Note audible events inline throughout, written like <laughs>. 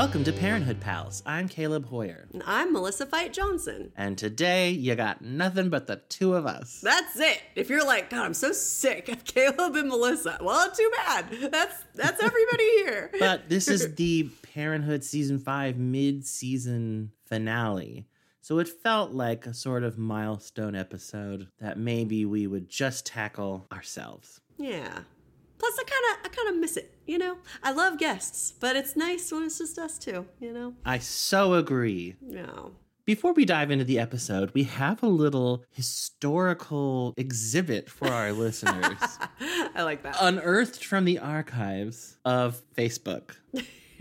Welcome to Parenthood Pals. I'm Caleb Hoyer. And I'm Melissa Fight Johnson. And today you got nothing but the two of us. That's it. If you're like, God, I'm so sick of Caleb and Melissa, well, too bad. That's that's everybody here. <laughs> but this is <laughs> the Parenthood season five mid-season finale. So it felt like a sort of milestone episode that maybe we would just tackle ourselves. Yeah. Plus, I kind of, I kind of miss it. You know, I love guests, but it's nice when it's just us two. You know. I so agree. No. Before we dive into the episode, we have a little historical exhibit for our <laughs> listeners. I like that. Unearthed from the archives of Facebook.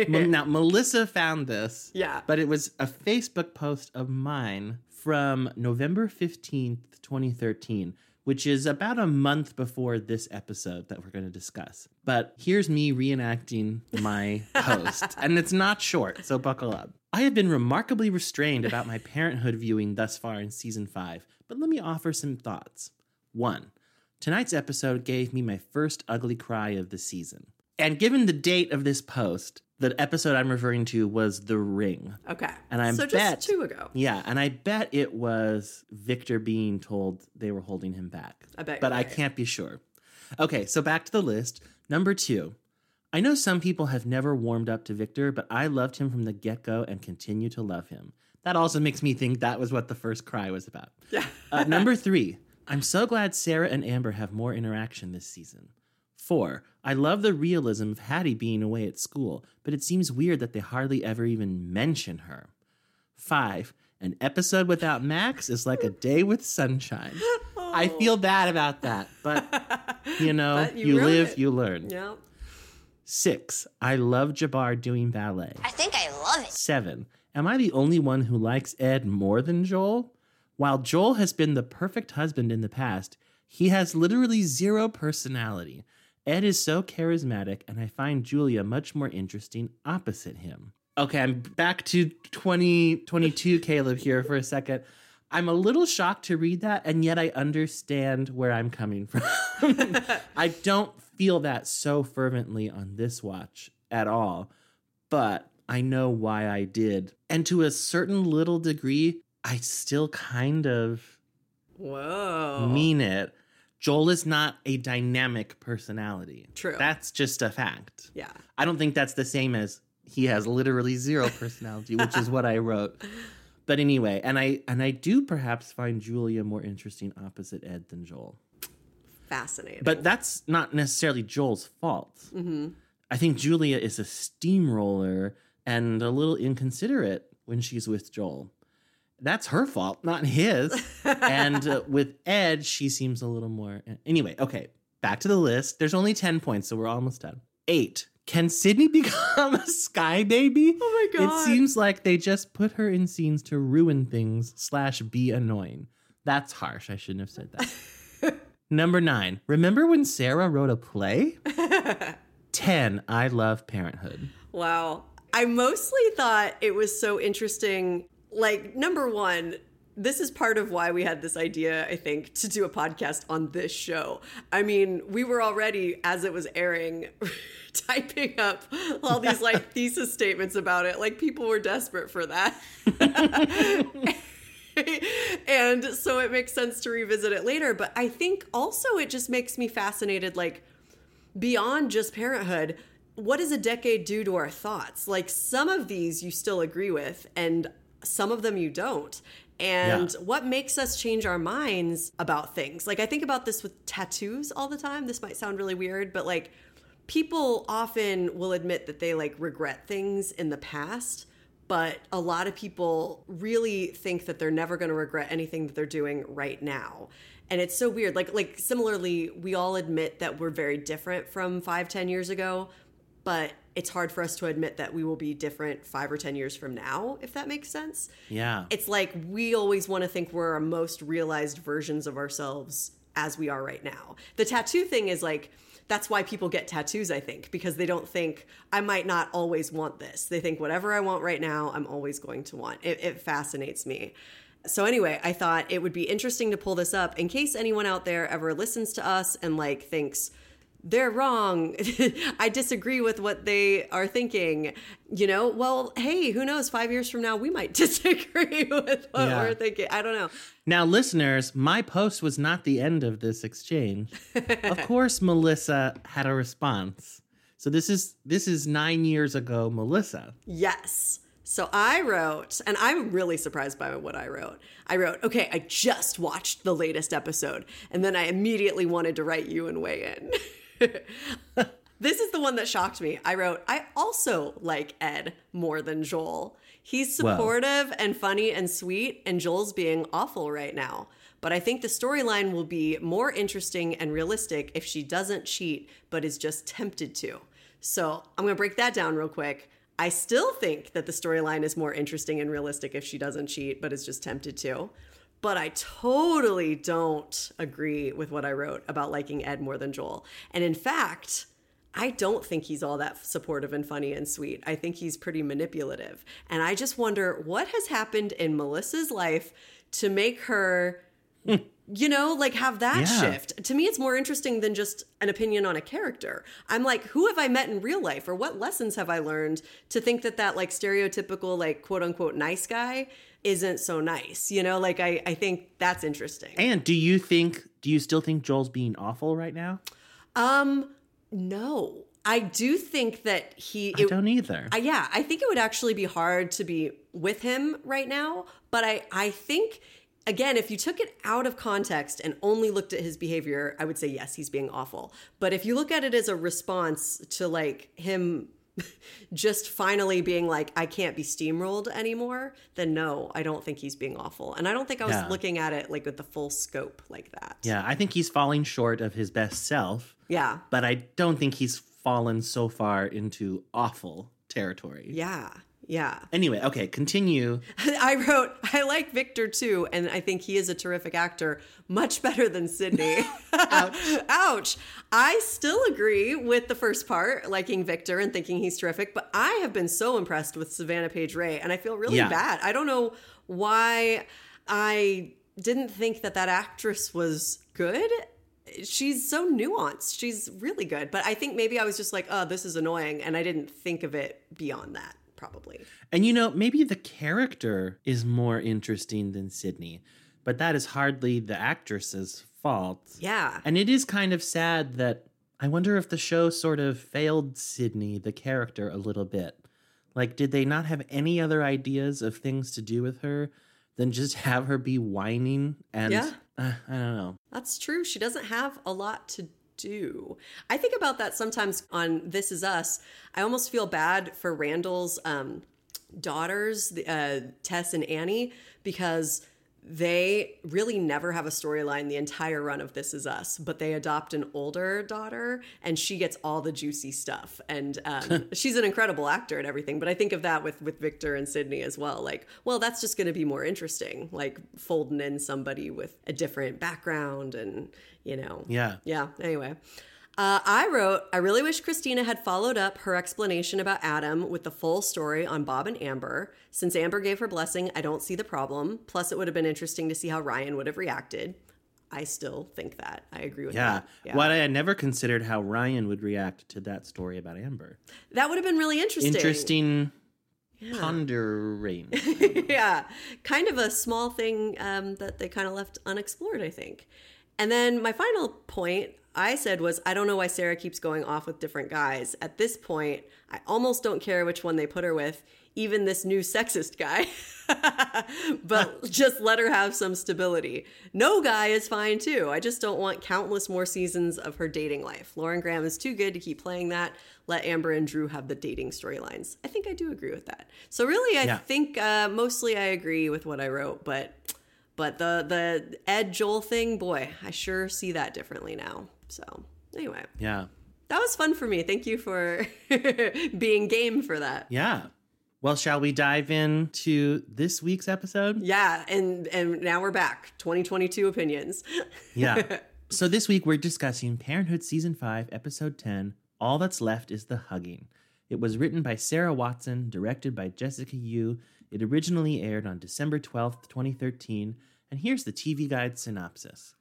now, Melissa found this. Yeah. But it was a Facebook post of mine from November 15th, 2013 which is about a month before this episode that we're going to discuss. But here's me reenacting my <laughs> post, and it's not short, so buckle up. I have been remarkably restrained about my parenthood viewing thus far in season five, but let me offer some thoughts. One, tonight's episode gave me my first ugly cry of the season. And given the date of this post, the episode I'm referring to was The Ring. Okay. And I so bet just two ago. Yeah, and I bet it was Victor being told they were holding him back. I bet. But I can't be sure. Okay, so back to the list. Number two. I know some people have never warmed up to Victor, but I loved him from the get go and continue to love him. That also makes me think that was what the first cry was about. Yeah. uh, number <laughs> three. I'm so glad Sarah and Amber have more interaction this season. Four, I love the realism of Haddie being away at school, but it seems weird that they hardly ever even mention her. Five, an episode without Max is like a day with sunshine. Oh. I feel bad about that, but <laughs> you know, But you you, live, it. you learn. Yeah. Six, I love Jabbar doing ballet. I think I love it. Seven, am I the only one who likes Ed more than Joel? While Joel has been the perfect husband in the past, he has literally zero personality. Ed is so charismatic, and I find Julia much more interesting opposite him. Okay, I'm back to 2022 Caleb here for a second. I'm a little shocked to read that, and yet I understand where I'm coming from. <laughs> I don't feel that so fervently on this watch at all, but I know why I did. And to a certain little degree, I still kind of Whoa. mean it. Joel is not a dynamic personality. True. That's just a fact. Yeah. I don't think that's the same as he has literally zero personality, which is what I <laughs> wrote. But anyway, and I and I do perhaps find Julia more interesting opposite Ed than Joel. Fascinating. But that's not necessarily Joel's fault. Mm-hmm. I think Julia is a steamroller and a little inconsiderate when she's with Joel. That's her fault, not his. and uh, <laughs> with Ed, she seems a little more. Anyway, okay, back to the list. There's only 10 points, so we're almost done. Eight. Can Sydney <laughs> become a sky baby? Oh my God. It seems like they just put her in scenes to ruin things slash be annoying. That's harsh. I shouldn't have said that. <laughs> Number nine. Remember when Sarah wrote a play? 10. I love parenthood. Wow. I mostly thought it was so interesting. Like, number one, this is part of why we had this idea, I think, to do a podcast on this show. I mean, we were already, as it was airing, <laughs> typing up all these like <laughs> thesis statements about it. Like, people were desperate for that. <laughs> and so it makes sense to revisit it later. But I think also it just makes me fascinated, like, beyond just parenthood, what does a decade do to our thoughts? Like some of these you still agree with, and some of them you don't. And Yeah. what makes us change our minds about things? Like I think about this with tattoos all the time. This might sound really weird, but like people often will admit that they like regret things in the past. But a lot of people really think that they're never going to regret anything that they're doing right now and it's so weird like like similarly we all admit that we're very different from five ten years ago but it's hard for us to admit that we will be different five or ten years from now if that makes sense. Yeah. it's like we always want to think we're our most realized versions of ourselves as we are right now. The tattoo thing is like that's why people get tattoos i think because they don't think i might not always want this. They think whatever i want right now i'm always going to want. It, it fascinates me. So anyway, I thought it would be interesting to pull this up in case anyone out there ever listens to us and like thinks they're wrong. <laughs> I disagree with what they are thinking. You know, well, hey, who knows? Five years from now, we might <laughs> disagree with what Yeah. we're thinking. I don't know. Now, listeners, my post was not the end of this exchange. <laughs> of course, Melissa had a response. So this is this is nine years ago, Melissa. Yes. So I wrote, and I'm really surprised by what I wrote. I wrote, okay, I just watched the latest episode, and then I immediately wanted to write you and weigh in. <laughs> this is the one that shocked me. I wrote, I also like Ed more than Joel. He's Wow. supportive and funny and sweet, and Joel's being awful right now. But I think the storyline will be more interesting and realistic if she doesn't cheat, but is just tempted to. So I'm going to break that down real quick. I still think that the storyline is more interesting and realistic if she doesn't cheat, but is just tempted to. But I totally don't agree with what I wrote about liking Ed more than Joel. And in fact, I don't think he's all that supportive and funny and sweet. I think he's pretty manipulative. And I just wonder what has happened in Melissa's life to make her, you know, like have that Yeah. shift. To me, it's more interesting than just an opinion on a character. I'm like, who have I met in real life or what lessons have I learned to think that that like stereotypical, like quote unquote nice guy isn't so nice? You know, like I, I think that's interesting. And do you think do you still think Joel's being awful right now? Um, no. I do think that he I don't either. I, yeah, I think it would actually be hard to be with him right now. But I, I think, again, if you took it out of context and only looked at his behavior, I would say, yes, he's being awful. But if you look at it as a response to like him just finally being like, I can't be steamrolled anymore, then no, I don't think he's being awful. And I don't think I was Yeah. looking at it like with the full scope like that. yeah, I think he's falling short of his best self, Yeah. but I don't think he's fallen so far into awful territory. Yeah. Yeah. Anyway, okay, continue. <laughs> I wrote, I like Victor too, and I think he is a terrific actor, much better than Sydney. Ouch. <laughs> Ouch. I still agree with the first part, liking Victor and thinking he's terrific, but I have been so impressed with Savannah Paige Rae, and I feel really Yeah. bad. I don't know why I didn't think that that actress was good. She's so nuanced. She's really good. But I think maybe I was just like, oh, this is annoying. And I didn't think of it beyond that, probably. And you know, maybe the character is more interesting than Sydney, but that is hardly the actress's fault. Yeah. And it is kind of sad that I wonder if the show sort of failed Sydney, the character, a little bit. Like, did they not have any other ideas of things to do with her than just have her be whining? And Yeah. uh, I don't know. That's true. She doesn't have a lot to do. I think about that sometimes on This Is Us. I almost feel bad for Randall's um, daughters, uh, Tess and Annie, because they really never have a storyline the entire run of This Is Us, but they adopt an older daughter and she gets all the juicy stuff. And um, <laughs> she's an incredible actor and everything. But I think of that with, with Victor and Sydney as well. Like, well, that's just going to be more interesting, like folding in somebody with a different background and, you know. Yeah. Yeah. Anyway, uh, I wrote, I really wish Christina had followed up her explanation about Adam with the full story on Bob and Amber. Since Amber gave her blessing, I don't see the problem. Plus, it would have been interesting to see how Ryan would have reacted. I still think that. I agree with Yeah. that. Yeah. What I had never considered how Ryan would react to that story about Amber. that would have been really interesting. Interesting pondering. <laughs> yeah, kind of a small thing um, that they kind of left unexplored, I think. And then my final point I said was I don't know why Sarah keeps going off with different guys. At this point, I almost don't care which one they put her with, even this new sexist guy. <laughs> but <laughs> just let her have some stability. No guy is fine too. I just don't want countless more seasons of her dating life. Lauren Graham is too good to keep playing that. Let Amber and Drew have the dating storylines. I think I do agree with that. So really, I Yeah. think uh, mostly I agree with what I wrote, but but the the Ed Joel thing, boy, I sure see that differently now. So anyway, yeah. that was fun for me. Thank you for <laughs> being game for that. Yeah. Well, shall we dive into this week's episode? Yeah, and and now we're back. 2022 opinions. <laughs> Yeah. so this week we're discussing Parenthood Season 5, Episode 10 All That's Left is the Hugging. It was written by Sarah Watson, directed by Jessica Yu. It originally aired on December 12th, 2013. And here's the TV Guide synopsis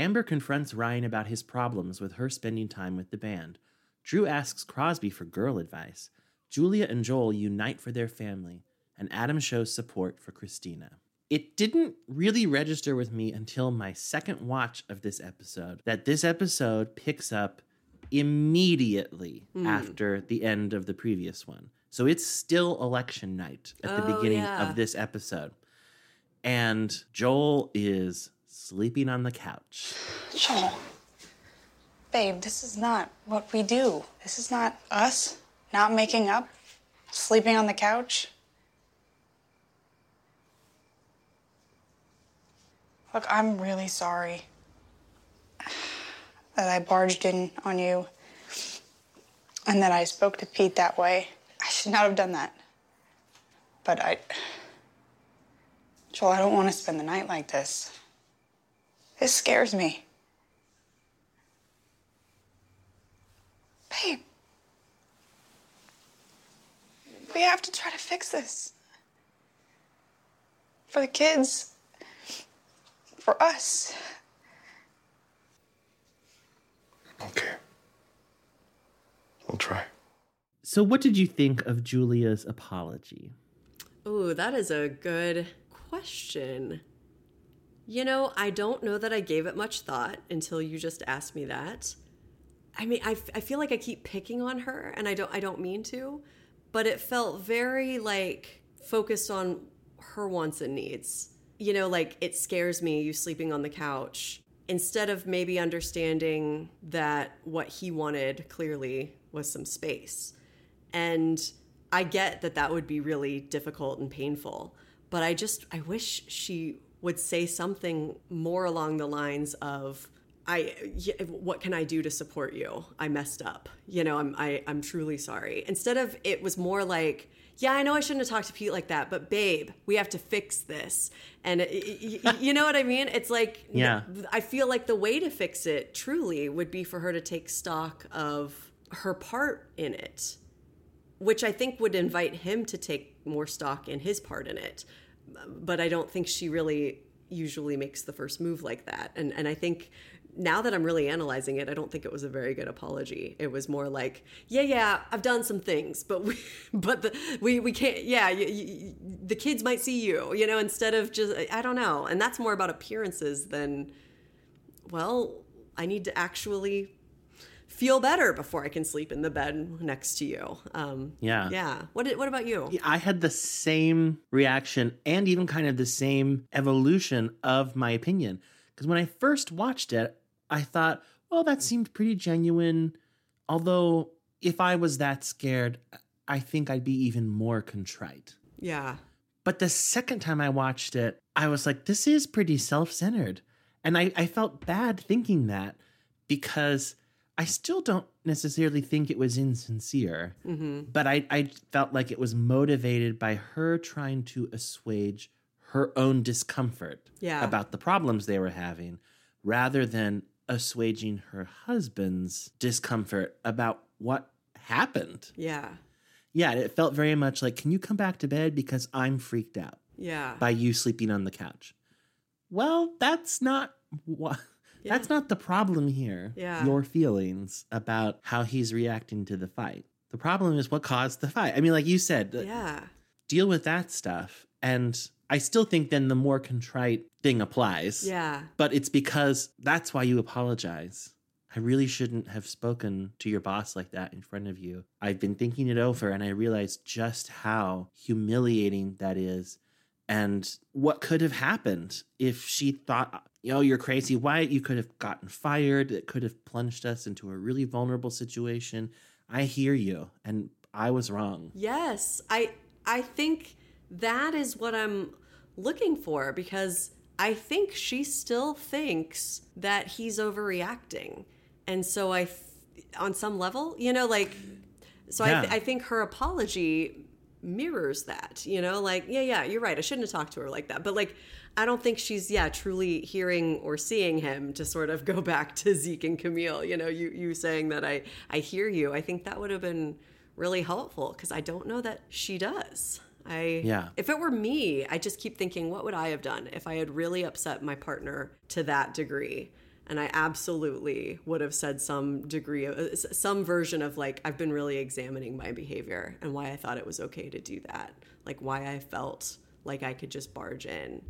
Amber confronts Ryan about his problems with her spending time with the band. Drew asks Crosby for girl advice. Julia and Joel unite for their family, and Adam shows support for Christina. It didn't really register with me until my second watch of this episode that this episode picks up immediately hmm. after the end of the previous one. So it's still election night at the Oh, beginning yeah. of this episode. And Joel is sleeping on the couch. Joel. Babe, this is not what we do. This is not us not making up, sleeping on the couch. Look, I'm really sorry that I barged in on you and that I spoke to Pete that way. I should not have done that. But I. Joel, I don't want to spend the night like this. This scares me. Babe. We have to try to fix this. For the kids. For us. Okay. We'll try. So, what did you think of Julia's apology? Ooh, that is a good question. You know, I don't know that I gave it much thought until you just asked me that. I mean, I, I feel like I keep picking on her and I don't I don't mean to, but it felt very like focused on her wants and needs. You know, like it scares me you sleeping on the couch instead of maybe understanding that what he wanted clearly was some space. And I get that that would be really difficult and painful, but I just I wish she would say something more along the lines of I what can I do to support you? I messed up. You know, I'm I, I'm truly sorry. Instead of it was more like yeah, I know I shouldn't have talked to Pete like that, but babe, we have to fix this. And it, y- you know what I mean? It's like Yeah. I feel like the way to fix it truly would be for her to take stock of her part in it, which I think would invite him to take more stock in his part in it. But I don't think she really usually makes the first move like that. And and I think now that I'm really analyzing it, I don't think it was a very good apology. It was more like, yeah, yeah, I've done some things, but we, <laughs> but the, we, we can't. Yeah, you, you, the kids might see you, you know, instead of just I don't know. And that's more about appearances than well, I need to actually feel better before I can sleep in the bed next to you. Um, Yeah. yeah. What did- What about you? I had the same reaction and even kind of the same evolution of my opinion. Because when I first watched it, I thought, well, that seemed pretty genuine. Although, if I was that scared, I think I'd be even more contrite. Yeah. But the second time I watched it, I was like, this is pretty self centered. And I, I felt bad thinking that because I still don't necessarily think it was insincere. Mm-hmm. But I, I felt like it was motivated by her trying to assuage her own discomfort Yeah. about the problems they were having rather than assuaging her husband's discomfort about what happened. Yeah. Yeah, it felt very much like, can you come back to bed because I'm freaked out Yeah. by you sleeping on the couch? Well, that's not what. Yeah. That's not the problem here. Yeah. Your feelings about how he's reacting to the fight. The problem is what caused the fight. I mean, like you said, uh, Yeah. deal with that stuff. And I still think then the more contrite thing applies. Yeah. But it's because that's why you apologize. I really shouldn't have spoken to your boss like that in front of you. I've been thinking it over and I realized just how humiliating that is and what could have happened if she thought, you know, you're crazy. Why you could have gotten fired. It could have plunged us into a really vulnerable situation. I hear you and I was wrong. Yes. I I think that is what I'm looking for because I think she still thinks that he's overreacting. And so I th- on some level, you know, like so I, th- I think her apology mirrors that, you know, like, yeah, yeah, you're right. I shouldn't have talked to her like that. But like, I don't think she's, yeah, truly hearing or seeing him to sort of go <laughs> back to Zeke and Camille, you know, you, you saying that I, I hear you. I think that would have been really helpful because I don't know that she does. I, Yeah. if it were me, I just keep thinking, what would I have done if I had really upset my partner to that degree? And I absolutely would have said some degree of uh, some version of like I've been really examining my behavior and why I thought it was okay to do that, like why I felt like I could just barge in,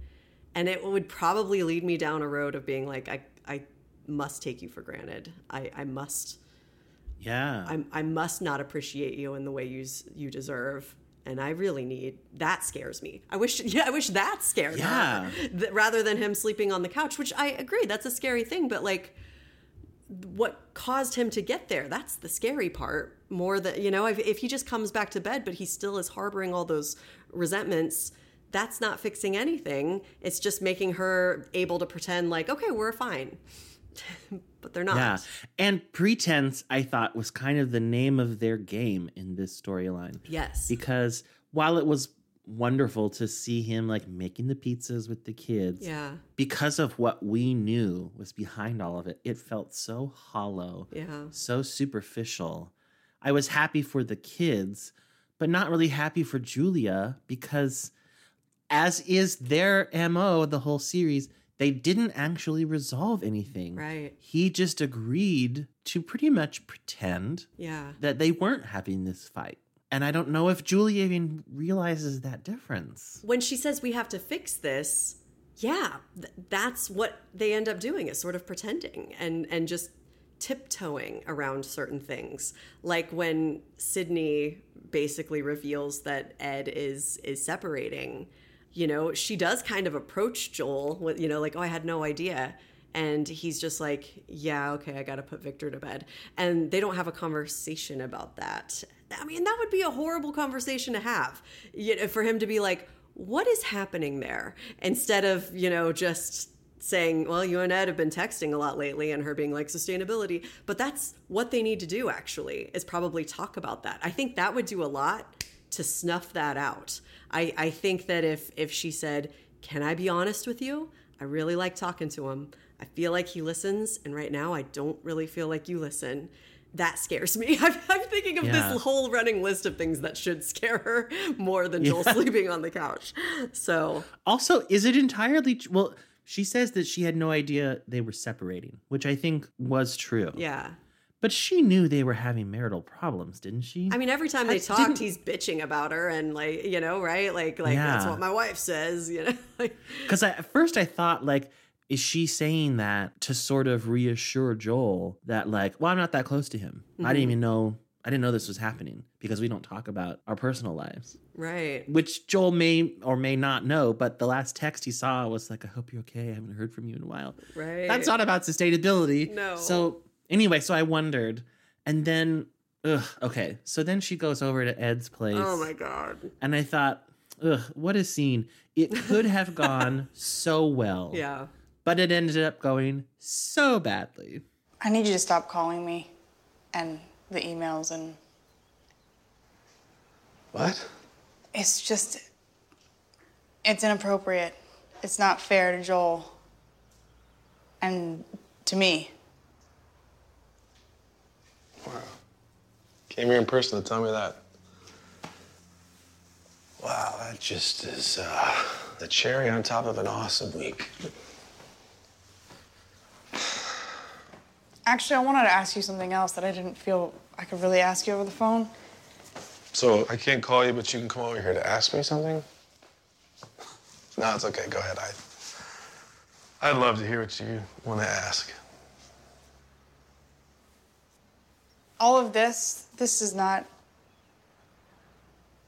and it would probably lead me down a road of being like I I must take you for granted. I I must Yeah. I, I must not appreciate you in the way you you deserve and I really need that scares me. I wish <laughs> yeah, I wish that scared Yeah. her th- rather than him sleeping on the couch, which I agree that's a scary thing, but like what caused him to get there that's the scary part more that you know if, if he just comes back to bed but he still is harboring all those resentments that's not fixing anything it's just making her able to pretend like okay we're fine <laughs> but they're not Yeah. And pretense, I thought, was kind of the name of their game in this storyline. yes Because while it was wonderful to see him like making the pizzas with the kids, yeah because of what we knew was behind all of it, it felt so hollow, yeah so superficial. I was happy for the kids, but not really happy for Julia because, as is their MO the whole series, they didn't actually resolve anything. right He just agreed to pretty much pretend yeah that they weren't having this fight. And I don't know if Julia even realizes that difference. when she says we have to fix this yeah th- that's what they end up doing is sort of pretending and and just tiptoeing around certain things like when sydney basically reveals that ed is is separating you know she does kind of approach joel with you know like oh i had no idea. And he's just like yeah okay i gotta put victor to bed. And they don't have a conversation about that. I mean that would be a horrible conversation to have you know, for him to be like what is happening there? Instead of you know just saying well you and ed have been texting a lot lately and her being like sustainability. But that's what they need to do actually is probably talk about that. I think that would do a lot to snuff that out i i think that if if she said can i be honest with you i really like talking to him i feel like he listens and right now i don't really feel like you listen that scares me. <laughs> I'm, I'm thinking of Yeah. this whole running list of things that should scare her more than Joel <laughs> sleeping on the couch. So, Also, is it entirely well? She says that she had no idea they were separating, which I think was true. yeah. But she knew they were having marital problems, didn't she? I mean, every time they I talked, didn't- he's bitching about her and like, you know, right? Like, like that's what my wife says, you know. <laughs> Like, Because at first I thought, like, is she saying that to sort of reassure Joel that, like, well, I'm not that close to him. I Mm-hmm. didn't even know, I didn't know this was happening because we don't talk about our personal lives, right. which Joel may or may not know. But the last text he saw was like, I hope you're okay. I haven't heard from you in a while. Right. That's not about sustainability. No. So, anyway, so I wondered. And then, ugh, okay. So then she goes over to Ed's place. Oh my god. And I thought, ugh, what a scene. It <laughs> could have gone so well. Yeah. But it ended up going so badly. I need you to stop calling me and the emails and What? it's just it's inappropriate. It's not fair to Joel and to me. Wow. Came here in person to tell me that. Wow, that just is uh, the cherry on top of an awesome week. Actually, I wanted to ask you something else that I didn't feel I could really ask you over the phone. So I can't call you, but you can come over here to ask me something? No, it's okay. Go ahead. I, I'd love to hear what you want to ask. All of this, this is not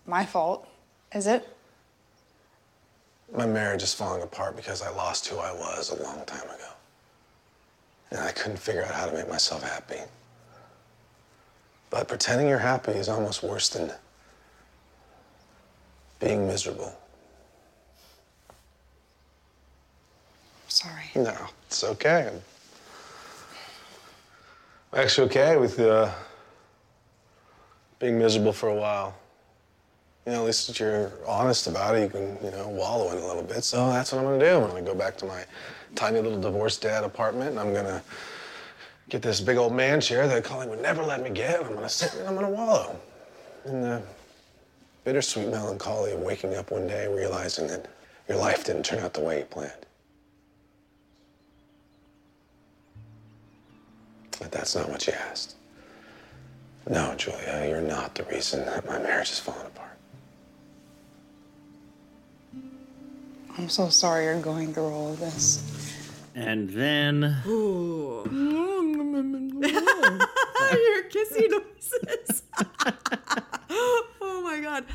my fault, is it? My marriage is falling apart because I lost who I was a long time ago. And I couldn't figure out how to make myself happy. But pretending you're happy is almost worse than being miserable. Sorry. No, it's okay. Actually okay with uh, being miserable for a while. You know, at least if you're honest about it, you can, you know, wallow in a little bit. So that's what I'm gonna do. I'm gonna go back to my tiny little divorced dad apartment and I'm gonna get this big old man chair that Colleen would never let me get. I'm gonna sit and I'm gonna wallow in the bittersweet melancholy of waking up one day realizing that your life didn't turn out the way you planned. But that's not what you asked. No, Julia, you're not the reason that my marriage is falling apart. I'm so sorry you're going through all of this. And then Ooh. <laughs> Your kissing noises. <laughs> oh my god.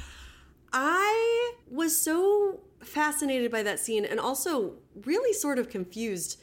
I was so fascinated by that scene and also really sort of confused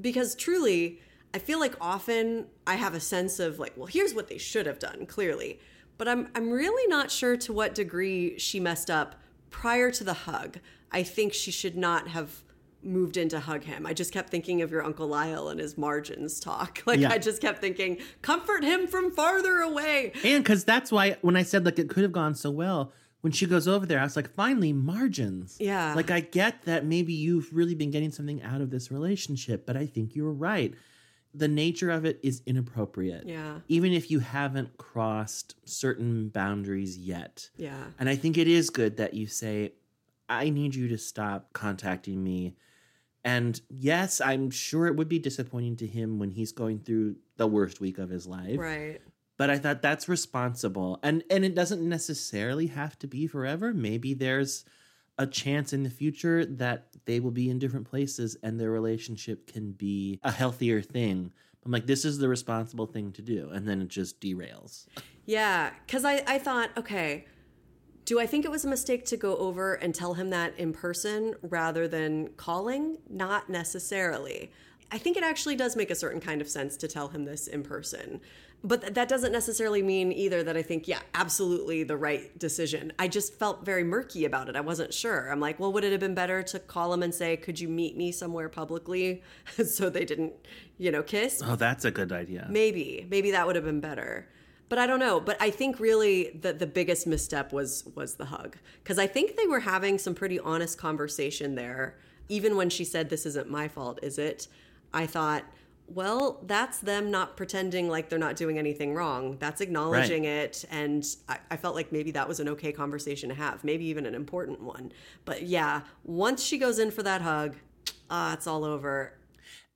because truly, I feel like often I have a sense of like, well, here's what they should have done, clearly. But I'm I'm really not sure to what degree she messed up prior to the hug. I think she should not have moved in to hug him. I just kept thinking of your Uncle Lyle and his margins talk. <laughs> Like Yeah. I just kept thinking, comfort him from farther away. and because that's why when I said like it could have gone so well, when she goes over there, I was like, finally margins. Yeah. Like I get that maybe you've really been getting something out of this relationship, but I think you were right. The nature of it is inappropriate. Yeah. Even if you haven't crossed certain boundaries yet. Yeah. And I think it is good that you say, I need you to stop contacting me. And yes, I'm sure it would be disappointing to him when he's going through the worst week of his life. Right. But I thought that's responsible. And and it doesn't necessarily have to be forever. Maybe there's a chance in the future that they will be in different places and their relationship can be a healthier thing. I'm like, this is the responsible thing to do. And then it just derails. Yeah, because I, I thought, okay, do I think it was a mistake to go over and tell him that in person rather than calling? Not necessarily. I think it actually does make a certain kind of sense to tell him this in person. But that doesn't necessarily mean either that I think, yeah, absolutely the right decision. I just felt very murky about it. I wasn't sure. I'm like, well, would it have been better to call him and say, could you meet me somewhere publicly <laughs> so they didn't, you know, kiss? Oh, that's a good idea. Maybe, maybe that would have been better. But I don't know. But I think really that the biggest misstep was was the hug because I think they were having some pretty honest conversation there. Even when she said, "This isn't my fault, is it?" I thought, well, that's them not pretending like they're not doing anything wrong. That's acknowledging it, and I, I felt like maybe that was an okay conversation to have, maybe even an important one. But yeah, once she goes in for that hug, ah, it's all over.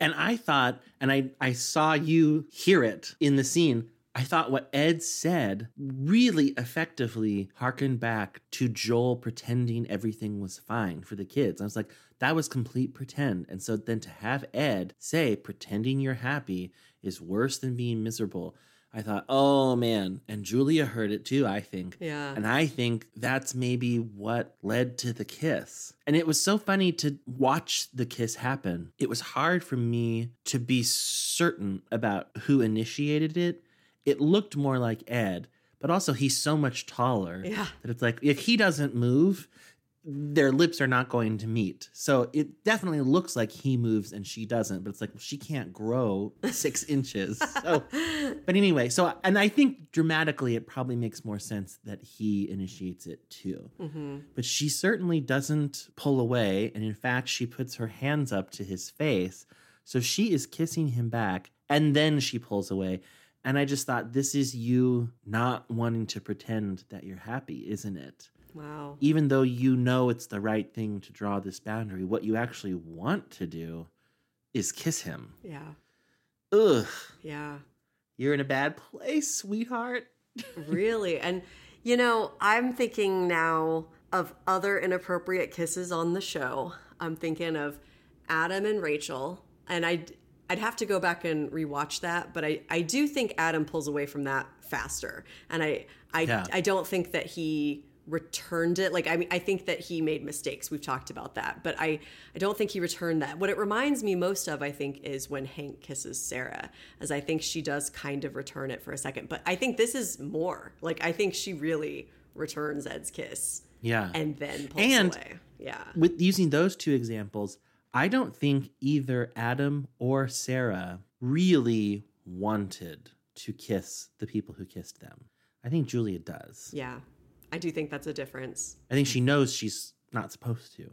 And I thought, and I, I saw you hear it in the scene. I thought what Ed said really effectively harkened back to Joel pretending everything was fine for the kids. I was like, that was complete pretend. And so then to have Ed say pretending you're happy is worse than being miserable. I thought, oh man. And Julia heard it too, I think. Yeah. And I think that's maybe what led to the kiss. And it was so funny to watch the kiss happen. It was hard for me to be certain about who initiated it. It looked more like Ed, but also he's so much taller Yeah. that it's like if he doesn't move, their lips are not going to meet. So it definitely looks like he moves and she doesn't, but it's like well, she can't grow six <laughs> inches. So, but anyway, so and I think dramatically it probably makes more sense that he initiates it too. Mm-hmm. But she certainly doesn't pull away, and in fact, she puts her hands up to his face. So she is kissing him back, and then she pulls away. And I just thought, this is you not wanting to pretend that you're happy, isn't it? Wow. even though you know it's the right thing to draw this boundary, what you actually want to do is kiss him. Yeah. Ugh, Yeah. you're in a bad place, sweetheart. <laughs> really. And, you know, I'm thinking now of other inappropriate kisses on the show. I'm thinking of Adam and Rachel. And I'd, I'd have to go back and rewatch that, but I, I do think Adam pulls away from that faster. And I, I, Yeah. I don't think that he returned it. Like i mean i think that he made mistakes. We've talked about that but i i don't think he returned that. What it reminds me most of i think is when hank kisses sarah as i think she does kind of return it for a second. But i think this is more. Like i think she really returns ed's kiss Yeah. and then pulls And- away. Yeah. With using those two examples, I don't think either Adam or Sarah really wanted to kiss the people who kissed them. I think Julia does. yeah i do think that's a difference I think she knows she's not supposed to.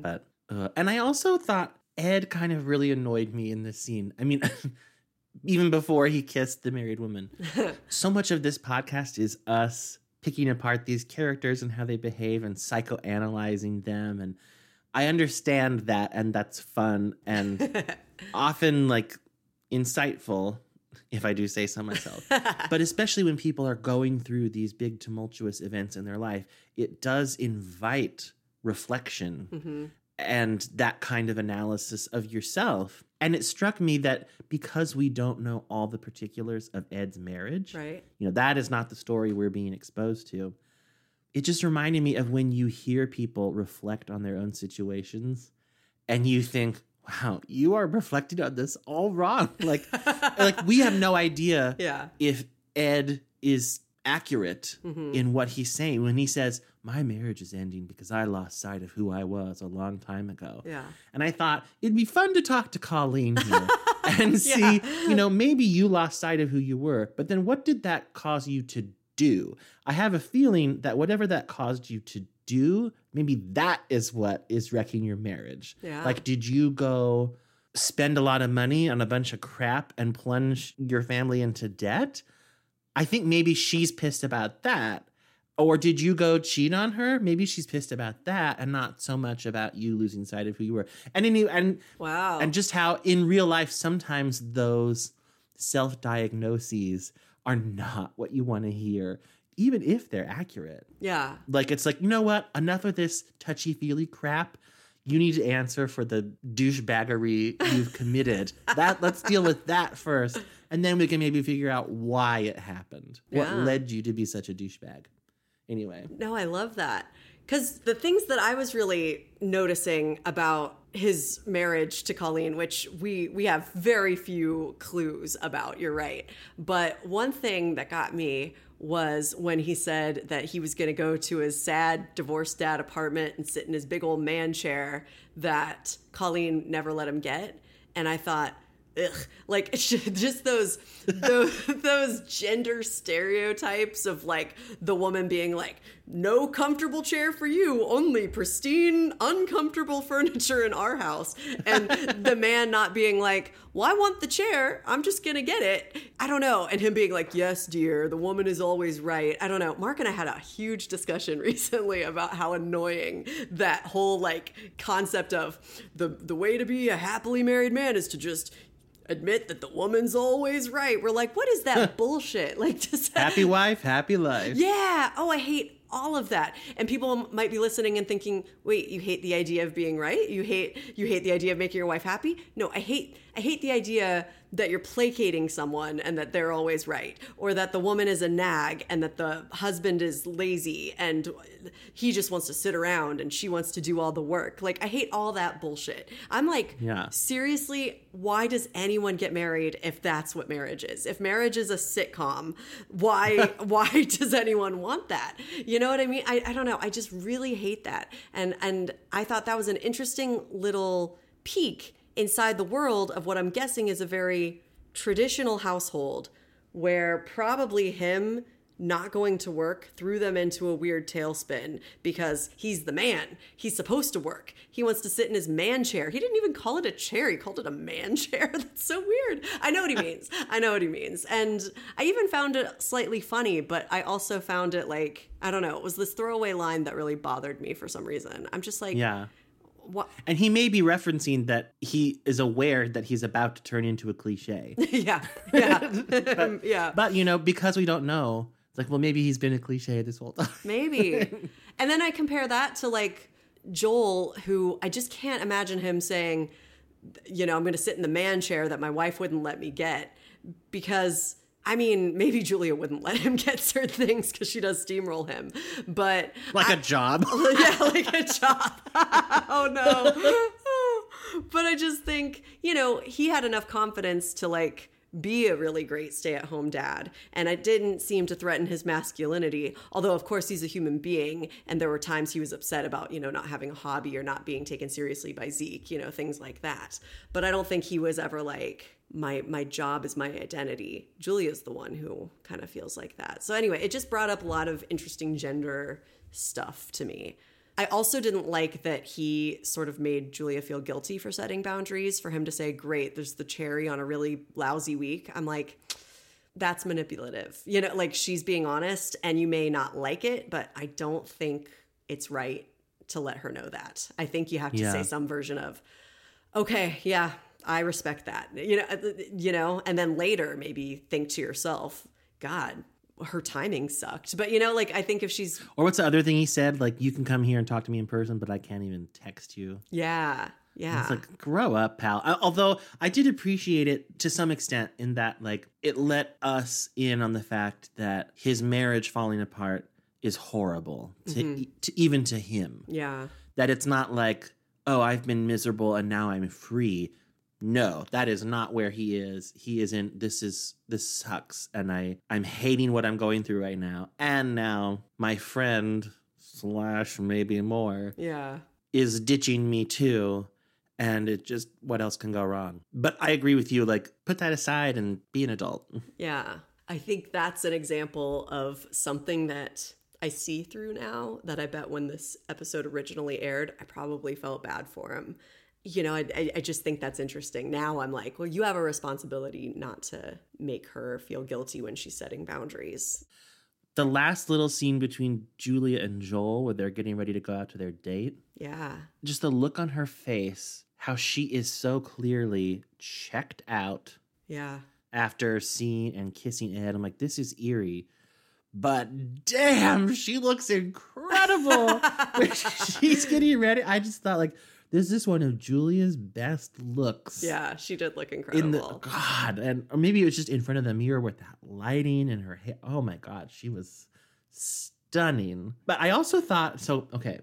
But uh, and I also thought Ed kind of really annoyed me in this scene. I mean, <laughs> even before he kissed the married woman. <laughs> so much of this podcast is us picking apart these characters and how they behave and psychoanalyzing them and I understand that and that's fun and <laughs> often like insightful if I do say so myself. <laughs> but especially when people are going through these big tumultuous events in their life, it does invite reflection Mm-hmm. and that kind of analysis of yourself. And it struck me that because we don't know all the particulars of Ed's marriage, Right. you know, that is not the story we're being exposed to. It just reminded me of when you hear people reflect on their own situations and you think, wow, you are reflecting on this all wrong. <laughs> Like, like we have no idea Yeah. if Ed is accurate Mhm. in what he's saying when he says, My marriage is ending because I lost sight of who I was a long time ago. Yeah. And I thought it'd be fun to talk to Colleen here <laughs> and see, Yeah. you know, maybe you lost sight of who you were, but then what did that cause you to do? I have a feeling that whatever that caused you to do, maybe that is what is wrecking your marriage. Yeah. Like, did you go spend a lot of money on a bunch of crap and plunge your family into debt? I think maybe she's pissed about that. Or did you go cheat on her? Maybe she's pissed about that and not so much about you losing sight of who you were. And any, and Wow. and just how in real life sometimes those self-diagnoses are not what you want to hear even if they're accurate. yeah. Like it's like, you know what? Enough of this touchy-feely crap. You need to answer for the douchebaggery you've <laughs> committed. that let's deal with that first, and then we can maybe figure out why it happened. What Yeah. led you to be such a douchebag? Anyway, No, I love that. Because the things that I was really noticing about his marriage to Colleen, which we we have very few clues about, you're right. But one thing that got me was when he said that he was going to go to his sad divorced dad apartment and sit in his big old man chair that Colleen never let him get. And I thought, ugh, like <laughs> just those, those <laughs> those gender stereotypes of like the woman being like no comfortable chair for you only pristine uncomfortable furniture in our house. And the man not being like well i want the chair. I'm just gonna get it. I don't know. And him being like yes dear. The woman is always right. I don't know. Mark and i had a huge discussion <laughs> recently about how annoying that whole like concept of the the way to be a happily married man is to just admit that the woman's always right. We're like, what is that <laughs> bullshit? Like, that, happy wife, happy life. yeah. Oh, I hate all of that. And people might be listening and thinking, "Wait, you hate the idea of being right? You hate you hate the idea of making your wife happy?" No, I hate I hate the idea that you're placating someone and that they're always right, or that the woman is a nag and that the husband is lazy and he just wants to sit around and she wants to do all the work. Like I hate all that bullshit. I'm like, Yeah. seriously, why does anyone get married if that's what marriage is? If marriage is a sitcom, why <laughs> why does anyone want that? You know what I mean? I, I don't know. I just really hate that. And and I thought that was an interesting little peek inside the world of what I'm guessing is a very traditional household where probably him not going to work threw them into a weird tailspin because he's the man. He's supposed to work. He wants to sit in his man chair. He didn't even call it a chair. He called it a man <laughs> chair. That's so weird. I know what he means. I know what he means. And I even found it slightly funny, but I also found it like, I don't know, it was this throwaway line that really bothered me for some reason. I'm just like, Yeah. What? <laughs> And he may be referencing that he is aware that he's about to turn into a cliche. <laughs> yeah. Yeah. <laughs> yeah. but, you know, because we don't know, it's like, well, maybe he's been a cliche this whole time. Maybe. and then I compare that to like Joel, who I just can't imagine him saying, you know, I'm going to sit in the man chair that my wife wouldn't let me get because. I mean, maybe Julia wouldn't let him <laughs> get certain things because she does steamroll him. But like a job. <laughs> yeah, like a job. <laughs> oh no. but I just think, you know, he had enough confidence to like be a really great stay-at-home dad and it didn't seem to threaten his masculinity although of course he's a human being and there were times he was upset about you know not having a hobby or not being taken seriously by zeke you know things like that but i don't think he was ever like my my job is my identity julia's the one who kind of feels like that so anyway it just brought up a lot of interesting gender stuff to me I also didn't like that he sort of made Julia feel guilty for setting boundaries, for him to say, Great, there's the cherry on a really lousy week. I'm like, that's manipulative. You know, like she's being honest and you may not like it, but I don't think it's right to let her know that. I think you have to Yeah. say some version of, Okay, yeah, I respect that. You know, uh, you know, and then later maybe think to yourself, God, her timing sucked. But you know, like I think if she's Or what's the other thing he said? Like, you can come here and talk to me in person, but I can't even text you. yeah, yeah. It's like, grow up, pal. I- Although I did appreciate it to some extent in that, like, it let us in on the fact that his marriage falling apart is horrible, to, Mm-hmm. to even to him. yeah. That it's not like, oh, I've been miserable and now I'm free. No, that is not where he is. He is in this is this sucks and I I'm hating what I'm going through right now. And now my friend slash maybe more Yeah. is ditching me too and it just what else can go wrong but i agree with you like put that aside and be an adult <laughs> Yeah. I think that's an example of something that I see through now that I bet when this episode originally aired, I probably felt bad for him. You know, I, I- just think that's interesting. Now I'm like, well, you have a responsibility not to make her feel guilty when she's setting boundaries. the last little scene between julia and joel where they're getting ready to go out to their date Yeah. just the look on her face how she is so clearly checked out Yeah. after seeing and kissing ed i'm like this is eerie but damn she looks incredible <laughs> <laughs> she's getting ready i just thought like this is one of julia's best looks Yeah. She did look incredible. in the god and or maybe it was just in front of the mirror with that lighting and her hair oh my god she was stunning but i also thought so okay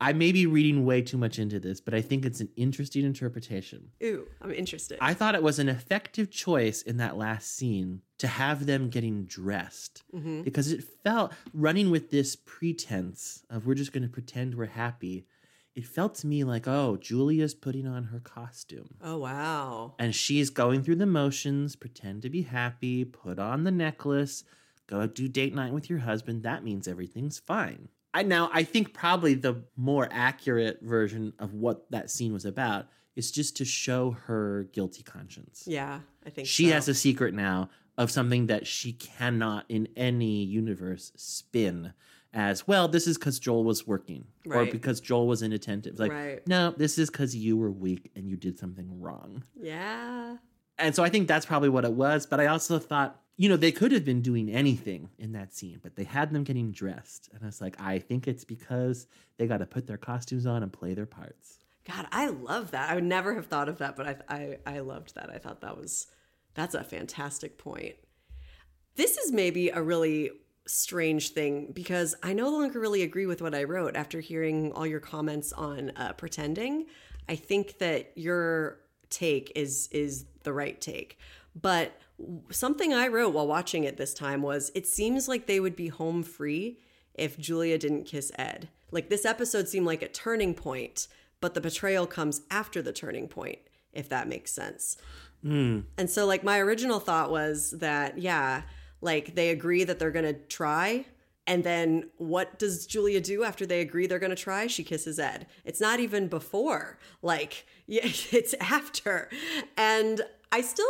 i may be reading way too much into this but i think it's an interesting interpretation Ooh, I'm interested. i thought it was an effective choice in that last scene to have them getting dressed Mhm. because it felt running with this pretense of we're just going to pretend we're happy it felt to me like oh julia's putting on her costume Oh, wow. and she's going through the motions, pretend to be happy, put on the necklace, go do date night with your husband. That means everything's fine. I now I think probably the more accurate version of what that scene was about is just to show her guilty conscience. Yeah. I think She so. has a secret now of something that she cannot in any universe spin as well. This is because Joel was working, or because Joel was inattentive. Like, Right. no, this is because you were weak and you did something wrong. Yeah. And so I think that's probably what it was. But I also thought, you know, they could have been doing anything in that scene, but they had them getting dressed. And I was like, I think it's because they got to put their costumes on and play their parts. God, I love that. I would never have thought of that, but I, I, I loved that. I thought that was, that's a fantastic point. This is maybe a really strange thing because I no longer really agree with what I wrote after hearing all your comments on uh, pretending. I think that your take is is the right take, but something I wrote while watching it this time was it seems like they would be home free if Julia didn't kiss Ed. Like this episode seemed like a turning point, but the betrayal comes after the turning point, if that makes sense. And so, like, my original thought was that, yeah, like they agree that they're going to try. And then what does Julia do after they agree they're going to try? She kisses Ed. It's not even before. Like, <laughs> it's after. And I still,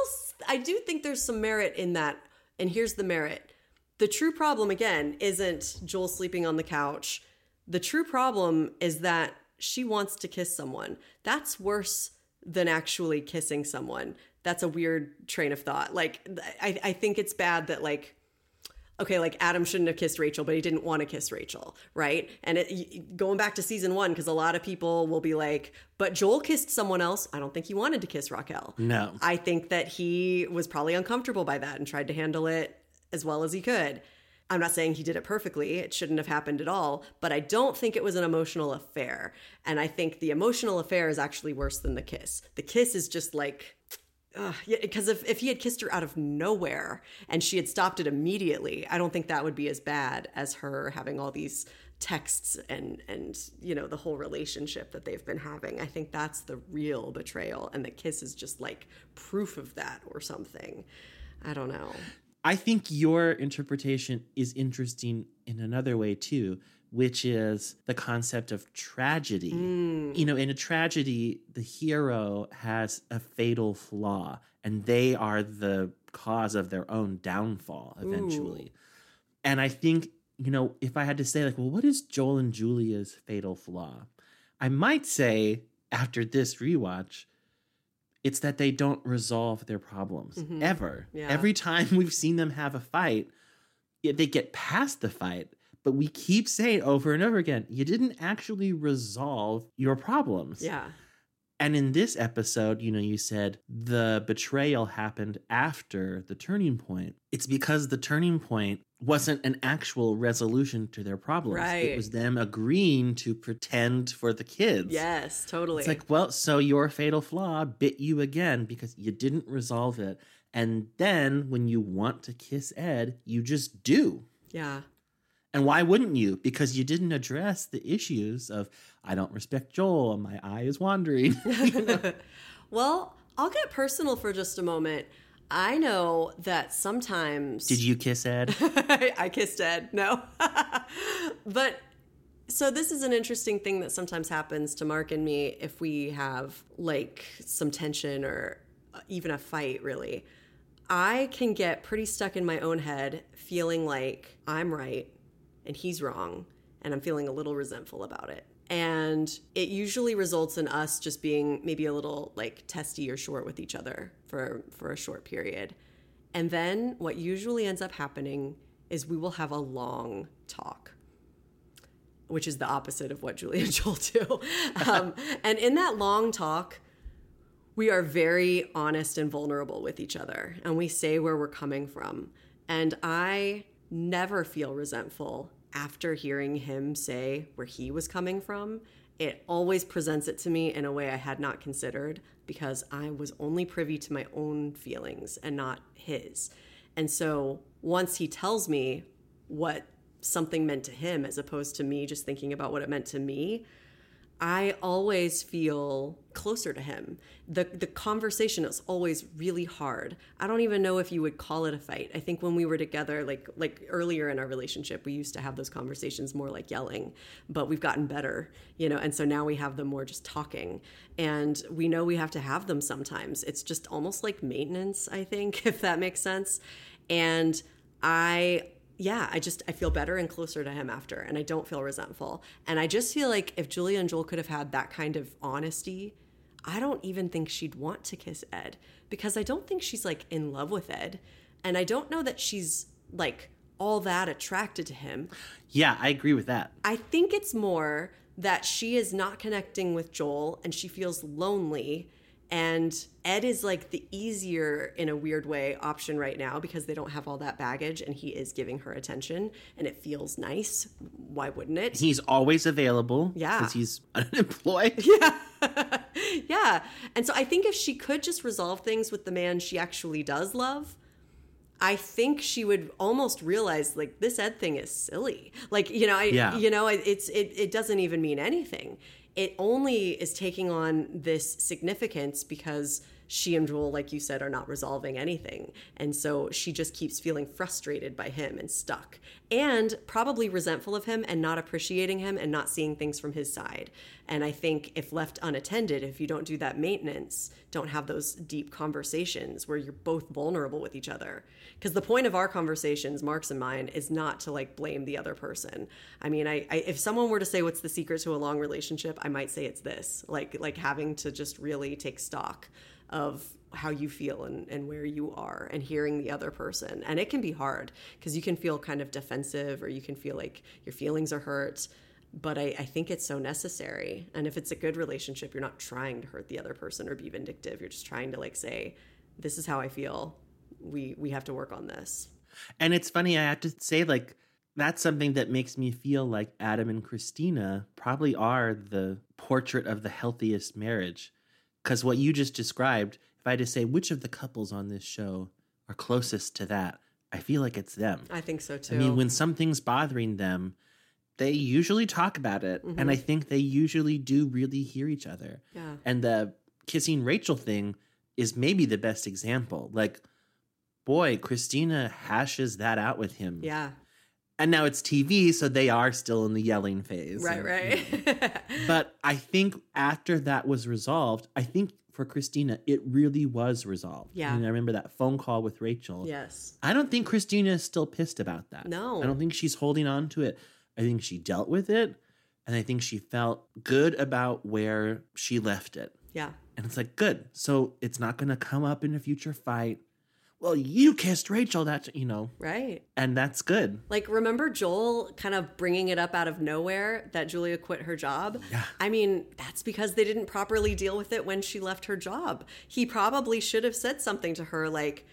I do think there's some merit in that. And here's the merit the true problem, again, isn't Joel sleeping on the couch. The true problem is that she wants to kiss someone. That's worse than actually kissing someone. That's a weird train of thought. Like, I, I think it's bad that, like, okay, like Adam shouldn't have kissed Rachel, but he didn't want to kiss Rachel, right? And it, going back to season one, because a lot of people will be like, but Joel kissed someone else. I don't think he wanted to kiss Raquel. No. I think that he was probably uncomfortable by that and tried to handle it as well as he could. I'm not saying he did it perfectly. It shouldn't have happened at all, but I don't think it was an emotional affair. And I think the emotional affair is actually worse than the kiss. The kiss is just like, Yeah, because if, if he had kissed her out of nowhere and she had stopped it immediately, I don't think that would be as bad as her having all these texts and and you know the whole relationship that they've been having. I think that's the real betrayal, and the kiss is just like proof of that or something. I don't know. I think your interpretation is interesting in another way too, which is the concept of tragedy. You know, in a tragedy, the hero has a fatal flaw and they are the cause of their own downfall eventually. And I think, you know, if I had to say, like, well, what is Joel and Julia's fatal flaw? I might say, after this rewatch, it's that they don't resolve their problems Mhm. ever. Yeah. Every time <laughs> we've seen them have a fight, they get past the fight, but we keep saying over and over again, you didn't actually resolve your problems. Yeah. And in this episode, you know, you said the betrayal happened after the turning point. It's because the turning point wasn't an actual resolution to their problems. Right. It was them agreeing to pretend for the kids. Yes, totally. It's like, well, so your fatal flaw bit you again because you didn't resolve it. And then when you want to kiss Ed, you just do. yeah. And why wouldn't you? Because you didn't address the issues of I don't respect Joel and my eye is wandering. <laughs> <laughs> well, I'll get personal for just a moment. I know that sometimes Did you kiss Ed? <laughs> I kissed Ed. No. but so this is an interesting thing that sometimes happens to Mark and me if we have like some tension or uh, even a fight really. I can get pretty stuck in my own head feeling like I'm right and he's wrong and I'm feeling a little resentful about it. And it usually results in us just being maybe a little like testy or short with each other for for a short period. And then what usually ends up happening is we will have a long talk, which is the opposite of what Julie <laughs> and Joel do. Um, and in that long talk, we are very honest and vulnerable with each other, and we say where we're coming from. And I never feel resentful after hearing him say where he was coming from. It always presents it to me in a way I had not considered because I was only privy to my own feelings and not his. And so once he tells me what something meant to him as opposed to me just thinking about what it meant to me, I always feel closer to him. The the conversation is always really hard. I don't even know if you would call it a fight. I think when we were together like like earlier in our relationship, we used to have those conversations more like yelling, but we've gotten better, you know, and so now we have them more just talking. And we know we have to have them sometimes. It's just almost like maintenance, I think, <laughs> if that makes sense. And I yeah, I just I feel better and closer to him after, and I don't feel resentful. And I just feel like if Julia and Joel could have had that kind of honesty, I don't even think she'd want to kiss Ed because I don't think she's like in love with Ed, and I don't know that she's like all that attracted to him. yeah, I agree with that. I think it's more that she is not connecting with Joel and she feels lonely. And Ed is like the easier, in a weird way, option right now because they don't have all that baggage and he is giving her attention and it feels nice. Why wouldn't it? He's always available. Yeah. Because he's <laughs> unemployed. <laughs> yeah. Yeah. And so I think if she could just resolve things with the man she actually does love, I think she would almost realize like this Ed thing is silly. Like, you know, I Yeah. you know, it, it's it it doesn't even mean anything. It only is taking on this significance because she and Joel, like you said, are not resolving anything. And so she just keeps feeling frustrated by him and stuck. And probably resentful of him and not appreciating him and not seeing things from his side. And I think if left unattended, if you don't do that maintenance, don't have those deep conversations where you're both vulnerable with each other. Because the point of our conversations, Mark's and mine, is not to like blame the other person. I mean, I, I if someone were to say what's the secret to a long relationship, I might say it's this. Like like having to just really take stock of how you feel and, and where you are and hearing the other person. And it can be hard because you can feel kind of defensive or you can feel like your feelings are hurt. But I, I think it's so necessary. And if it's a good relationship, you're not trying to hurt the other person or be vindictive. You're just trying to like say, this is how I feel. We we have to work on this. And it's funny, I have to say, like, that's something that makes me feel like Adam and Christina probably are the portrait of the healthiest marriage. Because what you just described, if I had to say which of the couples on this show are closest to that, I feel like it's them. I think so too. I mean, when something's bothering them, they usually talk about it. And mm-hmm. I think they usually do really hear each other. yeah. And the kissing Rachel thing is maybe the best example. Like, boy, Christina hashes that out with him. Yeah. And now it's TV, so they are still in the yelling phase. Right, And- right. <laughs> But I think after that was resolved, I think for Christina, it really was resolved. Yeah. And I remember that phone call with Rachel. yes. I don't think Christina is still pissed about that. No. I don't think she's holding on to it. I think she dealt with it and I think she felt good about where she left it. Yeah. And it's like, good. So it's not going to come up in a future fight. Well, you kissed Rachel. That you know, Right. and that's good. Like, remember Joel kind of bringing it up out of nowhere that Julia quit her job? Yeah. I mean, that's because they didn't properly deal with it when she left her job. He probably should have said something to her like,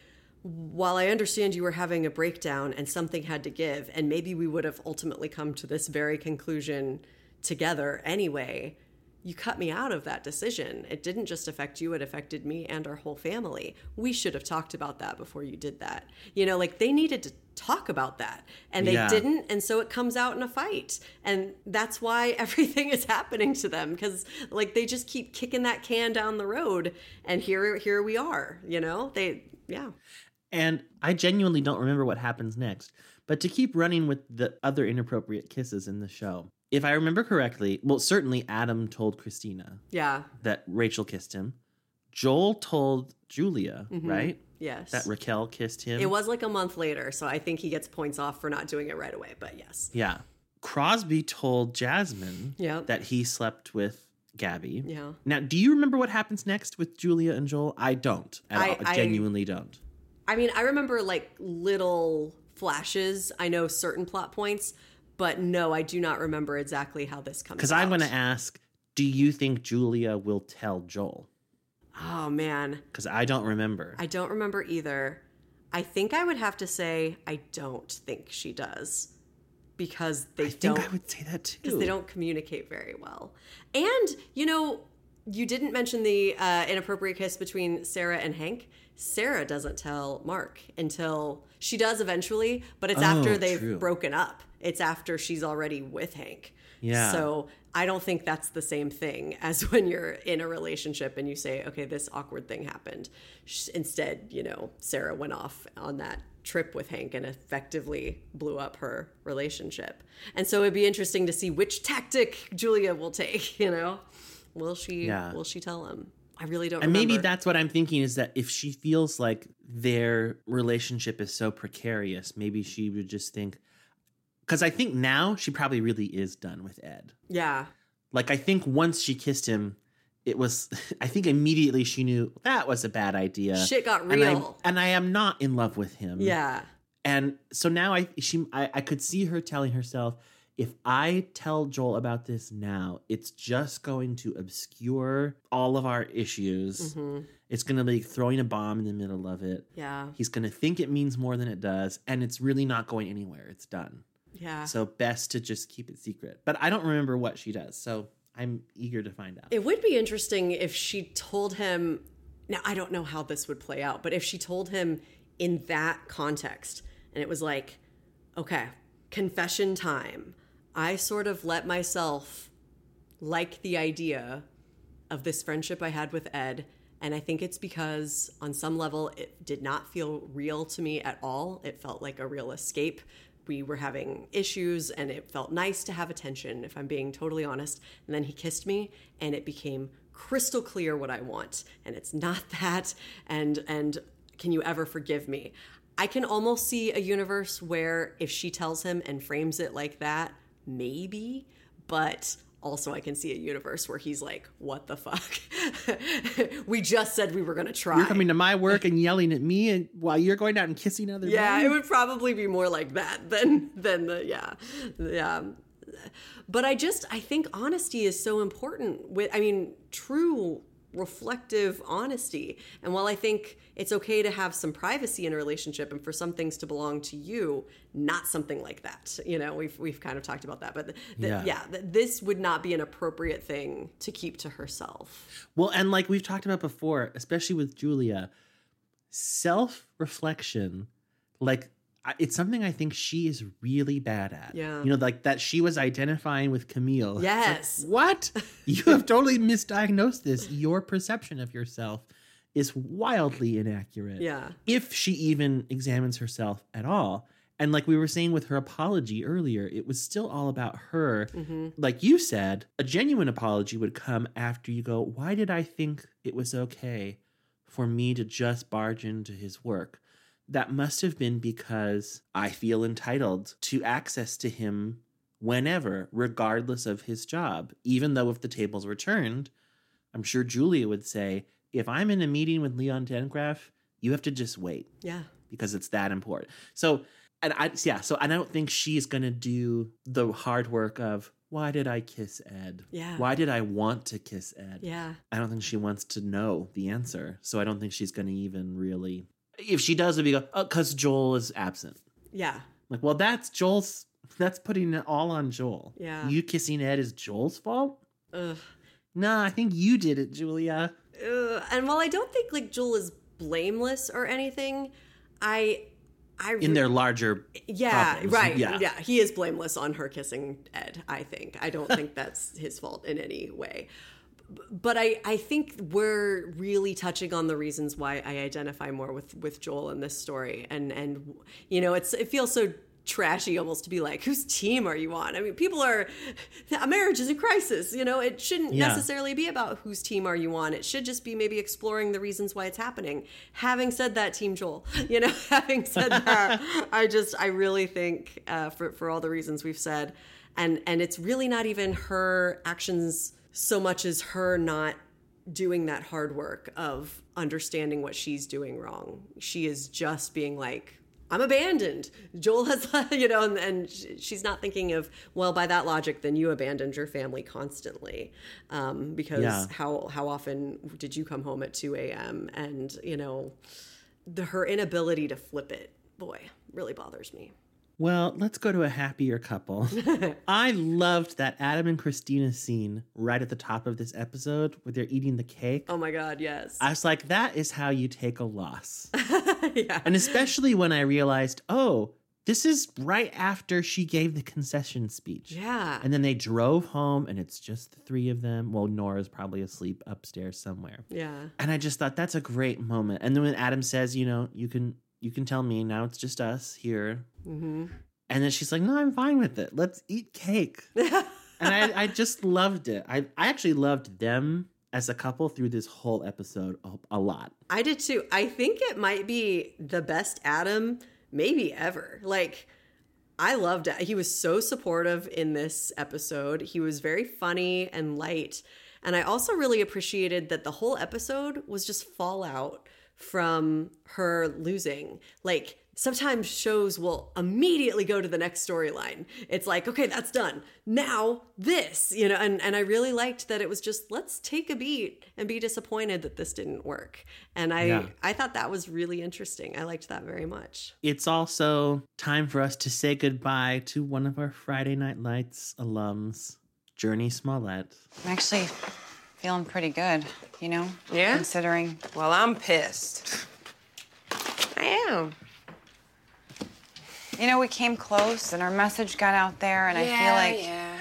while I understand you were having a breakdown and something had to give, and maybe we would have ultimately come to this very conclusion together anyway. You cut me out of that decision. It didn't just affect you, it affected me and our whole family. We should have talked about that before you did that. You know, like they needed to talk about that and they Yeah. didn't. And so it comes out in a fight. And that's why <laughs> everything is happening to them because like they just keep kicking that can down the road. And here, here we are, you know, they, yeah. And I genuinely don't remember what happens next. But to keep running with the other inappropriate kisses in the show, if I remember correctly, well, certainly Adam told Christina Yeah. that Rachel kissed him. Joel told Julia, right? Yes. That Raquel kissed him. Mm-hmm. It was like a month later, so I think he gets points off for not doing it right away. But yes, Yeah. Crosby told Jasmine Yep. that he slept with Gabby. yeah, Now, do you remember what happens next with Julia and Joel? I don't. At I- all. I I- genuinely don't. I mean, I remember like little flashes. I know certain plot points, but no, I do not remember exactly how this comes. Because I'm going to ask, do you think Julia will tell Joel? Oh man, Because I don't remember. I don't remember either. I think I would have to say I don't think she does because they I don't I would say that too. because they don't communicate very well. And you know, you didn't mention the uh, inappropriate kiss between Sarah and Hank. Sarah doesn't tell Mark until she does eventually, but it's Oh, after they've true. broken up. It's after she's already with Hank. Yeah. So I don't think that's the same thing <laughs> as when you're in a relationship and you say, okay, this awkward thing happened. Instead, you know, Sarah went off on that trip with Hank and effectively blew up her relationship. And so it'd be interesting to see which tactic Julia will take, <laughs> you know? Will she Yeah. will she tell him? I really don't and maybe that's what I'm thinking is that if she feels like their relationship is so precarious, maybe she would just think. Because I think now she probably really is done with Ed. Yeah. Like, I think once she kissed him, it was, <laughs> I think immediately she knew that was a bad idea. Shit got And I, real. and I am not in love with him. Yeah. And so now I she I, I could see her telling herself, if I tell Joel about this now, it's just going to obscure all of our issues. hmm It's gonna be throwing a bomb in the middle of it. Yeah. He's gonna think it means more than it does, and it's really not going anywhere. It's done. Yeah. So best to just keep it secret. But I don't remember what she does, so I'm eager to find out. It would be interesting if she told him. Now, I don't know how this would play out, but if she told him in that context and it was like, okay, confession time. I sort of let myself like the idea of this friendship I had with Ed. And I think it's because, on some level, it did not feel real to me at all. It felt like a real escape. We were having issues, and it felt nice to have attention, if I'm being totally honest. And then he kissed me, and it became crystal clear what I want. And it's not <laughs> that. And, and can you ever forgive me? I can almost see a universe where if she tells him and frames it like that, maybe, but also I can see a universe where he's like, what the fuck? <laughs> we just said we were going to try. You're coming to my work and yelling at me, and while you're going out and kissing other yeah, men? it would probably be more like that than than the yeah. Yeah. But I just I think honesty is so important with I mean true reflective honesty. And while I think it's okay to have some privacy in a relationship and for some things to belong to you, not something like that. You know, we've we've kind of talked about that, but th- Yeah. yeah, th- this would not be an appropriate thing to keep to herself. Well, and like we've talked about before, especially with Julia, self reflection, like it's something I think she is really bad at. Yeah. You know, like that she was identifying with Camille. It's like, Yes. <laughs> what? You have totally misdiagnosed this. Your perception of yourself is wildly inaccurate. Yeah. If she even examines herself at all. And like we were saying with her apology earlier, it was still all about her. Mm-hmm. Like you said, a genuine apology would come after you go, Why did I think it was okay for me to just barge into his work? That must have been because I feel entitled to access to him whenever, regardless of his job. Even though if the tables were turned, I'm sure Julia would say, if I'm in a meeting with Leon Dengraf, you have to just wait Yeah. because it's that important. So, and I, yeah, so and I don't think she's going to do the hard work of, why did I kiss Ed? Yeah. Why did I want to kiss Ed? Yeah. I don't think she wants to know the answer. So I don't think she's going to even really. If she does, it'll be go, oh, because Joel is absent. Yeah. Like, well, that's Joel's. That's putting it all on Joel. Yeah. You kissing Ed is Joel's fault? Ugh. Nah, I think you did it, Julia. Ugh. And while I don't think like Joel is blameless or anything, I, I In their larger. Yeah, problems. right. Yeah. Yeah. he is blameless on her kissing Ed, I think. I don't think <laughs> that's his fault in any way. But I, I think we're really touching on the reasons why I identify more with, with Joel in this story. And, and you know, it's it feels so trashy almost to be like, whose team are you on? I mean, people are, a marriage is a crisis. You know, it shouldn't Yeah. necessarily be about whose team are you on. It should just be maybe exploring the reasons why it's happening. Having said that, Team Joel, <laughs> you know, <laughs> having said that, I just, I really think uh, for, for all the reasons we've said, and, and it's really not even her actions so much as her not doing that hard work of understanding what she's doing wrong. She is just being like, I'm abandoned. Joel has, <laughs> you know, and, and she's not thinking of, well, by that logic, then you abandoned your family constantly. Um, because Yeah. how, how often did you come home at 2 a.m. and, you know, the, her inability to flip it, boy, really bothers me. Well, let's go to a happier couple. <laughs> I loved that Adam and Christina scene right at the top of this episode where they're eating the cake. Oh my God, yes. I was like, that is how you take a loss. <laughs> yeah. and especially when I realized, oh, this is right after she gave the concession speech. Yeah. And then they drove home and it's just the three of them. Well, Nora's probably asleep upstairs somewhere. yeah. And I just thought that's a great moment. And then when Adam says, you know, you can you can tell me now it's just us here. hmm And then she's like, no, I'm fine with it. Let's eat cake. <laughs> and I, I just loved it. I, I actually loved them as a couple through this whole episode a, a lot. I did too. I think it might be the best Adam maybe ever. Like I loved it. He was so supportive in this episode. He was very funny and light. And I also really appreciated that the whole episode was just fallout from her losing. Like sometimes shows will immediately go to the next storyline. It's like, okay, that's done. Now this, you know, and, and I really liked that it was just let's take a beat and be disappointed that this didn't work. And I Yeah. I thought that was really interesting. I liked that very much. It's also time for us to say goodbye to one of our Friday Night Lights alums, Jurnee Smollett. I'm actually feeling pretty good, you know? Yeah? Considering Well, I'm pissed. I am. You know, we came close and our message got out there, and I feel like, yeah.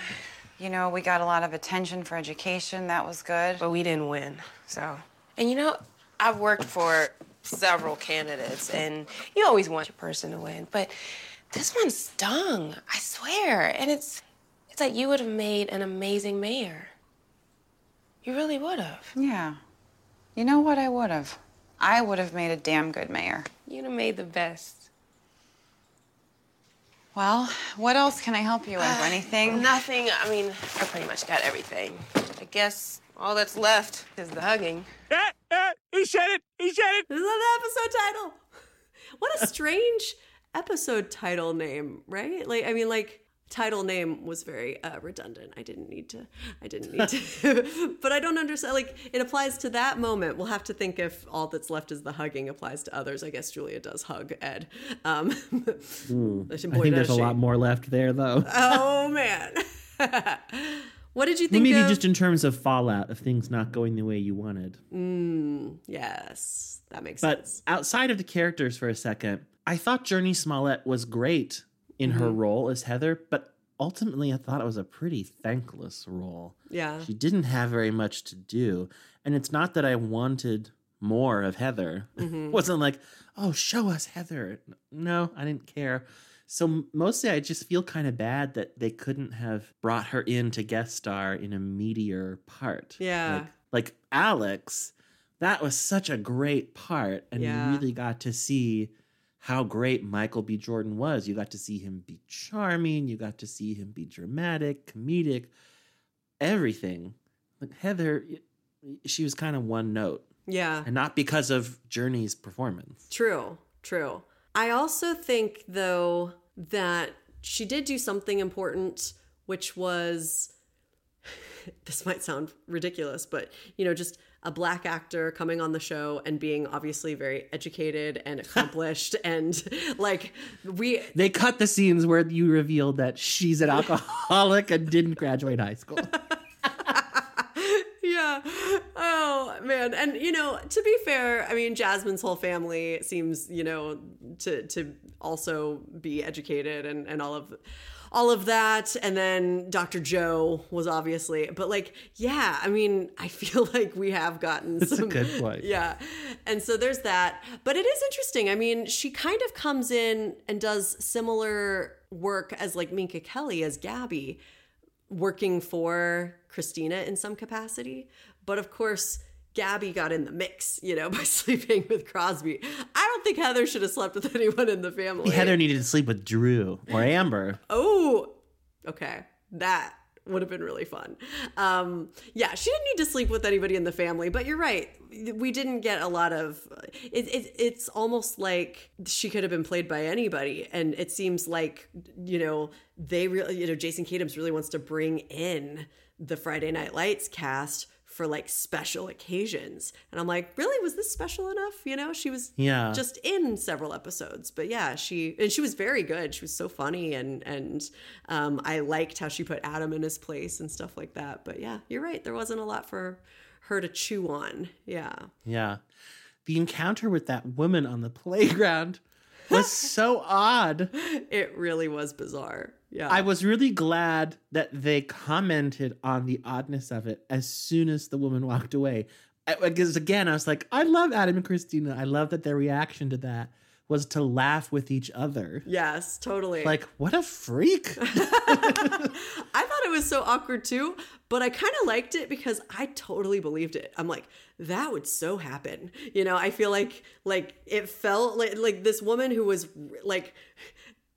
you know, we got a lot of attention for education. That was good. But we didn't win. So, and you know, I've worked for several candidates, and you always want your person to win. But this one stung. I swear. And it's, it's like you would have made an amazing mayor. You really would have. Yeah. You know what I would have? I would have made a damn good mayor. You'd have made the best. Well, what else can I help you with? <sighs> Anything? Nothing. I mean, I pretty much got everything. I guess all that's left is the hugging. Ah, <laughs> ah, he said it. He said it. This is the episode title? <laughs> What a strange episode title name, right? Like, I mean, like title name was very uh, redundant. I didn't need to. I didn't need to. <laughs> but I don't understand. Like, it applies to that moment. We'll have to think if all that's left is the hugging applies to others. I guess Julia does hug Ed. Um, <laughs> boy, I think there's a she. lot more left there, though. <laughs> Oh man. what did you think maybe of? just in terms of fallout of things not going the way you wanted. Mm, yes, that makes But sense. But outside of the characters for a second, I thought Jurnee Smollett was great in her Mm-hmm. role as Heather, but ultimately I thought it was a pretty thankless role. Yeah. She didn't have very much to do. And it's not that I wanted more of Heather. Mm-hmm. It <laughs> wasn't like, oh, show us Heather. No, I didn't care. So mostly I just feel kind of bad that they couldn't have brought her in to guest star in a meteor part. Yeah. Like, like Alex, that was such a great part. And Yeah. you really got to see how great Michael B. Jordan was. You got to see him be charming. You got to see him be dramatic, comedic, everything. But Heather, she was kind of one note, Yeah. and not because of Jurnee's performance. True, true. I also think, though, that she did do something important, which was <laughs> this might sound ridiculous, but you know, just a black actor coming on the show and being obviously very educated and accomplished <laughs> and like we They cut the scenes where you revealed that she's an alcoholic and didn't graduate high school. <laughs> yeah. Oh man. And you know, to be fair, I mean Jasmine's whole family seems, you know, to to also be educated and, and all of all of that. And then Dr. Joe was obviously but like, yeah, I mean, I <laughs> feel like we have gotten That's some good point. <laughs> Yeah. And so there's that. But it is interesting. I mean, she kind of comes in and does similar work as like Minka Kelly as Gabby working for Christina in some capacity. But of course, Gabby got in the mix, you know, <laughs> by sleeping with Crosby. I don't think Heather should have slept with <laughs> anyone in the family. Heather needed to sleep with Drew or Amber. Oh, okay. That would have been really fun. Um, yeah, she didn't need to sleep with anybody in the family, but you're right. We didn't get a lot of. It, it, it's almost like she could have been played by anybody, and it seems like you know they really, you know, Jason Katims really wants to bring in the Friday Night Lights cast for like special occasions. And I'm like, really? Was this special enough? You know, she was Yeah. just in several episodes. But yeah, she and she was very good. She was so funny and and um, I liked how she put Adam in his place and stuff like that. But yeah, you're right. There wasn't a lot for her to chew on. Yeah. Yeah. The encounter with that woman on the playground was <laughs> so odd. It really was bizarre. Yeah. I was really glad that they commented on the oddness of it as soon as the woman walked away. Because again, I was like, I love Adam and Christina. I love that their reaction to that was to laugh with each other. yes, totally. Like, what a freak. <laughs> I thought it was so awkward too, but I kind of liked it because I totally believed it. I'm like, that would so happen. You know, I feel like like it felt like like this woman who was like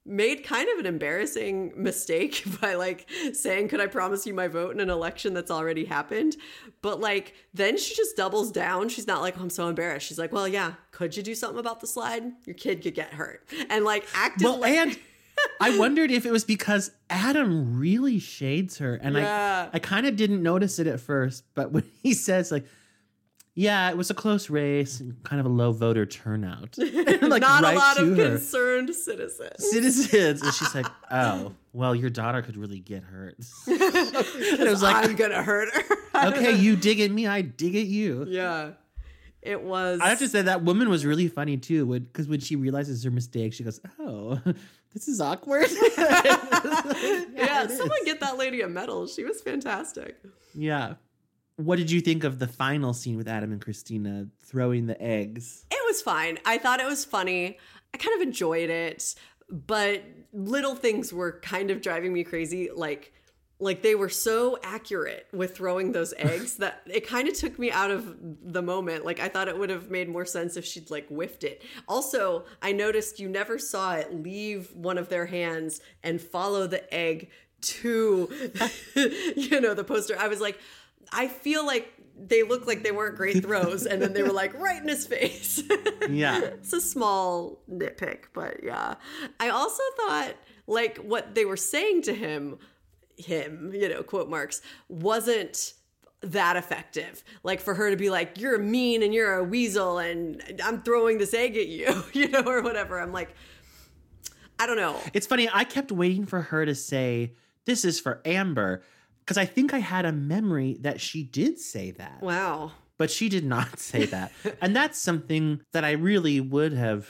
made kind of an embarrassing mistake <laughs> by like saying could i promise you my vote in an election that's already happened but like then she just doubles down she's not like oh, i'm so embarrassed she's like well yeah could you do something about the slide your kid could get hurt and like acted well, like and <laughs> I wondered if it was because Adam really shades her. And Yeah. I, I kind of didn't notice it at first. But when he says, like, yeah, it was a close race and kind of a low voter turnout. <laughs> <laughs> like, not right a lot of her. concerned citizens citizens. And she's like, <laughs> oh, well, your daughter could really get hurt. and it was like, I'm gonna hurt her. okay, you dig at me, I dig at you. yeah, it was. I have to say that woman was really funny too, because when she realizes her mistake, she goes, "Oh, this is awkward." yeah, someone get that lady a medal. She was fantastic. yeah. What did you think of the final scene with Adam and Christina throwing the eggs? It was fine. I thought it was funny. I kind of enjoyed it, but little things were kind of driving me crazy. Like, like they were so accurate with throwing those <laughs> eggs that it kind of took me out of the moment. Like I thought it would have made more sense if she'd like whiffed it. Also, I noticed you never saw it leave one of their hands and follow the egg to <laughs> you know the poster. I was like, I feel like they look like they weren't great throws, and then they were like right in his face. <laughs> Yeah. it's a small nitpick, but yeah. I also thought like what they were saying to him, him, you know, quote marks, wasn't that effective. Like for her to be like, you're a mean and you're a weasel and I'm throwing this egg at you, <laughs> you know, or whatever. I'm like, I don't know. It's funny. I kept waiting for her to say, "This is for Amber," because I think I had a memory that she did say that. Wow. but she did not <laughs> say that. and that's something that I really would have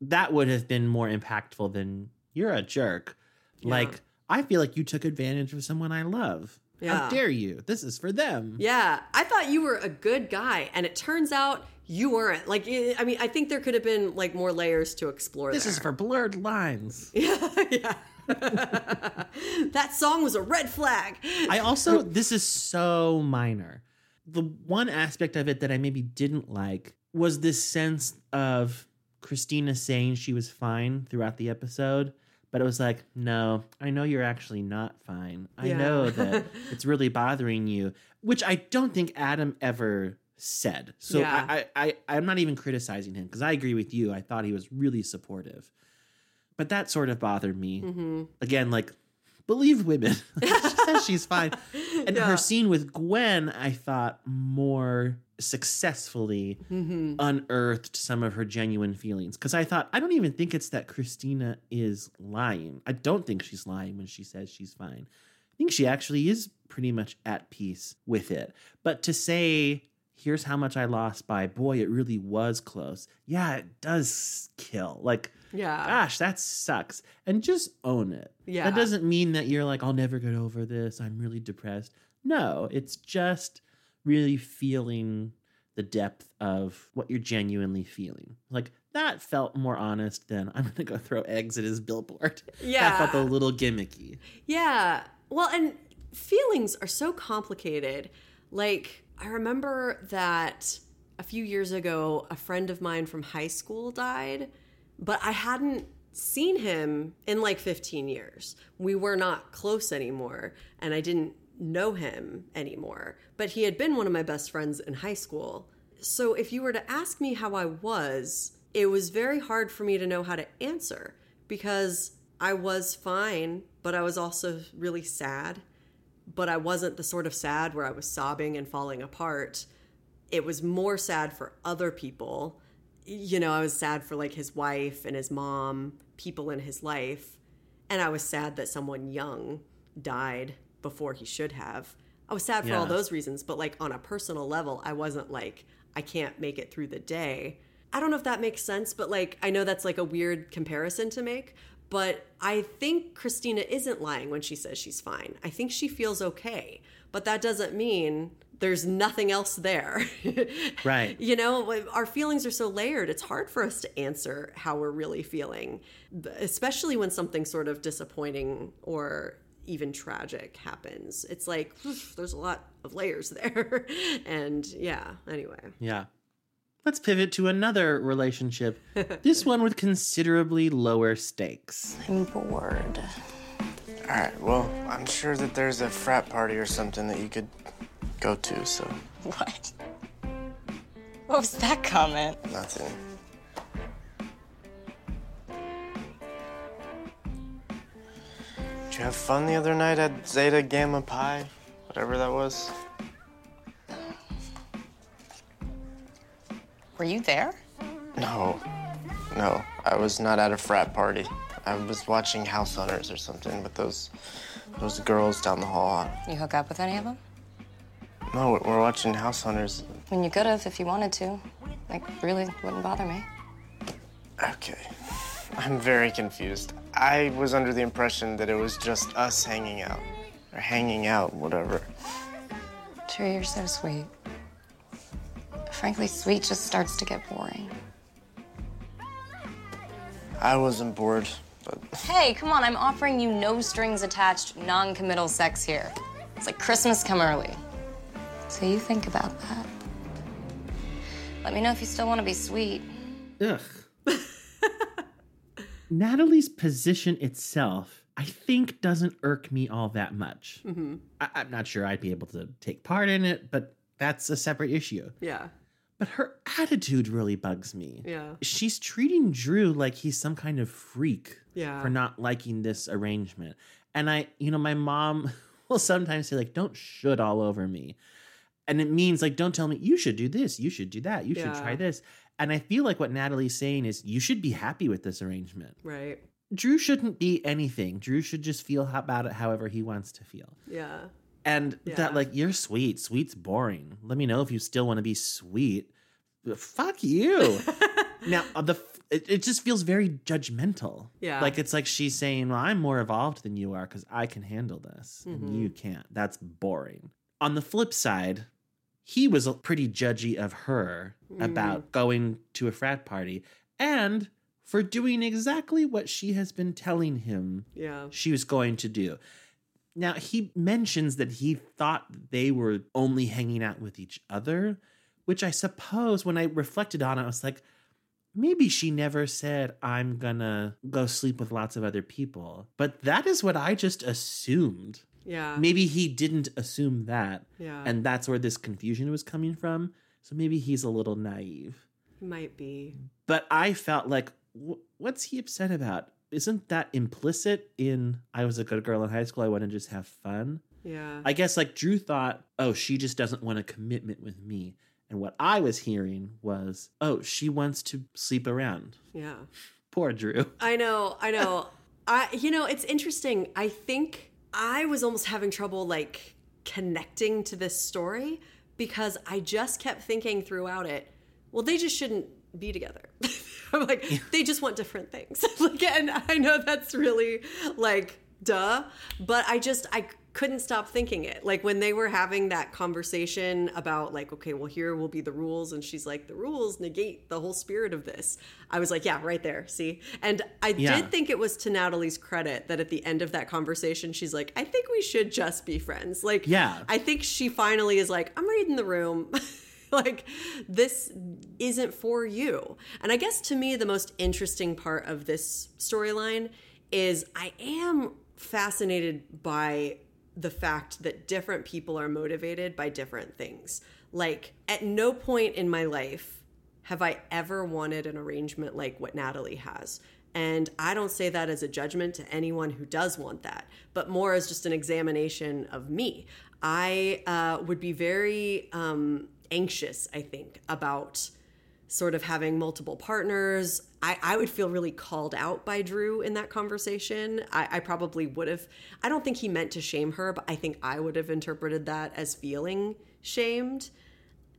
that would have been more impactful than you're a jerk. Like I feel like you took advantage of someone I love. Yeah. How dare you? This is for them. Yeah, I thought you were a good guy, and it turns out you weren't. Like, I mean, I think there could have been like more layers to explore. This there. is for blurred lines. <laughs> yeah. yeah. <laughs> that song was a red flag. I also this is so minor. The one aspect of it that I maybe didn't like was this sense of Christina saying she was fine throughout the episode, But it was like, no, I know you're actually not fine. I Yeah. know that <laughs> it's really bothering you, which I don't think Adam ever said. So Yeah. I, I, I, I'm not even criticizing him because I agree with you. I thought he was really supportive. But that sort of bothered me. Mm-hmm. Again, like, believe women. <laughs> she says she's fine. <laughs> And Yeah. her scene with Gwen, I thought more successfully Mm-hmm. unearthed some of her genuine feelings. Because I thought, I don't even think it's that Christina is lying. I don't think she's lying when she says she's fine. I think she actually is pretty much at peace with it. But to say, here's how much I lost by, boy, it really was close. Yeah, it does kill. Like, Yeah. gosh, that sucks. And just own it. Yeah. That doesn't mean that you're like, I'll never get over this. I'm really depressed. No, it's just really feeling the depth of what you're genuinely feeling. Like that felt more honest than I'm gonna go throw eggs at his billboard. Yeah. <laughs> That felt a little gimmicky. Yeah. Well, and feelings are so complicated. Like, I remember that a few years ago, a friend of mine from high school died, but I hadn't seen him in like 15 years. We were not close anymore, and I didn't know him anymore. But he had been one of my best friends in high school. So if you were to ask me how I was, it was very hard for me to know how to answer because I was fine, but I was also really sad. But I wasn't the sort of sad where I was sobbing and falling apart. It was more sad for other people. You know, I was sad for like his wife and his mom, people in his life. And I was sad that someone young died before he should have. I was sad for all those reasons, but like on a personal level, I wasn't like, I can't make it through the day. I don't know if that makes sense, but like, I know that's like a weird comparison to make, but I think Christina isn't lying when she says she's fine. I think she feels okay, but that doesn't mean there's nothing else there. <laughs> Right. You know, our feelings are so layered, it's hard for us to answer how we're really feeling, especially when something sort of disappointing or even tragic happens. It's like there's a lot of layers there. <laughs> and yeah, anyway. Yeah. Let's pivot to another relationship. <laughs> this one with considerably lower stakes. I'm bored. All right, well, I'm sure that there's a frat party or something that you could go to, so What? What was that comment? nothing. Did you have fun the other night at Zeta Gamma Pi? Whatever that was? Were you there? No. No, I was not at a frat party. I was watching House Hunters or something with those those girls down the hall. You hook up with any of them? No, we're watching House Hunters. I mean, you could have if you wanted to. Like, really wouldn't bother me. Okay. I'm very confused. I was under the impression that it was just us hanging out. Or hanging out, whatever. True, you're so sweet. Frankly, sweet just starts to get boring. I wasn't bored, but Hey, come on, I'm offering you no strings attached, non committal sex here. It's like Christmas come early. So you think about that. Let me know if you still want to be sweet. Ugh. <laughs> Natalie's position itself, I think, doesn't irk me all that much. Mm-hmm. I- I'm not sure I'd be able to take part in it, but that's a separate issue. Yeah. But her attitude really bugs me. Yeah. She's treating Drew like he's some kind of freak Yeah. for not liking this arrangement. And I, you know, my mom <laughs> will sometimes say, like, don't should all over me. And it means, like, don't tell me you should do this, you should do that, you should try this. And I feel like what Natalie's saying is you should be happy with this arrangement. Right. Drew shouldn't be anything. Drew should just feel about it however he wants to feel. Yeah. And Yeah. that, like, you're sweet. Sweet's boring. Let me know if you still want to be sweet. Fuck you. <laughs> now, uh, the it, it just feels very judgmental. Yeah. Like, it's like she's saying, Well, I'm more evolved than you are because I can handle this Mm-hmm. and you can't. That's boring. On the flip side, he was pretty judgy of her Mm. about going to a frat party and for doing exactly what she has been telling him Yeah. she was going to do. Now, he mentions that he thought they were only hanging out with each other, which I suppose when I reflected on it, I was like, maybe she never said, I'm gonna go sleep with lots of other people. But that is what I just assumed. Yeah. Maybe he didn't assume that. Yeah. And that's where this confusion was coming from. So maybe he's a little naive. Might be. But I felt like, wh- what's he upset about? Isn't that implicit in I was a good girl in high school? I want to just have fun. Yeah. I guess like Drew thought, oh, she just doesn't want a commitment with me. And what I was hearing was, oh, she wants to sleep around. yeah. Poor Drew. I know, I know. I you know, it's interesting. I think I was almost having trouble like connecting to this story because I just kept thinking throughout it, well, they just shouldn't be together. <laughs> I'm like, they just want different things. <laughs> like and I know that's really like duh, but I just I couldn't stop thinking it. Like when they were having that conversation about like, okay, well here will be the rules, and she's like, the rules negate the whole spirit of this. I was like, yeah, right there, see. And I Yeah. did think it was to Natalie's credit that at the end of that conversation, she's like, I think we should just be friends. Like, Yeah. I think she finally is like, I'm reading the room. <laughs> like this isn't for you. And I guess to me the most interesting part of this storyline is I am fascinated by the fact that different people are motivated by different things. Like at no point in my life have I ever wanted an arrangement like what Natalie has. And I don't say that as a judgment to anyone who does want that, but more as just an examination of me. I uh, would be very um, anxious, I think, about sort of having multiple partners. I, I would feel really called out by Drew in that conversation. I, I probably would have, I don't think he meant to shame her, but I think I would have interpreted that as feeling shamed.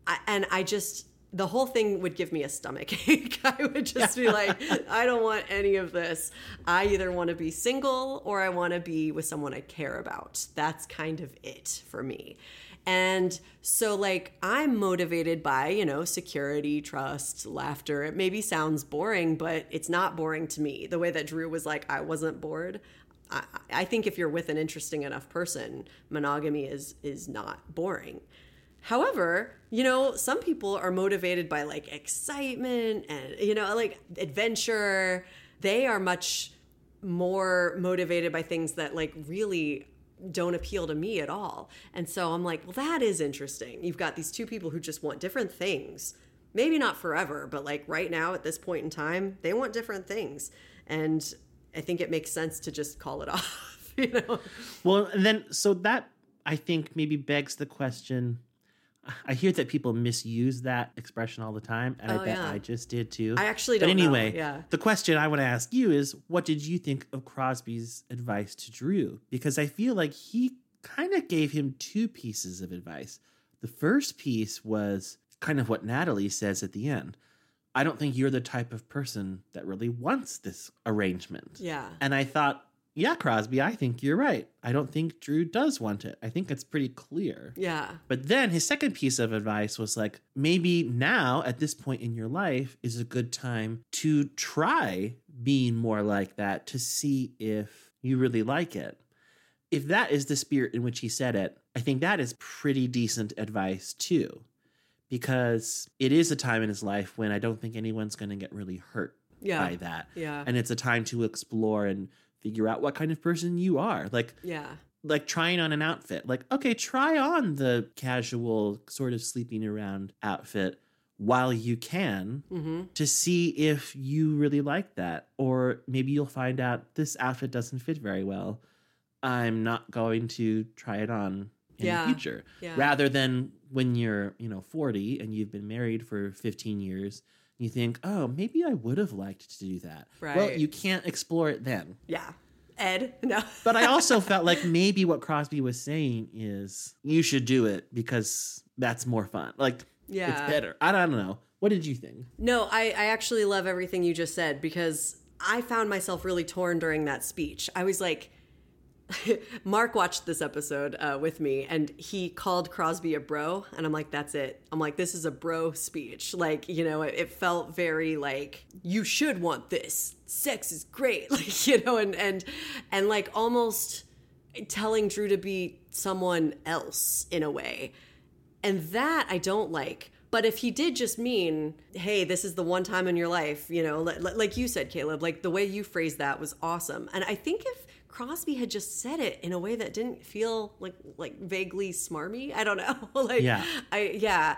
I, and I just, the whole thing would give me a stomach <laughs> ache. I would just be like, <laughs> I don't want any of this. I either want to be single or I want to be with someone I care about. That's kind of it for me. And so, like, I'm motivated by, you know, security, trust, laughter. It maybe sounds boring, but it's not boring to me. The way that Drew was like, I wasn't bored. I, I think if you're with an interesting enough person, monogamy is is not boring. However, you know, some people are motivated by like excitement and, you know, like adventure. They are much more motivated by things that like really don't appeal to me at all. And so I'm like, well, that is interesting. You've got these two people who just want different things. Maybe not forever, but like right now at this point in time, they want different things. And I think it makes sense to just call it <laughs> off, you know? Well, and then so that I think maybe begs the question. I hear that people misuse that expression all the time, and I Oh, bet yeah. I just did too. I actually don't know, anyway, yeah. the question I want to ask you is, what did you think of Crosby's advice to Drew? Because I feel like he kind of gave him two pieces of advice. The first piece was kind of what Natalie says at the end. I don't think you're the type of person that really wants this arrangement. Yeah. And I thought, yeah, Crosby, I think you're right. I don't think Drew does want it. I think it's pretty clear. Yeah. But then his second piece of advice was like, maybe now at this point in your life is a good time to try being more like that to see if you really like it. If that is the spirit in which he said it, I think that is pretty decent advice too. Because it is a time in his life when I don't think anyone's going to get really hurt Yeah. by that. Yeah. And it's a time to explore and figure out what kind of person you are. Like Yeah. like trying on an outfit. Like, okay, try on the casual sort of sleeping around outfit while you can Mm-hmm. to see if you really like that. Or maybe you'll find out this outfit doesn't fit very well. I'm not going to try it on in Yeah. the future. Yeah. Rather than when you're, you know, 40 and you've been married for 15 years, you think, oh, maybe I would have liked to do that. Right. Well, you can't explore it then. Yeah. Ed, no. <laughs> But I also felt like maybe what Crosby was saying is you should do it because that's more fun. Like, Yeah. it's better. I don't know. What did you think? No, I, I actually love everything you just said because I found myself really torn during that speech. I was like, <laughs> Mark watched this episode uh, with me and he called Crosby a bro. And I'm like, that's it. I'm like, this is a bro speech. Like, you know, it, it felt very like, you should want this. Sex is great. <laughs> Like, you know, and, and, and like almost telling Drew to be someone else in a way. And that I don't like. But if he did just mean, hey, this is the one time in your life, you know, li- li- like you said, Caleb, like the way you phrased that was awesome. And I think if Crosby had just said it in a way that didn't feel like like vaguely smarmy, I don't know. <laughs> like Yeah. I yeah.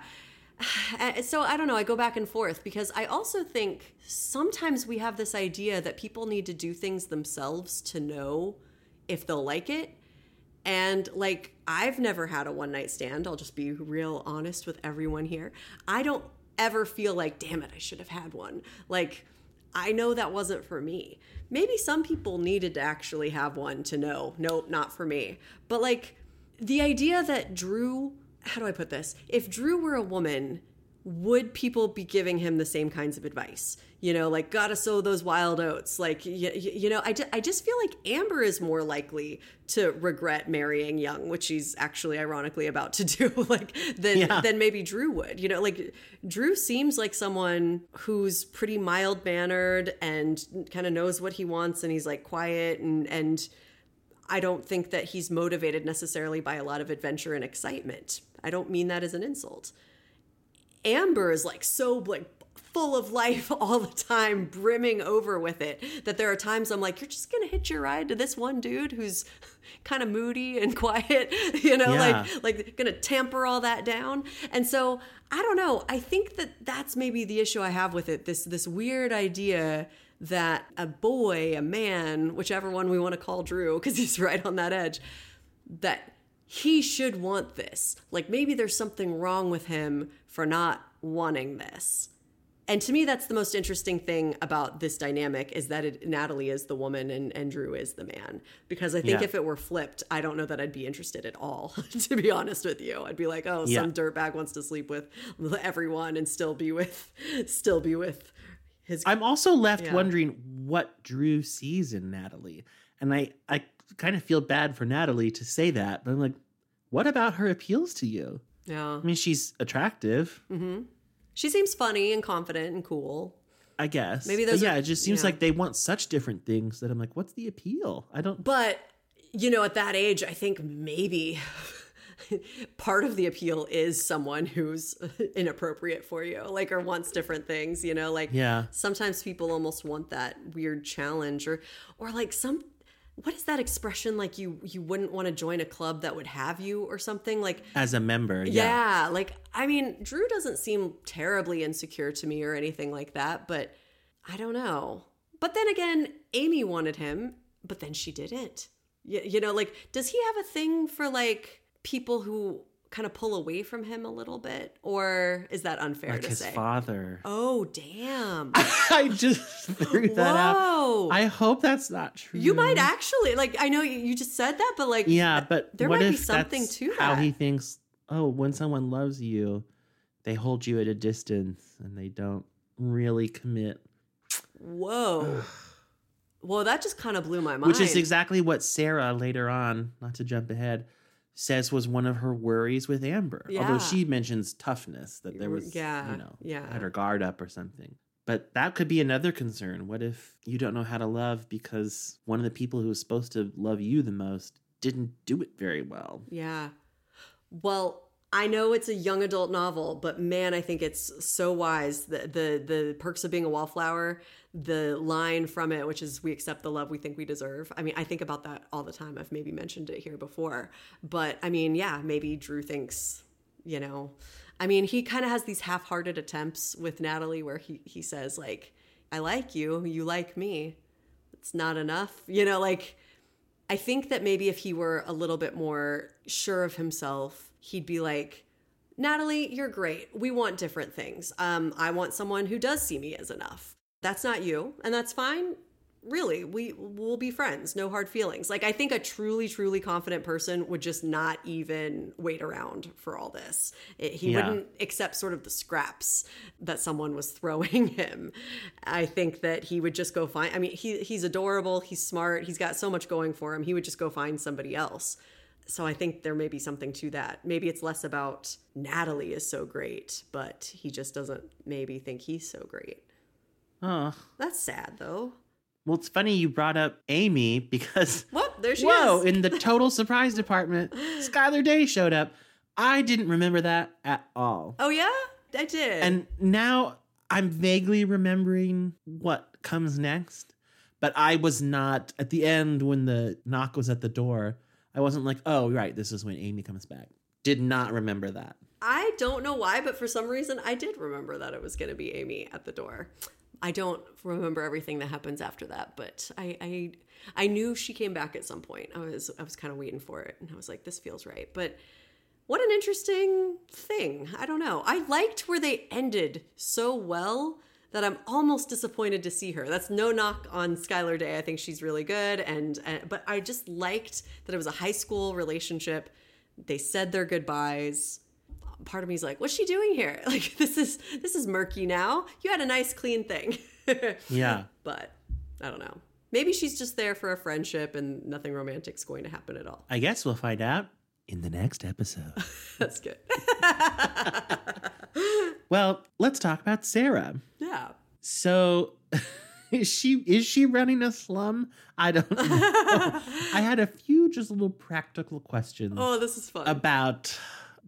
<sighs> So I don't know, I go back and forth because I also think sometimes we have this idea that people need to do things themselves to know if they'll like it. And like, I've never had a one night stand. I'll just be real honest with everyone here. I don't ever feel like, damn it, I should have had one. Like, I know that wasn't for me. Maybe some people needed to actually have one to know, nope, not for me. But like, the idea that Drew, how do I put this? If Drew were a woman, would people be giving him the same kinds of advice? You know, like gotta sow those wild oats. Like, you, you know, I, ju- I just feel like Amber is more likely to regret marrying Young, which she's actually ironically about to <laughs> do, like than Yeah. than maybe Drew would. You know, like Drew seems like someone who's pretty mild mannered and kind of knows what he wants, and he's like quiet and and I don't think that he's motivated necessarily by a lot of adventure and excitement. I don't mean that as an insult. Amber is like so like full of life <laughs> all the time, brimming over with it. That there are times I'm like, you're just gonna hitch your ride to this one dude who's <laughs> kind of moody and <laughs> quiet, you know, Yeah. like like gonna tamper all that down. And so I don't know. I think that that's maybe the issue I have with it. This this weird idea that a boy, a man, whichever one we want to call Drew, because he's right on that edge, that he should want this. Like maybe there's something wrong with him for not wanting this. And to me, that's the most interesting thing about this dynamic is that it, Natalie is the woman and, and Drew is the man. Because I think Yeah. if it were flipped, I don't know that I'd be interested at all, <laughs> to be honest with you. I'd be like, oh, Yeah. some dirtbag wants to sleep with everyone and still be with, still be with his. I'm also left Yeah. wondering what Drew sees in Natalie. And I, I kind of feel bad for Natalie to say that, but I'm like, what about her appeals to you? yeah. I mean, she's attractive, mm-hmm. She seems funny and confident and cool. I guess. Maybe But those yeah, are- it just seems like they want such different things that I'm like, what's the appeal? I don't. But you know, at that age, I think maybe <laughs> part of the appeal is someone who's <laughs> inappropriate for you, like or wants different things. You know, like Yeah. Sometimes people almost want that weird challenge, or or like some. What is that expression? Like you you wouldn't want to join a club that would have you or something like. As a member, yeah. Yeah, like I mean, Drew doesn't seem terribly insecure to me or anything like that, but I don't know. But then again, Amy wanted him, but then she didn't. You, you know, like, does he have a thing for like people who kind of pull away from him a little bit, or is that unfair Like to his say? father. Oh, damn! <laughs> I just threw that out. Whoa! I hope that's not true. you might actually like. I know you, just said that, but like, Yeah, but there might be something to that. how he thinks? Oh, when someone loves you, they hold you at a distance and they don't really commit, Whoa. <sighs> Well, that just kind of blew my mind. which is exactly what Sarah later on, not to jump ahead, says was one of her worries with Amber. Yeah. Although she mentions toughness, that there was, Yeah, you know, yeah. had her guard up or something. But that could be another concern. What if you don't know how to love because one of the people who was supposed to love you the most didn't do it very well? Yeah. Well, I know it's a young adult novel, but man, I think it's so wise. The the the perks of being a wallflower, the line from it, which is "We accept the love we think we deserve." I mean, I think about that all the time. I've maybe mentioned it here before, but I mean, yeah, maybe Drew thinks, you know, I mean, he kind of has these half-hearted attempts with Natalie, where he he says like, "I like you, you like me." It's not enough, you know, like. I think that maybe if he were a little bit more sure of himself, he'd be like, Natalie, you're great. We want different things. Um, I want someone who does see me as enough. That's not you, and that's fine. Really, we will be friends. No hard feelings. Like I think a truly, truly confident person would just not even wait around for all this. It- he Yeah. wouldn't accept sort of the scraps that someone was <laughs> throwing him. I think that he would just go find. I mean, he he's adorable. He's smart. He's got so much going for him. He would just go find somebody else. So I think there may be something to that. Maybe it's less about Natalie is so great, but he just doesn't maybe think he's so great. Oh, That's sad though. well, it's funny you brought up Amy because <laughs> What? There she whoa, is. in the <laughs> total surprise department, Skyler Day showed up. I didn't remember that at all. oh yeah. I did. And now I'm vaguely remembering what comes next, but I was not at the end when the knock was at the door. I wasn't like, oh, right, this is when Amy comes back. Did not remember that. I don't know why, but for some reason I did remember that it was going to be Amy at the door. I don't remember everything that happens after that, but I, I I knew she came back at some point. I was I was kind of waiting for it, and I was like, this feels right. But what an interesting thing. I don't know. I liked where they ended so well that I'm almost disappointed to see her. That's no knock on Skyler Day. I think she's really good, and uh, but I just liked that it was a high school relationship. They said their goodbyes part of me is like, what's she doing here? <laughs> Like this is this is murky now. You had a nice clean thing. <laughs> Yeah. but I don't know. Maybe she's just there for a friendship and nothing romantic's going to happen at all. I guess we'll find out in the next episode. <laughs> That's good. Well, let's talk about Sarah. yeah. So <laughs> is she is she running a slum? I don't know. <laughs> I had a few just little practical questions Oh, this is fun. about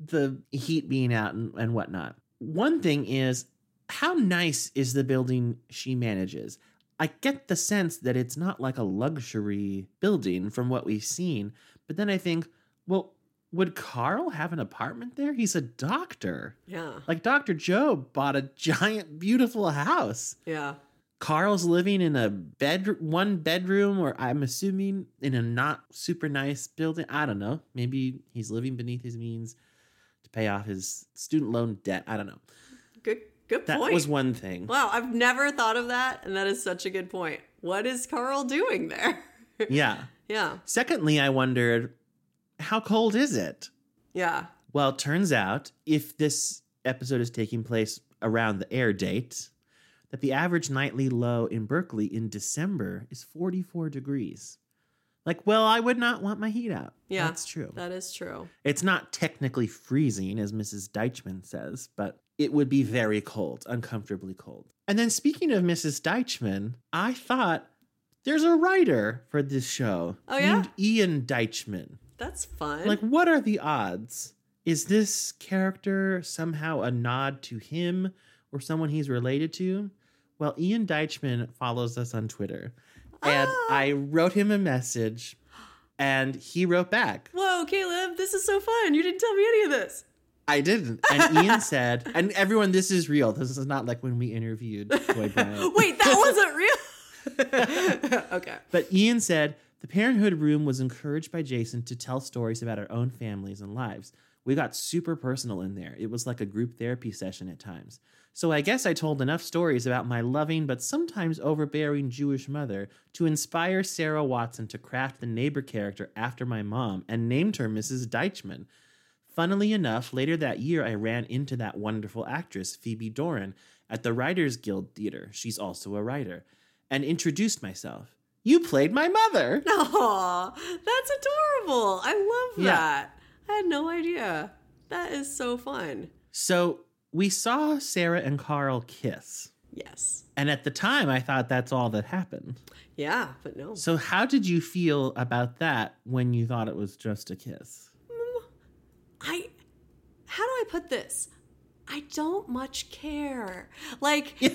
the heat being out and, and whatnot. One thing is how nice is the building she manages? I get the sense that it's not like a luxury building from what we've seen, but then I think, well, would Carl have an apartment there? He's a doctor. yeah. Like Dr. Joe bought a giant, beautiful house. Yeah. Carl's living in a bed, one bedroom, or I'm assuming in a not super nice building. I don't know. Maybe he's living beneath his means to pay off his student loan debt. I don't know. Good good That point. was one thing. Wow, I've never thought of that, and that is such a good point. What is Carl doing there? <laughs> Yeah. yeah. Secondly, I wondered how cold is it? Yeah. Well, it turns out if this episode is taking place around the air date, that the average nightly low in Berkeley in December is 44 degrees. Like, well, I would not want my heat out. Yeah. That's true. That is true. It's not technically freezing, as Mrs. Deitchman says, but it would be very cold, uncomfortably cold. And then speaking of Mrs. Deitchman, I thought there's a writer for this show Oh, yeah? named Ian Deitchman. That's fun. Like, what are the odds? Is this character somehow a nod to him or someone he's related to? Well, Ian Deitchman follows us on Twitter. And Ah. I wrote him a message and he wrote back. Whoa, Caleb, this is so fun. You didn't tell me any of this. I didn't. And <laughs> Ian said, and everyone, this is real. This is not like when we interviewed Bryant. <laughs> Wait, that <laughs> wasn't real. okay. But Ian said, the Parenthood Room was encouraged by Jason to tell stories about our own families and lives. We got super personal in there. It was like a group therapy session at times. So I guess I told enough stories about my loving but sometimes overbearing Jewish mother to inspire Sarah Watson to craft the neighbor character after my mom and named her Mrs. Deitchman. Funnily enough, later that year, I ran into that wonderful actress, Phoebe Doran, at the Writers Guild Theater. She's also a writer, and introduced myself. You played my mother. Aw, that's adorable. I love Yeah. that. I had no idea. That is so fun. So we saw Sarah and Carl kiss. Yes. And at the time, I thought that's all that happened. Yeah, but no. So, how did you feel about that when you thought it was just a kiss? Mm, I how do I put this? I don't much care. Like <laughs> <laughs> you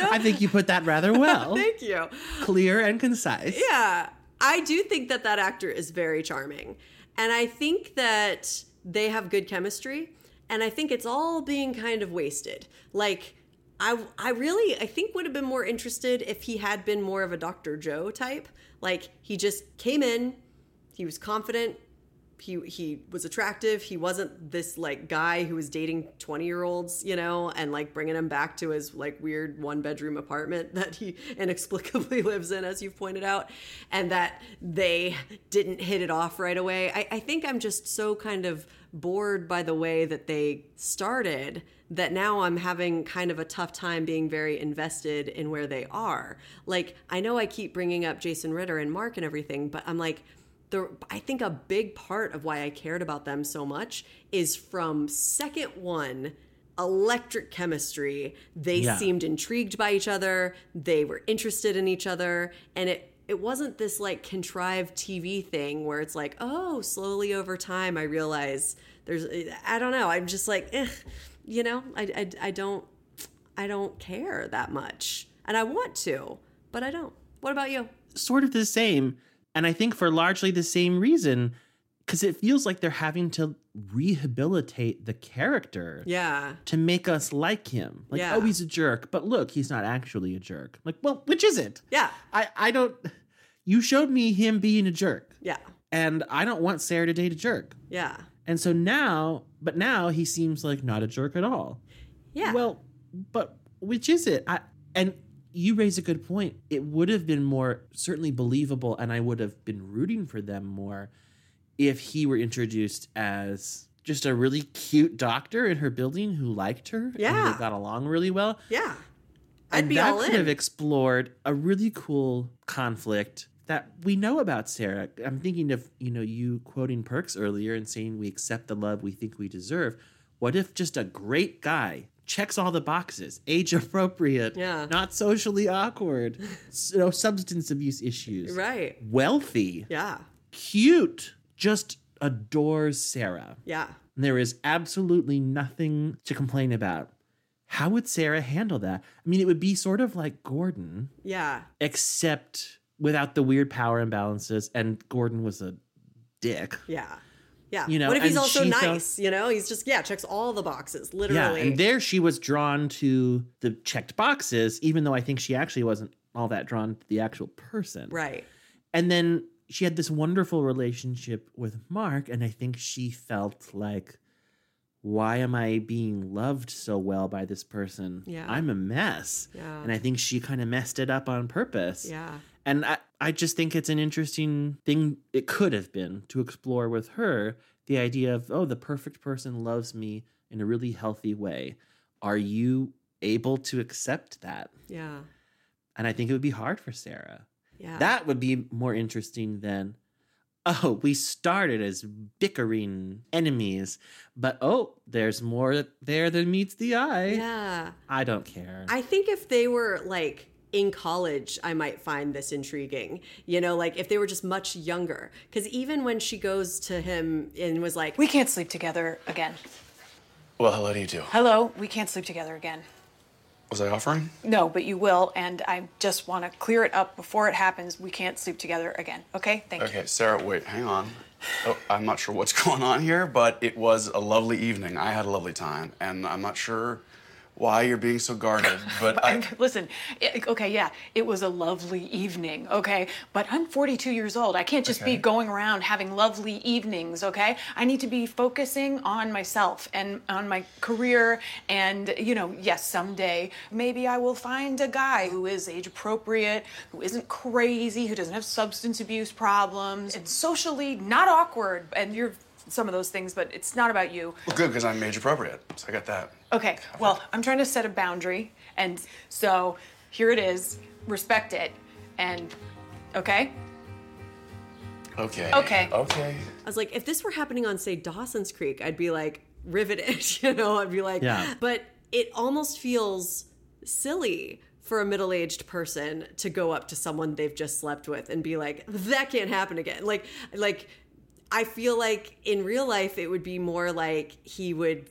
know? I think you put that rather well. <laughs> Thank you. Clear and concise. Yeah. I do think that that actor is very charming. And I think that they have good chemistry. And I think it's all being kind of wasted. Like, I, I really, I think would have been more interested if he had been more of a Dr. Joe type. Like, he just came in, he was confident, he he was attractive. He wasn't this like guy who was dating 20-year-olds, you know, and like bringing him back to his like weird one-bedroom apartment <laughs> that he inexplicably <laughs> lives in as you've pointed out, and that they didn't hit it off right away. I, I think I'm just so kind of bored by the way that they started that now I'm having kind of a tough time being very invested in where they are. Like I know I keep bringing up Jason Ritter and Mark and everything, but I'm like the I think a big part of why I cared about them so much is from second one electric chemistry they Yeah. seemed intrigued by each other they were interested in each other and it it wasn't this like contrived TV thing where it's like oh slowly over time I realize there's I don't know I'm just like eh, you know, I, I, I don't, I don't care that much. And I want to, but I don't. What about you? Sort of the same. And I think for largely the same reason, because it feels like they're having to rehabilitate the character Yeah. to make us like him. Like, oh, Yeah. oh, he's a jerk, but look, he's not actually a jerk. Like, well, which is it? Yeah. I, I don't. You showed me him being a jerk, Yeah. and I don't want Sarah to date a jerk. Yeah. And so now, but now he seems like not a jerk at all. Yeah. Well, but which is it? I and you raise a good point. It would have been more certainly believable, and I would have been rooting for them more if he were introduced as just a really cute doctor in her building who liked her. and Yeah. they got along really well. yeah. I'd and be that all could in. have explored a really cool conflict that we know about Sarah. I'm thinking of you know you quoting Perks earlier and saying we accept the love we think we deserve. What if just a great guy checks all the boxes, age appropriate, Yeah. not socially awkward, <laughs> no substance abuse issues, right. wealthy, Yeah. cute, just adores Sarah. Yeah. And there is absolutely nothing to complain about. How would Sarah handle that? I mean, it would be sort of like Gordon, Yeah. except without the weird power imbalances. And Gordon was a dick. Yeah. Yeah. You know, what if he's also she felt- nice? You know, he's just, yeah, checks all the boxes, literally. Yeah. And there she was drawn to the checked boxes, even though I think she actually wasn't all that drawn to the actual person. right. And then she had this wonderful relationship with Mark, and I think she felt like, why am I being loved so well by this person? Yeah. I'm a mess. Yeah. And I think she kind of messed it up on purpose. Yeah. And I, I just think it's an interesting thing, it could have been to explore with her the idea of, oh, the perfect person loves me in a really healthy way. Are you able to accept that? Yeah. And I think it would be hard for Sarah. Yeah. That would be more interesting than, oh, we started as bickering enemies, but oh, there's more there than meets the eye. yeah. I don't care. I think if they were like in college, I might find this intriguing. You know, like if they were just much younger. Because even when she goes to him and was like, We can't sleep together again. Well, hello to you too. Hello, we can't sleep together again. Was I offering? No, but you will, and I just want to clear it up before it happens. We can't sleep together again. Okay? Thank you. Okay, Sarah, wait, hang on. Oh, I'm not sure what's <laughs> going on here, but it was a lovely evening. I had a lovely time, and I'm not sure why you're being so guarded, but <laughs> I. <laughs> Listen, i- okay, yeah, it was a lovely evening, okay? But I'm 42 years old. I can't just be going around having lovely evenings, okay? I need to be focusing on myself and on my career. And, you know, yes, someday maybe I will find a guy who is age appropriate, who isn't crazy, who doesn't have substance abuse problems, and socially not awkward. And you're some of those things, but it's not about you. Well, good, because I'm age appropriate, so I got that. Okay, well, I'm trying to set a boundary, and so here it is. Respect it, and okay? Okay. Okay. Okay. I was like, if this were happening on, say, Dawson's Creek, I'd be like riveted, <laughs> you know? I'd be like, Yeah. But it almost feels silly for a middle aged person to go up to someone they've just slept with and be like, that can't happen again. Like, like, I feel like in real life, it would be more like he would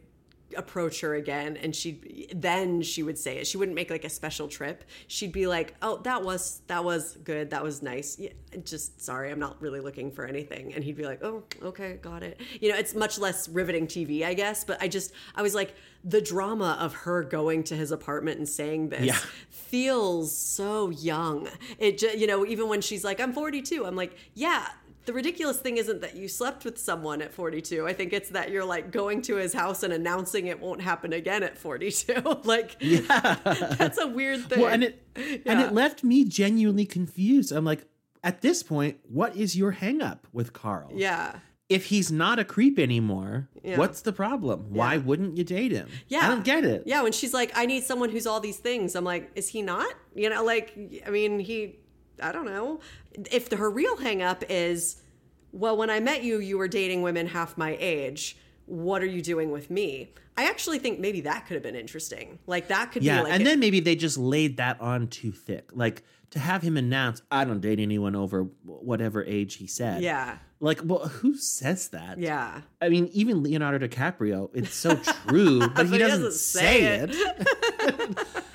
approach her again and she then she would say it. She wouldn't make like a special trip. She'd be like oh that was that was good. That was nice. Yeah, just sorry i'm not really looking for anything. And he'd be like oh okay got it. You know it's much less riveting tv i guess but i just i was like the drama of her going to his apartment and saying this Yeah. feels so young. It just you know even when she's like i'm 42 i'm like yeah the ridiculous thing isn't that you slept with someone at 42. I think it's that you're like going to his house and announcing it won't happen again at 42. <laughs> like, yeah, <laughs> that's a weird thing. well, and it and it left me genuinely confused. I'm like, at this point, what is your hang up with Carl? yeah. If he's not a creep anymore, Yeah. what's the problem? Why wouldn't you date him? Yeah. I don't get it. Yeah. When she's like, I need someone who's all these things, I'm like, is he not? You know, like, I mean, he, I don't know. If the, her real hang up is, well, when I met you, you were dating women half my age. what are you doing with me? I actually think maybe that could have been interesting. Like that could Yeah, be like and a- then maybe they just laid that on too thick. Like to have him announce, "I don't date anyone over whatever age he said." Yeah. Like, well, who says that? Yeah. I mean, even Leonardo DiCaprio, it's so true, <laughs> but, he, doesn't say, it. <laughs>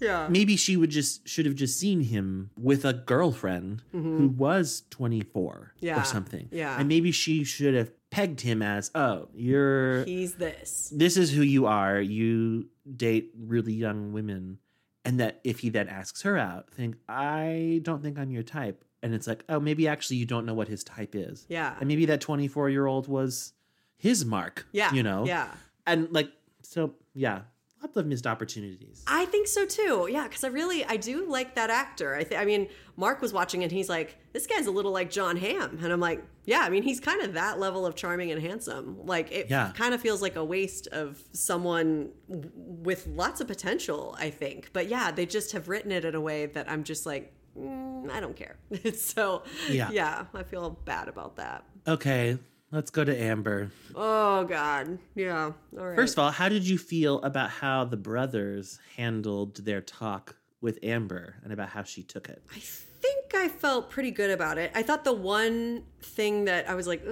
Yeah. Maybe she would just should have just seen him with a girlfriend who was 24 Mm-hmm. Yeah, or something. yeah. And maybe she should have pegged him as, "Oh, you're He's this. this is who you are. You date really young women." And that if he then asks her out, think, "I don't think I'm your type." And it's like, "Oh, maybe actually you don't know what his type is." Yeah. And maybe that 24-year-old was his mark. Yeah. You know? Yeah. And like so yeah, lots of missed opportunities. I think so too. Yeah, because I really I do like that actor. I th- I mean, Mark was watching and he's like, "This guy's a little like Jon Hamm," and I'm like, "Yeah, I mean, he's kind of that level of charming and handsome. Like, it Yeah. kind of feels like a waste of someone w- with lots of potential. I think, but yeah, they just have written it in a way that I'm just like, mm, I don't care. <laughs> so Yeah. yeah, I feel bad about that. Okay, let's go to Amber. Oh God, yeah. All right. First of all, how did you feel about how the brothers handled their talk with Amber and about how she took it? I think I felt pretty good about it. I thought the one thing that I was like,